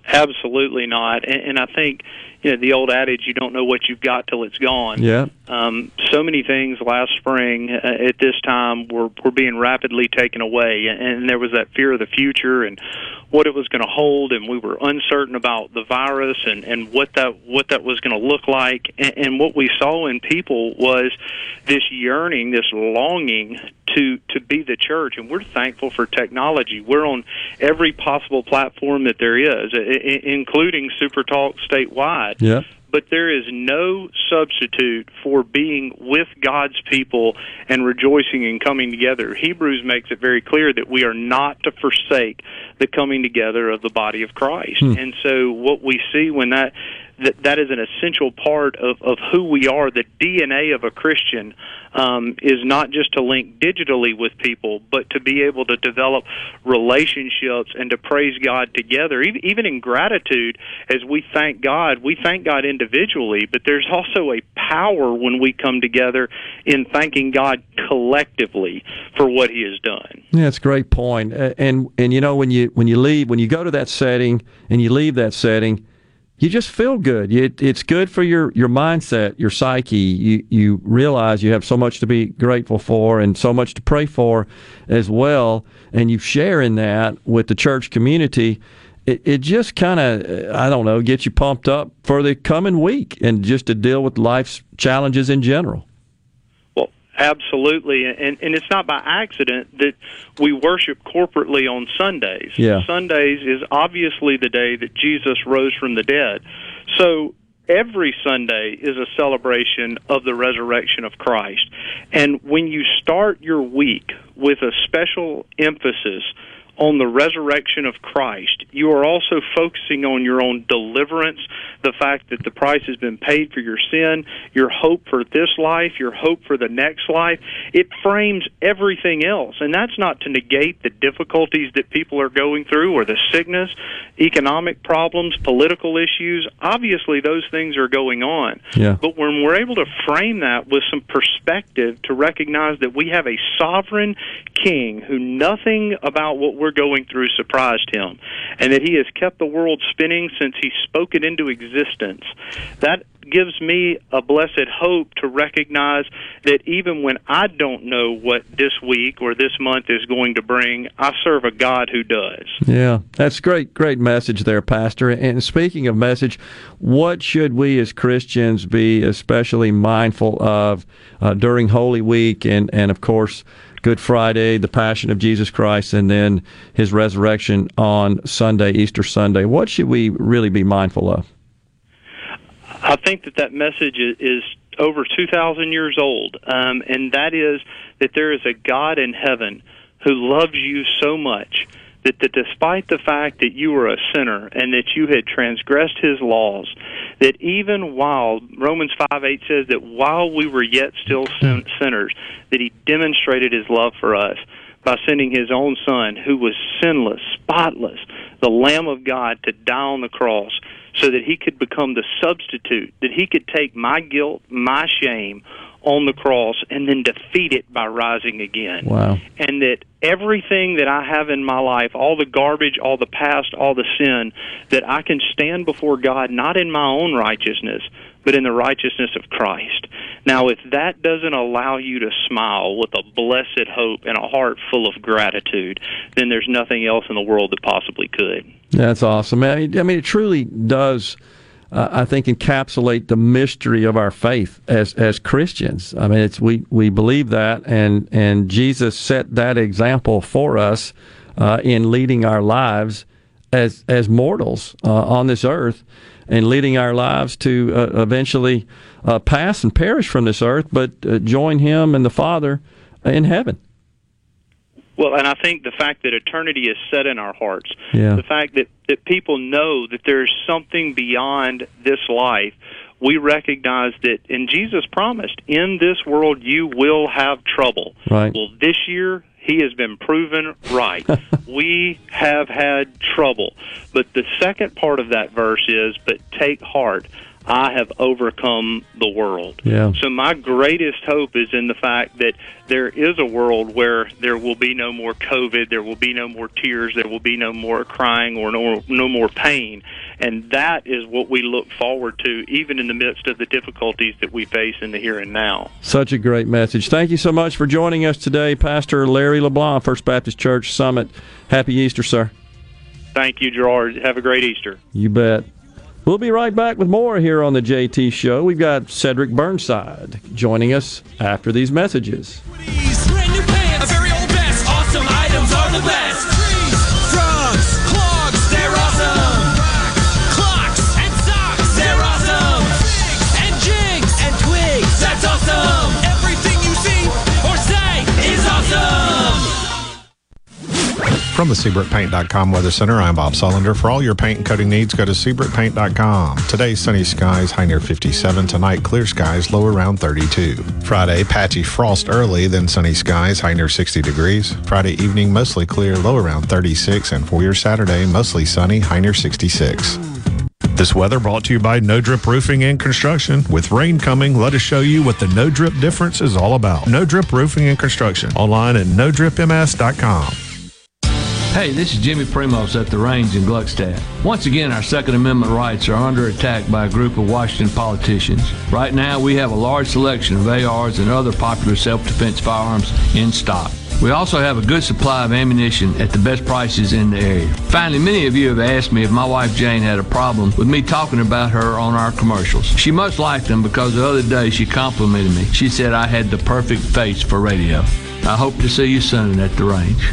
Absolutely not. And, and I think you know the old adage you don't know what you've got till it's gone yeah um so many things last spring uh, at this time were were being rapidly taken away and, and there was that fear of the future and what it was going to hold and we were uncertain about the virus and and what that what that was going to look like. And, and what we saw in people was this yearning this longing to to be the church. And we're thankful for technology. We're on every possible platform that there is including super talk statewide. Yeah but there is no substitute for being with God's people and rejoicing and coming together. Hebrews makes it very clear that we are not to forsake the coming together of the body of Christ. Hmm. And so what we see when that that that is an essential part of, of who we are. The DNA of a Christian um, is not just to link digitally with people, but to be able to develop relationships and to praise God together. Even, even in gratitude, as we thank God, we thank God individually, but there's also a power when we come together in thanking God collectively for what He has done. Yeah, that's a great point. And and you know when you when you leave when you go to that setting and you leave that setting you just feel good. It, it's good for your, your mindset, your psyche. You, you realize you have so much to be grateful for and so much to pray for as well. And you share in that with the church community. It, it just kind of, I don't know, gets you pumped up for the coming week and just to deal with life's challenges in general. Absolutely, and and it's not by accident that we worship corporately on Sundays. Yeah. Sundays is obviously the day that Jesus rose from the dead. So every Sunday is a celebration of the resurrection of Christ. And when you start your week with a special emphasis on the resurrection of Christ, you are also focusing on your own deliverance, the fact that the price has been paid for your sin, your hope for this life, your hope for the next life. It frames everything else. And that's not to negate the difficulties that people are going through or the sickness, economic problems, political issues. Obviously, those things are going on. Yeah. But when we're able to frame that with some perspective to recognize that we have a sovereign king who nothing about what we're going through surprised him, and that he has kept the world spinning since he spoke it into existence. That gives me a blessed hope to recognize that even when I don't know what this week or this month is going to bring, I serve a God who does. Yeah, that's great, great message there, Pastor. And speaking of message, what should we as Christians be especially mindful of uh, during Holy Week and, and of course, Good Friday, the Passion of Jesus Christ, and then his resurrection on Sunday, Easter Sunday? What should we really be mindful of? I think that that message is, over 2,000 years old, um, and that is that there is a God in heaven who loves you so much that, that despite the fact that you were a sinner and that you had transgressed his laws, that even while Romans 5 8 says that while we were yet still sin- mm-hmm. sinners, that he demonstrated his love for us by sending his own son, who was sinless, spotless, the Lamb of God, to die on the cross so that he could become the substitute, that he could take my guilt, my shame on the cross and then defeat it by rising again. Wow. And that everything that I have in my life, all the garbage, all the past, all the sin, that I can stand before God not in my own righteousness, but in the righteousness of Christ. Now, if that doesn't allow you to smile with a blessed hope and a heart full of gratitude, then there's nothing else in the world that possibly could. That's awesome. I mean, I mean it truly does. Uh, I think encapsulate the mystery of our faith as as Christians. I mean, it's we we believe that, and and Jesus set that example for us uh, in leading our lives as as mortals uh, on this earth, and leading our lives to uh, eventually uh, pass and perish from this earth, but uh, join Him and the Father in heaven. Well, and I think the fact that eternity is set in our hearts, Yeah. the fact that, that people know that there's something beyond this life, we recognize that, and Jesus promised, in this world you will have trouble. Right. Well, this year, he has been proven right. we have had trouble. But the second part of that verse is, but take heart. I have overcome the world. Yeah. So my greatest hope is in the fact that there is a world where there will be no more COVID, there will be no more tears, there will be no more crying or no, no more pain. And that is what we look forward to, even in the midst of the difficulties that we face in the here and now. Such a great message. Thank you so much for joining us today, Pastor Larry LeBlanc, First Baptist Church Summit. Happy Easter, sir. Thank you, Gerard. Have a great Easter. You bet. We'll be right back with more here on the JT Show. We've got Cedric Burnside joining us after these messages. From the SeabrookPaint.com Weather Center, I'm Bob Sullender. For all your paint and coating needs, go to SeabrookPaint.com. Today, sunny skies, high near 57. Tonight, clear skies, low around 32. Friday, patchy frost early, then sunny skies, high near 60 degrees. Friday evening, mostly clear, low around 36. And for your Saturday, mostly sunny, high near 66. This weather brought to you by No Drip Roofing and Construction. With rain coming, let us show you what the No Drip difference is all about. No Drip Roofing and Construction. Online at NoDripMS.com. Hey, this is Jimmy Primos at the range in Gluckstadt. Once again, our Second Amendment rights are under attack by a group of Washington politicians. Right now, we have a large selection of ARs and other popular self defense firearms in stock. We also have a good supply of ammunition at the best prices in the area. Finally, many of you have asked me if my wife Jane had a problem with me talking about her on our commercials. She must like them because the other day she complimented me. She said I had the perfect face for radio. I hope to see you soon at the range.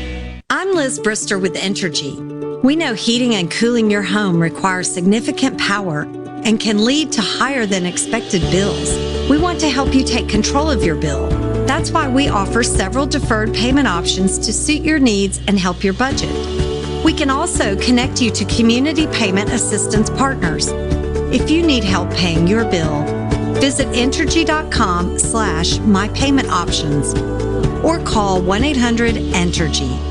I'm Liz Brister with Entergy. We know heating and cooling your home requires significant power and can lead to higher than expected bills. We want to help you take control of your bill. That's why we offer several deferred payment options to suit your needs and help your budget. We can also connect you to community payment assistance partners. If you need help paying your bill, visit Entergy.com slash my payment options or call 1-800-ENTERGY.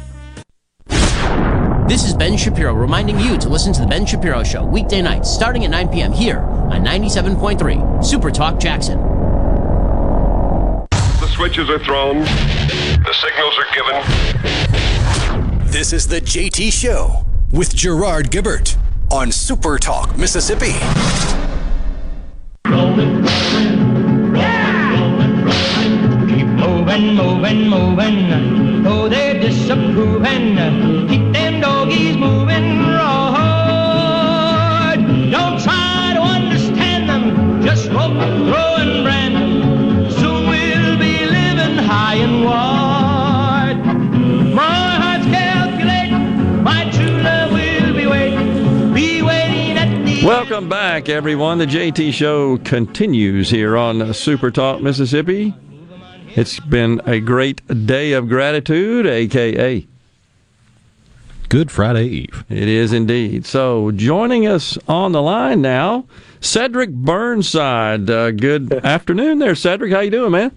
This is Ben Shapiro reminding you to listen to The Ben Shapiro Show weekday nights starting at 9 p.m. here on 97.3 Super Talk Jackson. The switches are thrown, the signals are given. This is the JT Show with Gerard Gibert on Super Talk, Mississippi. Rolling, rolling, Keep moving, moving, moving. Oh, they're disapproving. Keep them doggies moving. Don't try to understand them. Just rope, throw, and brand. Soon we'll be living high and wide. My heart's calculating. My true love will be waiting. Be waiting at the Welcome back, everyone. The JT Show continues here on Super Talk Mississippi. It's been a great day of gratitude, aka Good Friday Eve. It is indeed. So, joining us on the line now, Cedric Burnside. Uh, good afternoon, there, Cedric. How you doing, man?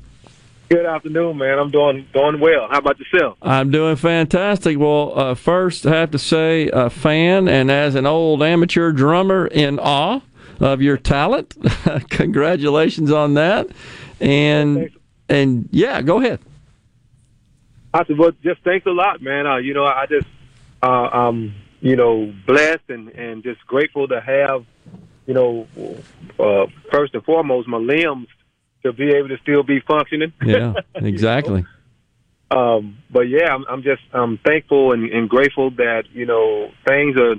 Good afternoon, man. I'm doing doing well. How about yourself? I'm doing fantastic. Well, uh, first, I have to say, a fan and as an old amateur drummer, in awe of your talent. Congratulations on that. And and yeah, go ahead. I said, well, just thanks a lot, man. Uh, you know, I just, uh, I'm, you know, blessed and, and just grateful to have, you know, uh, first and foremost, my limbs to be able to still be functioning. Yeah, exactly. Um, but yeah, I'm, I'm just I'm thankful and, and grateful that you know things are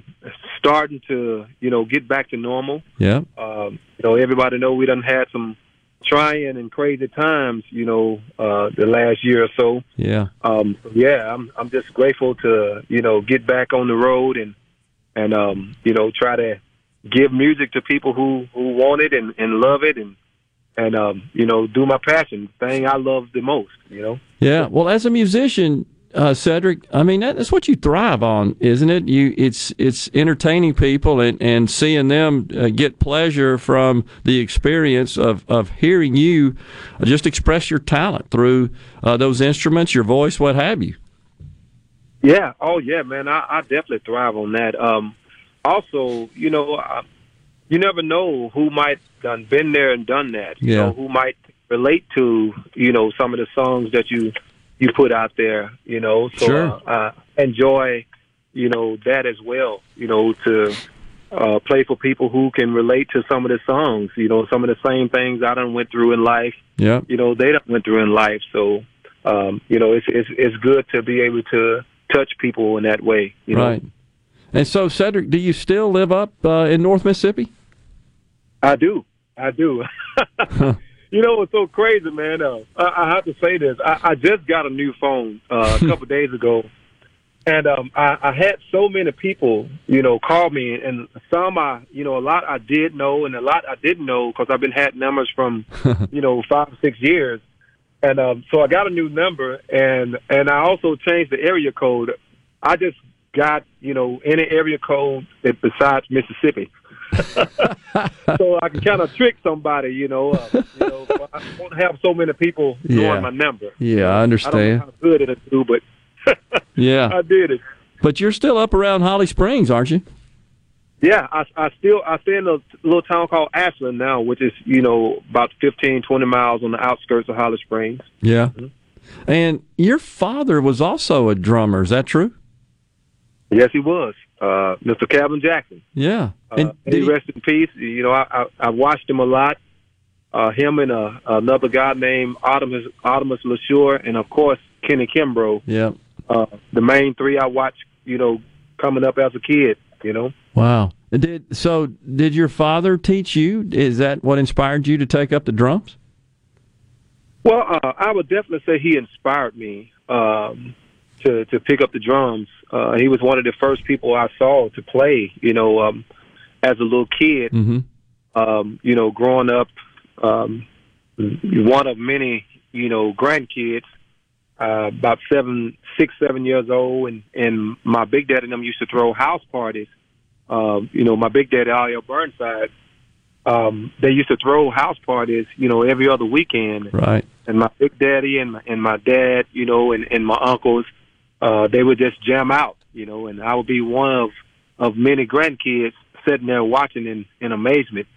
starting to you know get back to normal. Yeah. Um, you know, everybody know we done had some trying and crazy times. You know, uh, the last year or so. Yeah. Um, yeah, I'm I'm just grateful to you know get back on the road and and um, you know try to give music to people who who want it and, and love it and and um, you know do my passion thing I love the most. You know. Yeah. Well, as a musician, uh, Cedric, I mean that, that's what you thrive on, isn't it? You it's it's entertaining people and, and seeing them uh, get pleasure from the experience of, of hearing you just express your talent through uh, those instruments, your voice, what have you. Yeah. Oh, yeah, man. I, I definitely thrive on that. Um, also, you know, uh, you never know who might done been there and done that. You Yeah. know, who might relate to you know some of the songs that you you put out there. You know, so Sure. uh, uh, enjoy you know that as well. You know, to uh, play for people who can relate to some of the songs. You know, some of the same things I done went through in life. Yeah. You know, they done went through in life. So, um, you know, it's it's it's good to be able to touch people in that way. You know? Right. And so, Cedric, do you still live up uh, in North Mississippi? I do. I do. you know what's so crazy, man? Uh, I, I have to say this. I, I just got a new phone uh, a couple days ago, and um, I, I had so many people, you know, call me, and some I, you know, a lot I did know, and a lot I didn't know because I've been had numbers from, you know, five six years, and um, so I got a new number, and and I also changed the area code. I just got, you know, any area code that besides Mississippi. so I can kind of trick somebody, you know. Uh, you know, I won't have so many people Yeah. knowing my number. Yeah, I I understand. how good it do, but Yeah. I did it. But you're still up around Holly Springs, aren't you? Yeah, I, I still I stay in a little town called Ashland now, which is you know about fifteen twenty miles on the outskirts of Holly Springs. Yeah. And your father was also a drummer, is that true? Yes, he was, uh, Mr. Calvin Jackson. Yeah. Uh, And did he he- rest in peace. You know, I, I I watched him a lot. Uh, him and uh, another guy named Artemis Artemis LaSure, and of course Kinney Kimbrough. yeah. Uh, the main three I watched, you know, coming up as a kid. You know. Wow. Did so did your father teach you? Is that what inspired you to take up the drums? Well, uh, I would definitely say he inspired me um, to to pick up the drums. Uh, he was one of the first people I saw to play. You know, um, as a little kid. Mm-hmm. Um, you know, growing up, um, one of many you know grandkids. Uh, about seven, six, seven years old, and and my big daddy and them used to throw house parties. Um, you know, my big daddy, R.L. Burnside, um, they used to throw house parties, you know, every other weekend Right. and my big daddy and my, and my dad, you know, and, and my uncles, uh, they would just jam out, you know, and I would be one of, of many grandkids sitting there watching in, in amazement.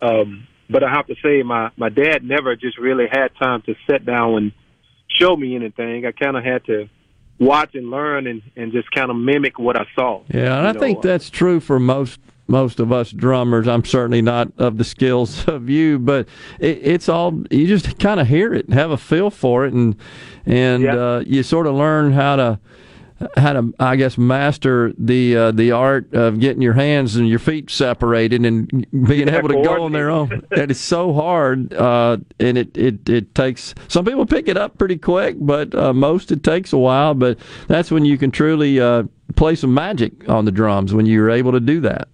Um, but I have to say my, my dad never just really had time to sit down and show me anything. I kind of had to watch and learn and, and just kind of mimic what I saw. Yeah, and I know, think that's true for most most of us drummers. I'm certainly not of the skills of you, but it, it's all you just kind of hear it, and have a feel for it, and and uh, you sort of learn how to how to I guess master the uh, the art of getting your hands and your feet separated and being Yeah, able to go on their own. That is so hard, uh, and it, it it takes some people pick it up pretty quick, but uh, most it takes a while. But that's when you can truly uh, play some magic on the drums when you're able to do that.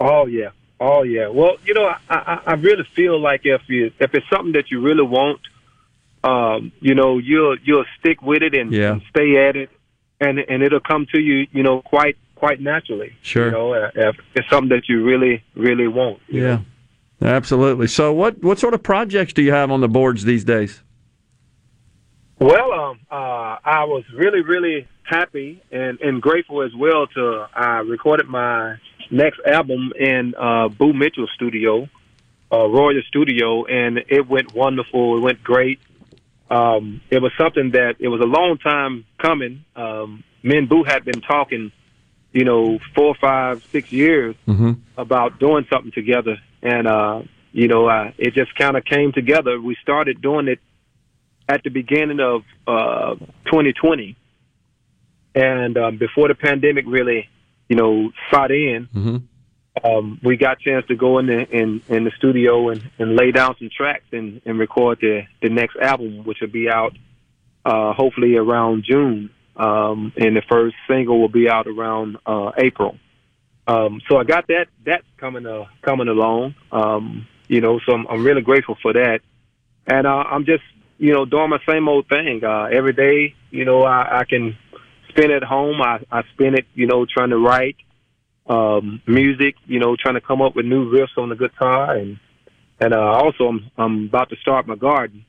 Oh yeah, oh yeah. Well, you know, I, I, I really feel like if you if it's something that you really want, um, you know, you'll you'll stick with it and, Yeah. and stay at it, and and it'll come to you, you know, quite quite naturally. Sure. You know, uh, if it's something that you really really want. Yeah, absolutely. So, what what sort of projects do you have on the boards these days? Well, um, uh, I was really, really happy and, and grateful as well to I recorded my next album in uh, Boo Mitchell Studio, uh, Royal Studio, and it went wonderful. It went great. Um, it was something that it was a long time coming. Um, me and Boo had been talking, you know, four, five, six years Mm-hmm. about doing something together, and uh, you know, uh, it just kind of came together. We started doing it at the beginning of uh, 2020, and um, before the pandemic really, you know, shot in. Mm-hmm. Um, we got a chance to go in the in, in the studio and, and lay down some tracks and, and record the, the next album, which will be out uh, hopefully around June. Um, and the first single will be out around uh, April. Um, so I got that that's coming uh, coming along. Um, you know, so I'm, I'm really grateful for that. And uh, I'm just you know doing my same old thing uh, every day. You know, I, I can spend it at home. I, I spend it you know trying to write um, music. You know, trying to come up with new riffs on the guitar and and uh, also I'm I'm about to start my garden.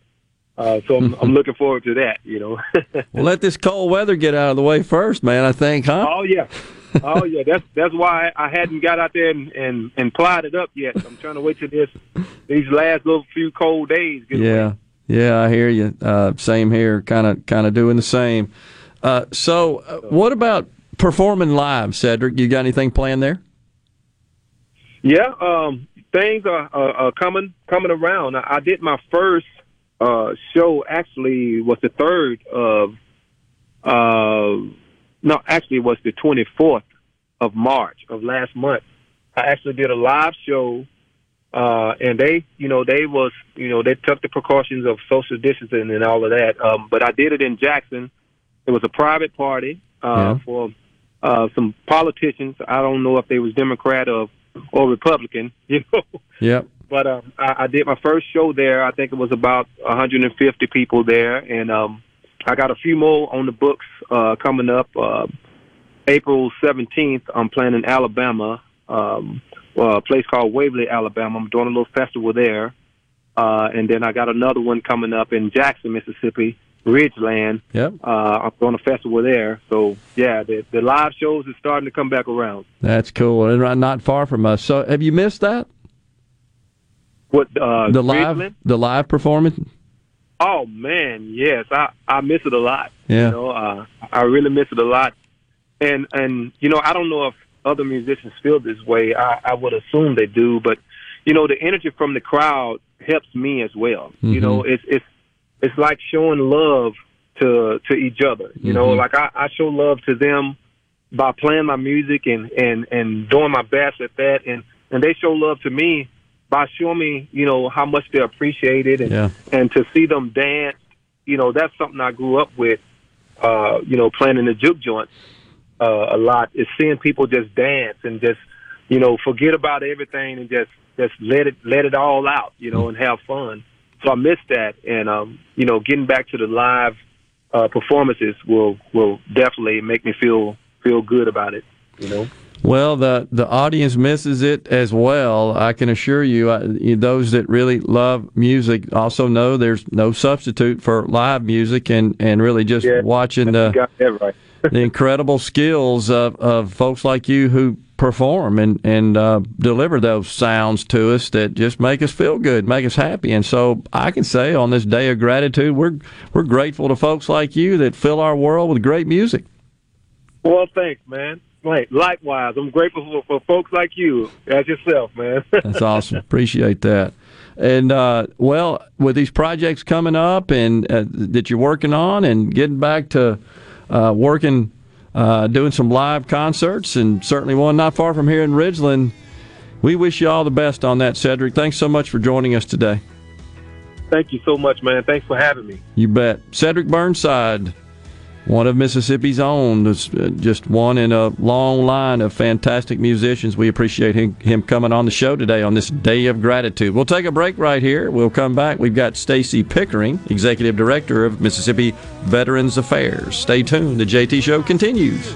Uh, so I'm, I'm looking forward to that. You know. Well, let this cold weather get out of the way first, man. I think, huh? Oh yeah, oh yeah. That's that's why I hadn't got out there and and, and plied it up yet. I'm trying to wait till this these last little few cold days. Get Yeah, yeah, I hear you. Uh, same here. Kind of, kind of doing the same. Uh, so, uh, what about performing live, Cedric? You got anything planned there? Yeah, um, things are, are, are coming coming around. I, I did my first uh, show. Actually, was the third of uh, no, actually it was the twenty fourth of March of last month. I actually did a live show uh, and they, you know, they was, you know, they took the precautions of social distancing and all of that. Um, but I did it in Jackson. It was a private party uh, Yeah. for uh, some politicians. I don't know if they was Democrat or or Republican, you know. Yep. But um, I, I did my first show there. I think it was about 150 people there, and um, I got a few more on the books uh, coming up. Uh, April 17th, I'm playing in Alabama, um, uh, a place called Waverly, Alabama. I'm doing a little festival there, uh, and then I got another one coming up in Jackson, Mississippi, Ridgeland. Yep. Uh, I'm doing a festival there. So yeah, the, the live shows are starting to come back around. That's cool, and not far from us. So, have you missed that? What uh, the live, Ridgeland? the live performance. Oh man, yes, I I miss it a lot. Yeah. You know, uh, I really miss it a lot. And and you know, I don't know if other musicians feel this way. I, I would assume they do, but you know, the energy from the crowd helps me as well. You Mhm. know, it's it's it's like showing love to to each other. You know, Mhm. like I, I show love to them by playing my music and and and doing my best at that, and and they show love to me by showing me, you know, how much they appreciate it, and Yeah. and to see them dance, you know, that's something I grew up with. Uh, you know, playing in the juke joints uh, a lot is seeing people just dance and just, you know, forget about everything and just just let it let it all out, you know, and have fun. So I missed that, and um, you know, getting back to the live uh, performances will will definitely make me feel feel good about it. You know. Well, the the audience misses it as well. I can assure you, I, those that really love music also know there's no substitute for live music, and and really just watching the right. the incredible skills of, of folks like you who perform and and uh, deliver those sounds to us that just make us feel good, make us happy. And so I can say on this day of gratitude, we're we're grateful to folks like you that fill our world with great music. Well, thanks, man. Like, likewise, I'm grateful for, for folks like you as yourself, man. That's awesome. Appreciate that. And uh, well, with these projects coming up and uh, that you're working on, and getting back to uh, working, uh, doing some live concerts, and certainly one not far from here in Ridgeland. We wish you all the best on that, Cedric. Thanks so much for joining us today. Thank you so much, man. Thanks for having me. You bet. Cedric Burnside, one of Mississippi's own, uh, just one in a long line of fantastic musicians. We appreciate him, him coming on the show today on this day of gratitude. We'll take a break right here. We'll come back. We've got Stacy Pickering, Executive Director of Mississippi Veterans Affairs. Stay tuned. The JT Show continues.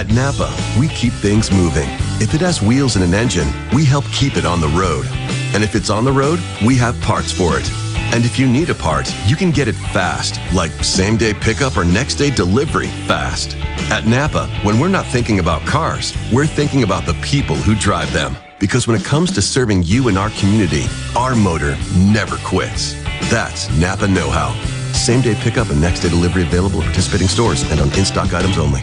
At Napa, we keep things moving. If it has wheels and an engine, we help keep it on the road. And if it's on the road, we have parts for it. And if you need a part, you can get it fast, like same day pickup or next day delivery fast. At Napa, when we're not thinking about cars, we're thinking about the people who drive them. Because when it comes to serving you and our community, our motor never quits. That's Napa Know How. Same day pickup and next day delivery available at participating stores and on in stock items only.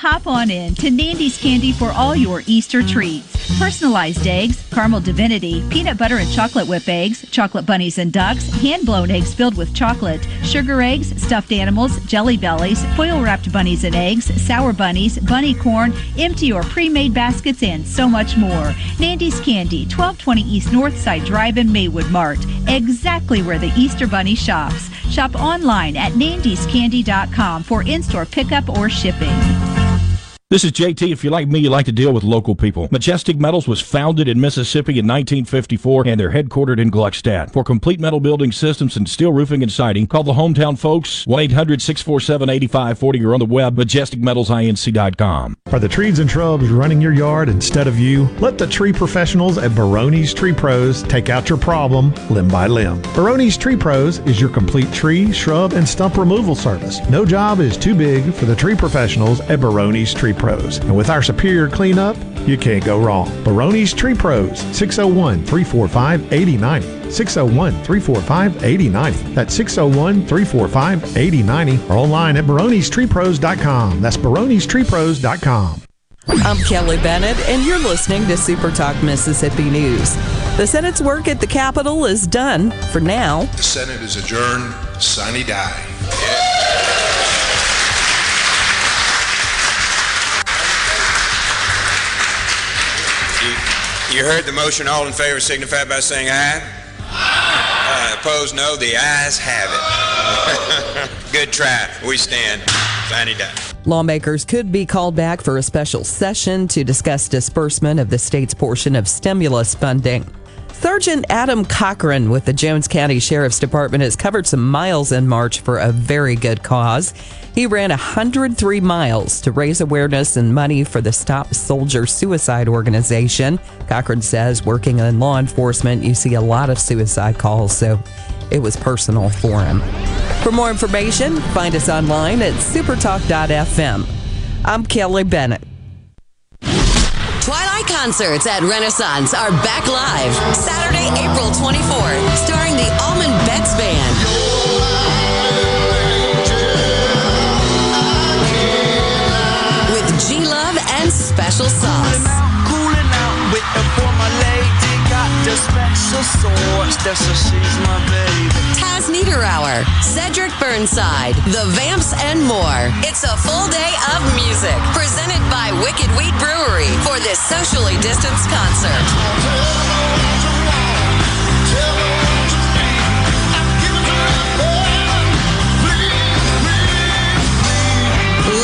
Hop on in to Nandy's Candy for all your Easter treats. Personalized eggs, caramel divinity, peanut butter and chocolate whip eggs, chocolate bunnies and ducks, hand blown eggs filled with chocolate, sugar eggs, stuffed animals, jelly bellies, foil wrapped bunnies and eggs, sour bunnies, bunny corn, empty or pre made baskets, and so much more. Nandy's Candy, 1220 East Northside Drive in Maywood Mart, exactly where the Easter Bunny shops. Shop online at nandyscandy.com for in store pickup or shipping. This is JT. If you're like me, you like to deal with local people. Majestic Metals was founded in Mississippi in 1954 and they're headquartered in Gluckstadt. For complete metal building systems and steel roofing and siding, call the hometown folks 1-800-647-8540 or on the web majesticmetalsinc.com. Are the trees and shrubs running your yard instead of you? Let the tree professionals at Baroni's Tree Pros take out your problem limb by limb. Baroni's Tree Pros is your complete tree, shrub, and stump removal service. No job is too big for the tree professionals at Baroni's Tree Pros. And with our superior cleanup, you can't go wrong. Baroni's Tree Pros, 601 345 8090. 601 345 8090. That's 601 345 8090 or online at baronestreepros.com. That's baronestreepros.com. I'm Kelly Bennett, and you're listening to Super Talk Mississippi News. The Senate's work at the Capitol is done for now. The Senate is adjourned. Sine die. You heard the motion. All in favor signify by saying aye. Uh, opposed, no. The ayes have it. Good try. We stand. Sine die. Lawmakers could be called back for a special session to discuss disbursement of the state's portion of stimulus funding. Sergeant Adam Cochran with the Jones County Sheriff's Department has covered some miles in March for a very good cause. He ran 103 miles to raise awareness and money for the Stop Soldier Suicide Organization. Cochran says working in law enforcement, you see a lot of suicide calls, so it was personal for him. For more information, find us online at supertalk.fm. I'm Kelly Bennett. Concerts at Renaissance are back live Saturday, April 24th, starring the Allman Betts Band. With G Love and Special Sauce. A special sauce. That's so she's my baby. Taz Niederauer, Cedric Burnside, The Vamps, and more. It's a full day of music presented by Wicked Wheat Brewery for this socially distanced concert.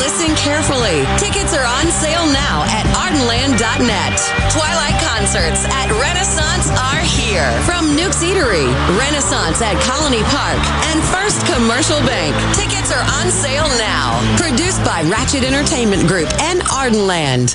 Listen carefully. Tickets are on sale now at ardenland.net. Twilight concerts at Renaissance are here. From Newk's Eatery, Renaissance at Colony Park, and First Commercial Bank. Tickets are on sale now. Produced by Ratchet Entertainment Group and Ardenland.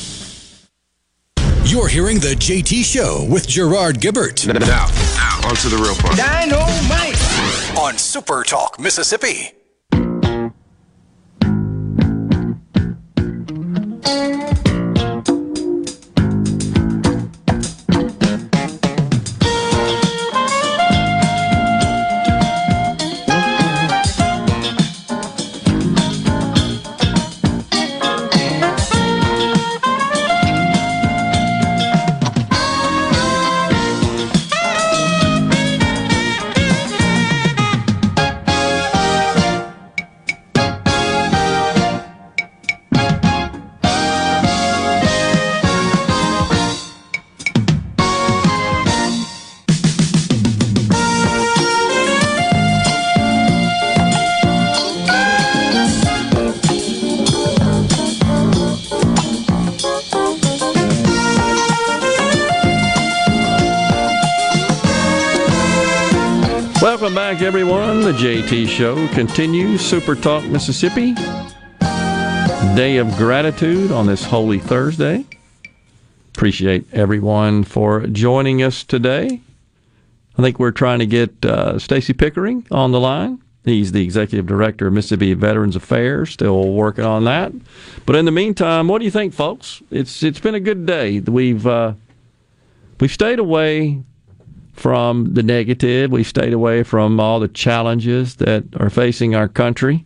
You're hearing the JT Show with Gerard Gibert. Now, now, on to the real part. Dynamite on Super Talk, Mississippi. Welcome back, everyone. The JT Show continues. Super Talk Mississippi. Day of gratitude on this Holy Thursday. Appreciate everyone for joining us today. I think we're trying to get uh, Stacy Pickering on the line. He's the executive director of Mississippi Veterans Affairs, still working on that. But in the meantime, what do you think, folks? It's it's been a good day. We've uh, we've stayed away from the negative. We've stayed away from all the challenges that are facing our country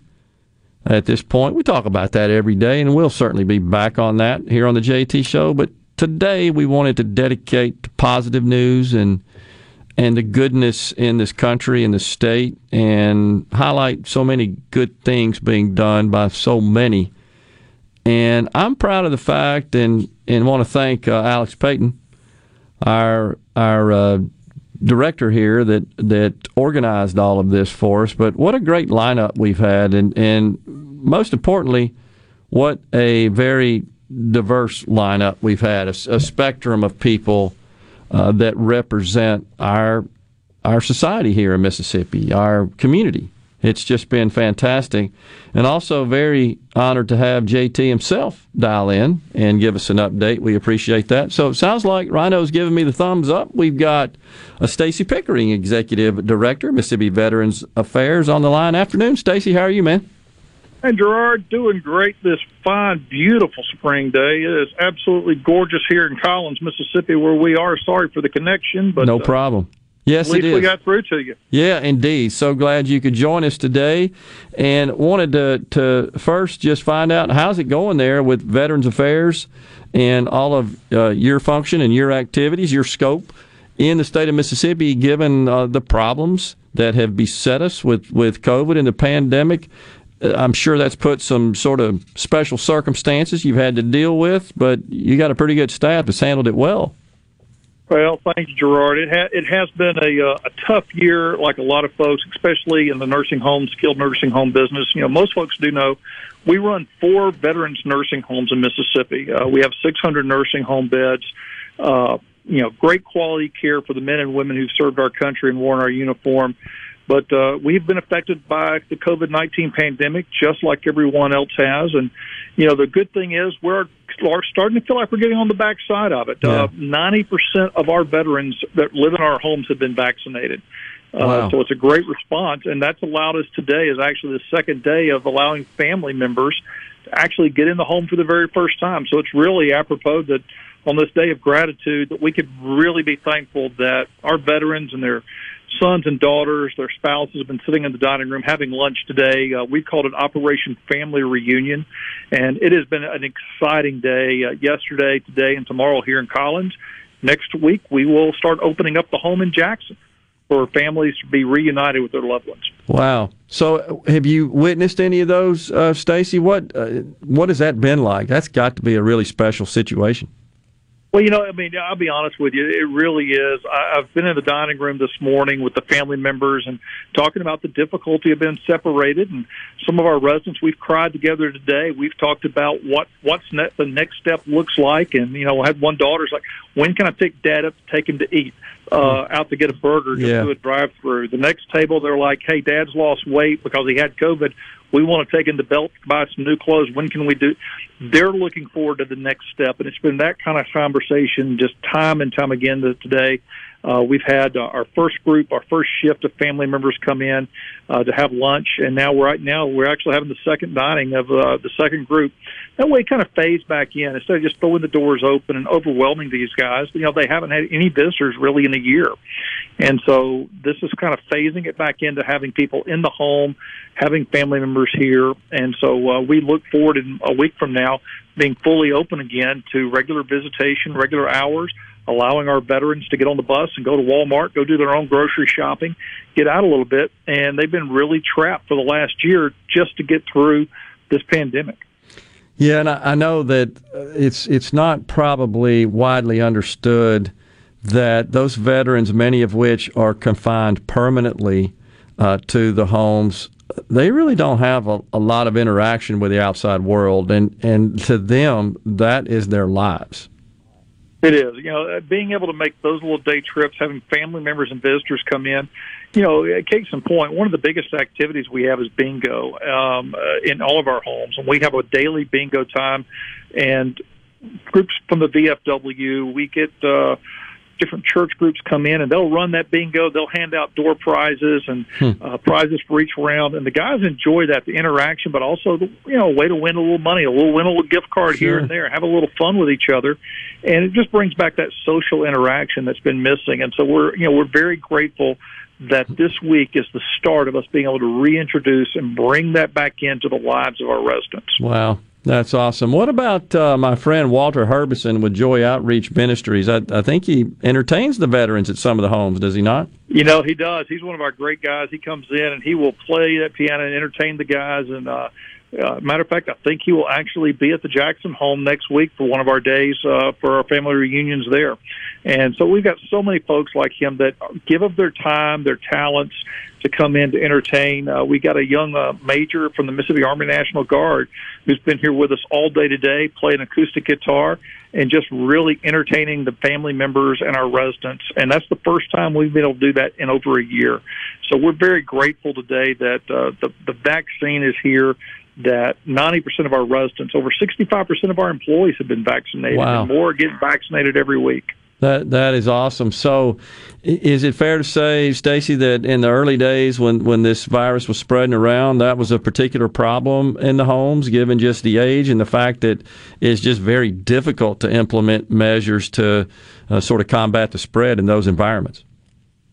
at this point. We talk about that every day, and we'll certainly be back on that here on the JT Show. But today, we wanted to dedicate to positive news and and the goodness in this country and the state, and highlight so many good things being done by so many. And I'm proud of the fact, and and want to thank uh, Alex Payton, our our uh, director here that that organized all of this for us. But what a great lineup we've had, and and most importantly, what a very diverse lineup we've had, a, a spectrum of people uh, that represent our our society here in Mississippi, our community. It's just been fantastic, and also very honored to have JT himself dial in and give us an update. We appreciate that. So it sounds like Rhino's giving me the thumbs up. We've got a Stacy Pickering, executive director, Mississippi Veterans Affairs, on the line. Afternoon, Stacy. How are you, man? And Gerard, doing great this fine, beautiful spring day. It is absolutely gorgeous here in Collins, Mississippi, where we are. Sorry for the connection, but no uh, problem. Yes, at least it is. we got through to you. Yeah, indeed. So glad you could join us today, and wanted to to first just find out how's it going there with Veterans Affairs and all of uh, your function and your activities, your scope in the state of Mississippi, given uh, the problems that have beset us with with COVID and the pandemic. Uh, I'm sure that's put some sort of special circumstances you've had to deal with, but you got a pretty good staff that's handled it well. Well, thanks, Gerard. It ha- it has been a uh, a tough year, like a lot of folks, especially in the nursing home, skilled nursing home business. You know, most folks do know we run four veterans nursing homes in Mississippi. Uh, we have 600 nursing home beds. Uh, you know, great quality care for the men and women who've served our country and worn our uniform. But uh, we've been affected by the COVID 19 pandemic just like everyone else has. And, you know, the good thing is we're starting to feel like we're getting on the backside of it. Uh, 90% of our veterans that live in our homes have been vaccinated. Uh, Wow. So it's a great response, and that's allowed us today is actually the second day of allowing family members to actually get in the home for the very first time. So it's really apropos that on this day of gratitude that we could really be thankful that our veterans and their sons and daughters, their spouses have been sitting in the dining room having lunch today. Uh, we called it Operation Family Reunion, and it has been an exciting day. Uh, yesterday, today, and tomorrow here in Collins. Next week, we will start opening up the home in Jackson for families to be reunited with their loved ones. Wow. So, have you witnessed any of those, uh, Stacy? What uh, what has that been like? That's got to be a really special situation. Well, you know, I mean, I'll be honest with you. It really is. I, I've been in the dining room this morning with the family members and talking about the difficulty of being separated. And some of our residents, we've cried together today. We've talked about what what's ne- the next step looks like. And you know, I had one daughter's like, "When can I pick Dad up to take him to eat?" Uh, out to get a burger, just Yeah. do a drive-through. The next table, they're like, "Hey, Dad's lost weight because he had COVID. We want to take in the Belt buy some new clothes. When can we do?" They're looking forward to the next step, and it's been that kind of conversation just time and time again to today. Uh, we've had uh, our first group, our first shift of family members come in uh, to have lunch, and now right now we're actually having the second dining of uh, the second group. That way, kind of fades back in instead of just throwing the doors open and overwhelming these guys. You know, they haven't had any visitors really in a year, and so this is kind of phasing it back into having people in the home, having family members here, and so uh, we look forward in a week from now being fully open again to regular visitation, regular hours, allowing our veterans to get on the bus and go to Walmart, go do their own grocery shopping, get out a little bit. And they've been really trapped for the last year just to get through this pandemic. Yeah, and I, I know that uh, it's it's not probably widely understood that those veterans, many of which are confined permanently uh, to the homes, they really don't have a, a lot of interaction with the outside world, and and to them that is their lives. It is. You know, uh, being able to make those little day trips, having family members and visitors come in. You know, case in point, one of the biggest activities we have is bingo um, uh, in all of our homes, and we have a daily bingo time. And groups from the VFW, we get. Uh, different church groups come in and they'll run that bingo. They'll hand out door prizes and uh, prizes for each round, and the guys enjoy that the interaction, but also the, you know a way to win a little money, a little win a little gift card here and there, have a little fun with each other, and it just brings back that social interaction that's been missing. And so we're you know we're very grateful that this week is the start of us being able to reintroduce and bring that back into the lives of our residents. Wow. That's awesome. What about uh, my friend Walter Herbison with Joy Outreach Ministries? I, I think he entertains the veterans at some of the homes, does he not? You know, he does. He's one of our great guys. He comes in and he will play that piano and entertain the guys. And uh, uh, matter of fact, I think he will actually be at the Jackson home next week for one of our days uh, for our family reunions there. And so we've got so many folks like him that give of their time, their talents to come in to entertain. Uh, we got a young uh, major from the Mississippi Army National Guard who's been here with us all day today, playing acoustic guitar and just really entertaining the family members and our residents. And that's the first time we've been able to do that in over a year. So we're very grateful today that uh, the, the vaccine is here. That 90% of our residents, over 65% of our employees have been vaccinated, Wow. and more get vaccinated every week. That that is awesome. So, is it fair to say, Stacy, that in the early days when when this virus was spreading around, that was a particular problem in the homes, given just the age and the fact that it's just very difficult to implement measures to uh, sort of combat the spread in those environments.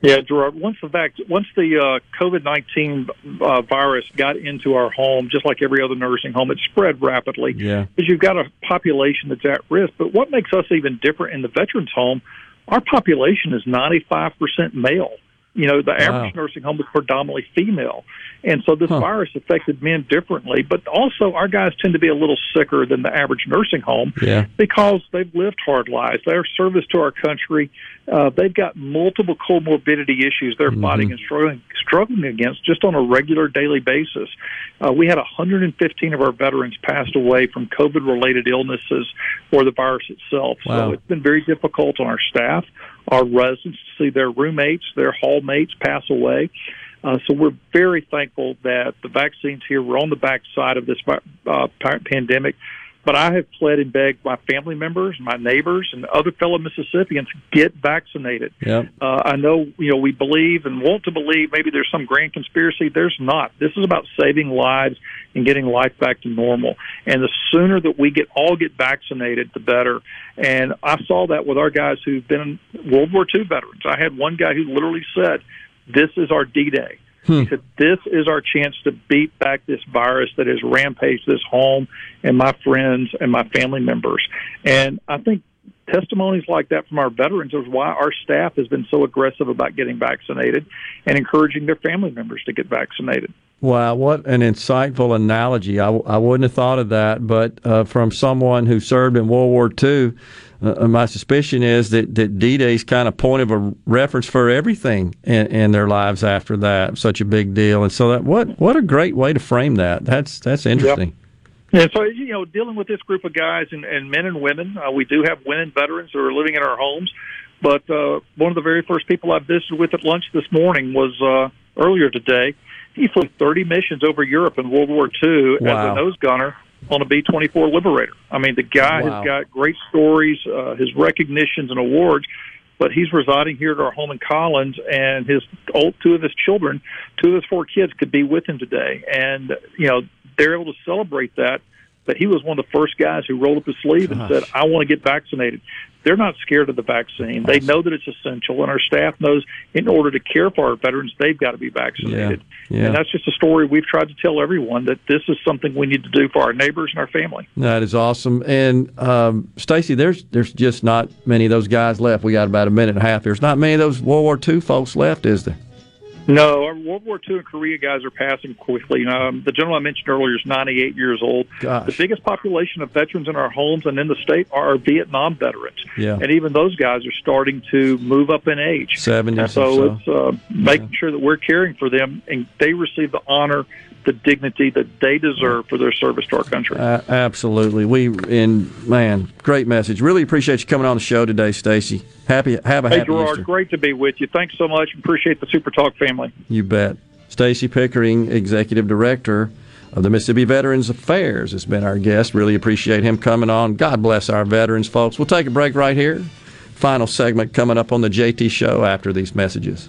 Yeah, Gerard. Once the vac- once the uh, COVID nineteen uh, virus got into our home, just like every other nursing home, it spread rapidly. Yeah. because you've got a population that's at risk. But what makes us even different in the veterans home? Our population is ninety five percent male. You know, the average nursing home is predominantly female, and so this virus affected men differently. But also, our guys tend to be a little sicker than the average nursing home Yeah. because they've lived hard lives. They're service to our country. Uh, they've got multiple comorbidity issues they're fighting and struggling, struggling against just on a regular daily basis. Uh, we had 115 of our veterans passed away from COVID related illnesses or the virus itself. Wow. So it's been very difficult on our staff, our residents to see their roommates, their hallmates pass away. Uh, so we're very thankful that the vaccines here. We're on the backside of this uh, pandemic. But I have pled and begged my family members, my neighbors, and other fellow Mississippians get vaccinated. Yep. Uh, I know, you know, we believe and want to believe maybe there's some grand conspiracy. There's not. This is about saving lives and getting life back to normal. And the sooner that we get all get vaccinated, the better. And I saw that with our guys who've been World War II veterans. I had one guy who literally said, "This is our D-Day." He said, This is our chance to beat back this virus that has rampaged this home and my friends and my family members. And I think testimonies like that from our veterans is why our staff has been so aggressive about getting vaccinated and encouraging their family members to get vaccinated. Wow, what an insightful analogy. I, I wouldn't have thought of that, but uh, from someone who served in World War II, uh, my suspicion is that, that D Day is kind of point of a reference for everything in, in their lives after that. Such a big deal. And so, that what, what a great way to frame that. That's, that's interesting. And so, you know, dealing with this group of guys and, and men and women, uh, we do have women veterans who are living in our homes. But uh, one of the very first people I visited with at lunch this morning was uh, earlier today. He flew 30 missions over Europe in World War II as a nose gunner on a B 24 Liberator. I mean, the guy Wow. has got great stories, uh, his recognitions and awards. But he's residing here at our home in Collins, and his old two of his children, two of his four kids, could be with him today, and you know they're able to celebrate that. But he was one of the first guys who rolled up his sleeve and said, "I want to get vaccinated." They're not scared of the vaccine. They know that it's essential, and our staff knows in order to care for our veterans, they've got to be vaccinated. Yeah, yeah. And that's just a story we've tried to tell everyone that this is something we need to do for our neighbors and our family. That is awesome. And um, Stacy, there's there's just not many of those guys left. We got about a minute and a half. There's not many of those World War II folks left, is there? No, our World War II and Korea guys are passing quickly. Um, the gentleman I mentioned earlier is 98 years old. Gosh. The biggest population of veterans in our homes and in the state are our Vietnam veterans. Yeah. And even those guys are starting to move up in age. 70s And so so. it's uh, making sure that we're caring for them and they receive the honor the dignity that they deserve for their service to our country. Uh, absolutely. We and man, great message. Really appreciate you coming on the show today, Stacy. Happy have a hey, happy Gerard, Easter. great to be with you. Thanks so much. Appreciate the Super Talk family. You bet. Stacy Pickering, Executive Director of the Mississippi Veterans Affairs, has been our guest. Really appreciate him coming on. God bless our veterans, folks. We'll take a break right here. Final segment coming up on the JT Show after these messages.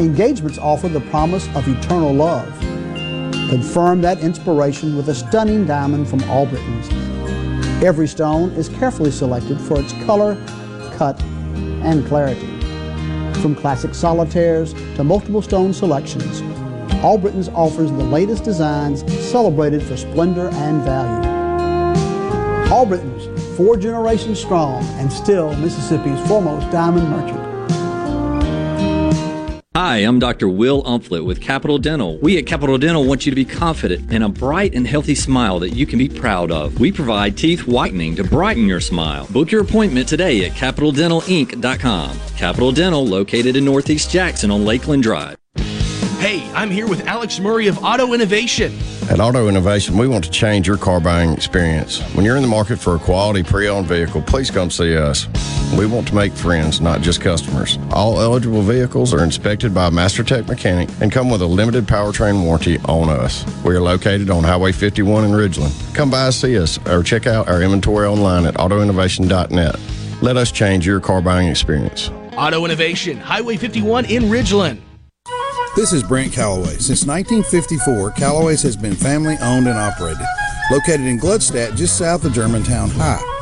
Engagements offer the promise of eternal love. Confirm that inspiration with a stunning diamond from Albritton's. Every stone is carefully selected for its color, cut, and clarity. From classic solitaires to multiple stone selections, Albritton's offers the latest designs celebrated for splendor and value. Albritton's, four generations strong and still Mississippi's foremost diamond merchant. Hi, I'm Dr. Will Umflett with Capital Dental. We at Capital Dental want you to be confident in a bright and healthy smile that you can be proud of. We provide teeth whitening to brighten your smile. Book your appointment today at capitaldentalinc.com. Capital Dental, located in Northeast Jackson on Lakeland Drive. Hey, I'm here with Alex Murray of Auto Innovation. At Auto Innovation, we want to change your car buying experience. When you're in the market for a quality pre owned vehicle, please come see us. We want to make friends, not just customers. All eligible vehicles are inspected by a Master Tech mechanic and come with a limited powertrain warranty on us. We are located on Highway 51 in Ridgeland. Come by and see us or check out our inventory online at autoinnovation.net. Let us change your car buying experience. Auto Innovation, Highway 51 in Ridgeland. This is Brent Callaway. Since 1954, Callaway's has been family owned and operated. Located in Gluckstadt, just south of Germantown High.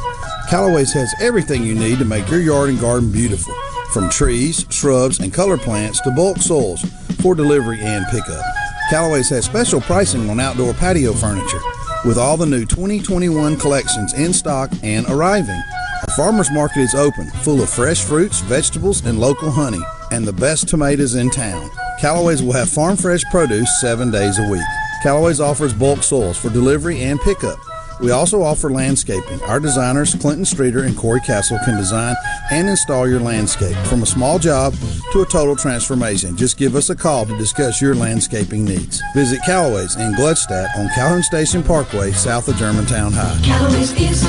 Callaway's has everything you need to make your yard and garden beautiful, from trees, shrubs, and color plants to bulk soils for delivery and pickup. Callaway's has special pricing on outdoor patio furniture, with all the new 2021 collections in stock and arriving. Our farmers market is open, full of fresh fruits, vegetables, and local honey, and the best tomatoes in town. Callaway's will have farm fresh produce seven days a week. Callaway's offers bulk soils for delivery and pickup. We also offer landscaping. Our designers, Clinton Streeter and Corey Castle, can design and install your landscape from a small job to a total transformation. Just give us a call to discuss your landscaping needs. Visit Callaway's in Gluckstadt on Calhoun Station Parkway, south of Germantown High. Callaway's is,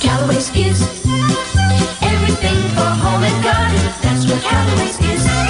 Callaway's is everything for home and garden. That's what Callaway's is.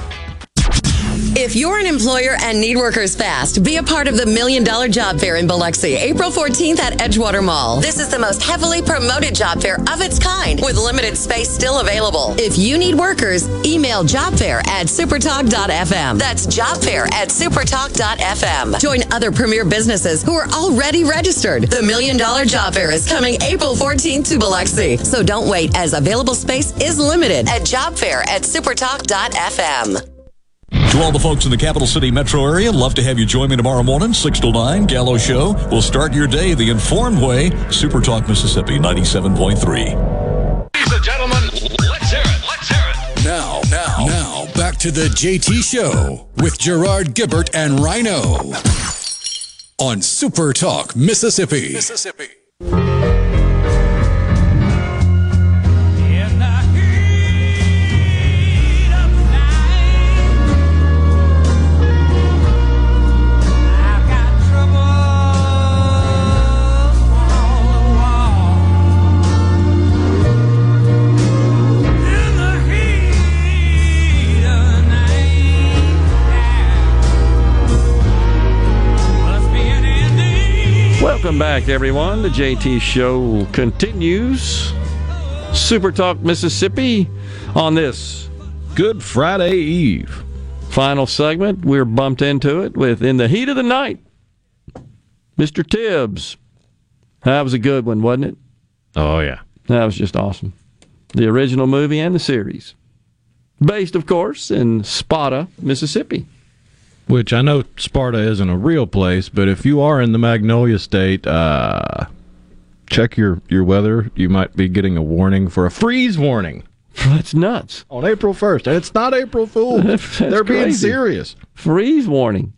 If you're an employer and need workers fast, be a part of the Million Dollar Job Fair in Biloxi, April 14th at Edgewater Mall. This is the most heavily promoted job fair of its kind, with limited space still available. If you need workers, email jobfair at supertalk.fm. That's jobfair at supertalk.fm. Join other premier businesses who are already registered. The Million Dollar Job Fair is coming April 14th to Biloxi. So don't wait, as available space is limited at jobfair at supertalk.fm. To all the folks in the capital city metro area, love to have you join me tomorrow morning, 6 to 9, Gallo Show. We'll start your day the informed way. Super Talk Mississippi 97.3. Ladies and gentlemen, let's hear it. Let's hear it. Now, now, now, back to the JT Show with Gerard Gibert and Rhino on Super Talk, Mississippi. Mississippi. Welcome back, everyone. The JT Show continues. Super Talk Mississippi on this Good Friday Eve. Final segment. We're bumped into it with In the Heat of the Night. Mr. Tibbs. That was a good one, wasn't it? Oh, yeah. That was just awesome. The original movie and the series. Based, of course, in Sparta, Mississippi. Which I know Sparta isn't a real place, but if you are in the Magnolia State, uh, check your, your weather. You might be getting a warning for a freeze warning. That's nuts. On April 1st. And it's not April Fool. They're being crazy. serious. Freeze warning.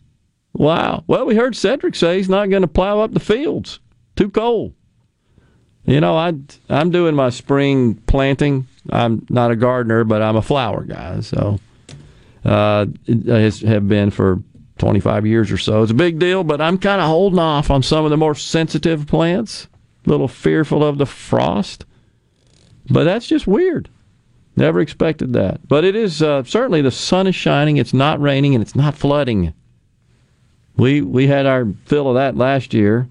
Wow. Well, we heard Cedric say he's not going to plow up the fields. Too cold. You know, I I'm doing my spring planting. I'm not a gardener, but I'm a flower guy. So, uh, has have been for 25 years or so. It's a big deal, but I'm kind of holding off on some of the more sensitive plants. A little fearful of the frost, but that's just weird. Never expected that. But it is uh, certainly the sun is shining. It's not raining and it's not flooding. We we had our fill of that last year,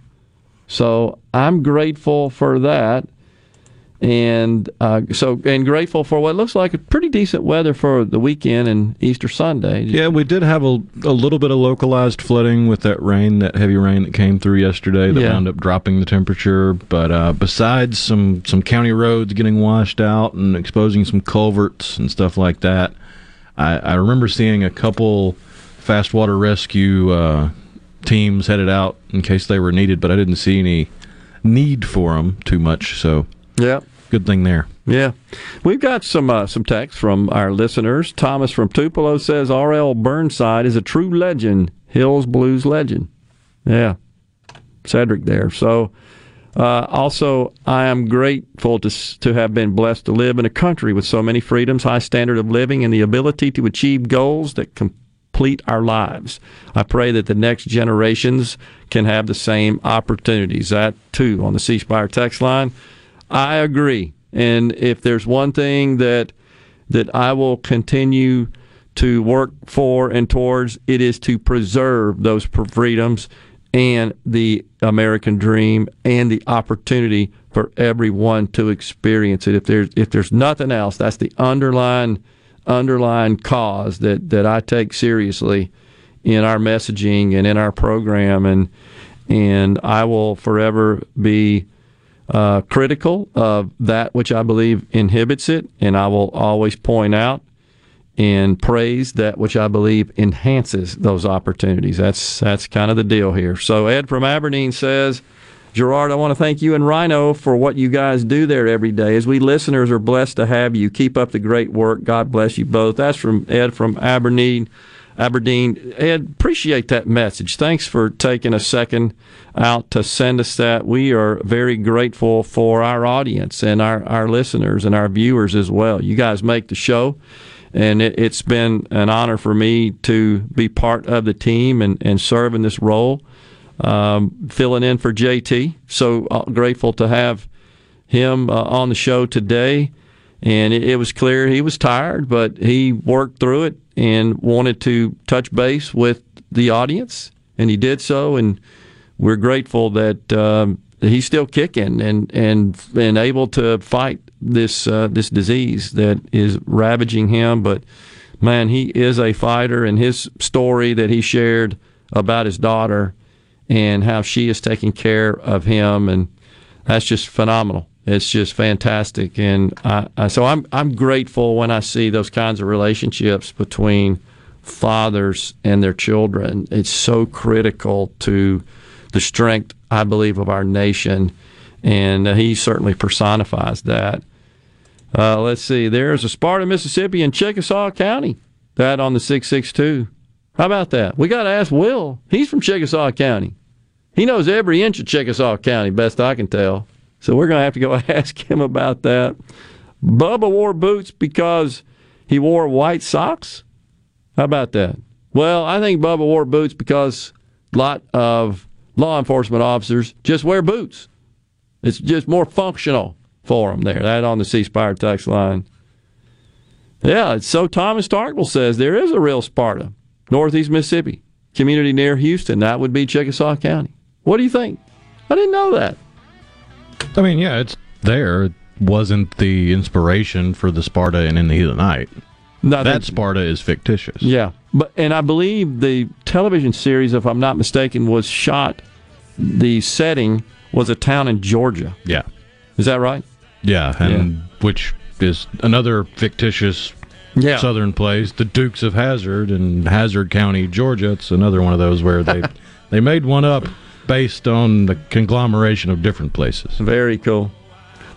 so I'm grateful for that, and uh, so and grateful for what looks like a pretty decent weather for the weekend and Easter Sunday. Yeah, we did have a, a little bit of localized flooding with that rain, that heavy rain that came through yesterday that Yeah. wound up dropping the temperature. But uh, besides some, some county roads getting washed out and exposing some culverts and stuff like that, I, I remember seeing a couple fast water rescue uh, teams headed out in case they were needed, but I didn't see any need for them too much. So, yeah, good thing there. Yeah, we've got some uh, some text from our listeners. Thomas from Tupelo says R.L. Burnside is a true legend, Hills Blues legend. Yeah, Cedric there. So, uh, also, I am grateful to to have been blessed to live in a country with so many freedoms, high standard of living, and the ability to achieve goals that complete our lives. I pray that the next generations can have the same opportunities. That too on the C Spire text line. I agree. And if there's one thing that that I will continue to work for and towards, it is to preserve those freedoms and the American dream and the opportunity for everyone to experience it. If there's if there's nothing else, that's the underlying underlying cause that, that I take seriously in our messaging and in our program and and I will forever be uh, critical of that which I believe inhibits it, and I will always point out and praise that which I believe enhances those opportunities. That's that's kind of the deal here. So Ed from Aberdeen says, Gerard, I want to thank you and Rhino for what you guys do there every day. As we listeners are blessed to have you. Keep up the great work. God bless you both. That's from Ed from Aberdeen. Aberdeen. Ed, appreciate that message. Thanks for taking a second out to send us that. We are very grateful for our audience and our, our listeners and our viewers as well. You guys make the show, and it, it's been an honor for me to be part of the team and, and serve in this role, um, filling in for JT. So uh, grateful to have him uh, on the show today. And it was clear he was tired, but he worked through it and wanted to touch base with the audience, and he did so. And we're grateful that um, he's still kicking and and and able to fight this uh, this disease that is ravaging him. But man, he is a fighter, and his story that he shared about his daughter and how she is taking care of him, and that's just phenomenal. It's just fantastic, and I, I, so I'm I'm grateful when I see those kinds of relationships between fathers and their children. It's so critical to the strength, I believe, of our nation, and uh, he certainly personifies that. Uh, let's see. There's a Sparta, Mississippi, in Chickasaw County. That on the six six two. How about that? We got to ask Will. He's from Chickasaw County. He knows every inch of Chickasaw County, best I can tell. So we're going to have to go ask him about that. Bubba wore boots because he wore white socks. How about that? Well, I think Bubba wore boots because a lot of law enforcement officers just wear boots. It's just more functional for them there. That on the C Spire text line. Yeah, so Thomas Starkville says there is a real Sparta, Northeast Mississippi, community near Houston. That would be Chickasaw County. What do you think? I didn't know that. I mean, yeah, it's there. It wasn't the inspiration for the Sparta and In the Heat of the Night. No, that Sparta is fictitious. Yeah, but and I believe the television series, if I'm not mistaken, was shot. The setting was a town in Georgia. Yeah. Is that right? Yeah, and which is another fictitious Yeah. southern place, the Dukes of Hazzard in Hazzard County, Georgia. It's another one of those where they they made one up based on the conglomeration of different places. Very cool.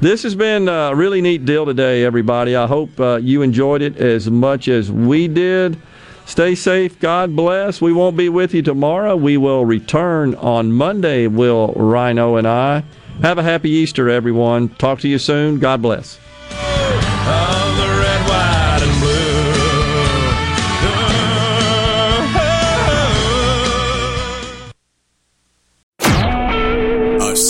This has been a really neat deal today, everybody. I hope uh, you enjoyed it as much as we did. Stay safe. God bless. We won't be with you tomorrow. We will return on Monday, Will Rhino and I. Have a happy Easter, everyone. Talk to you soon. God bless.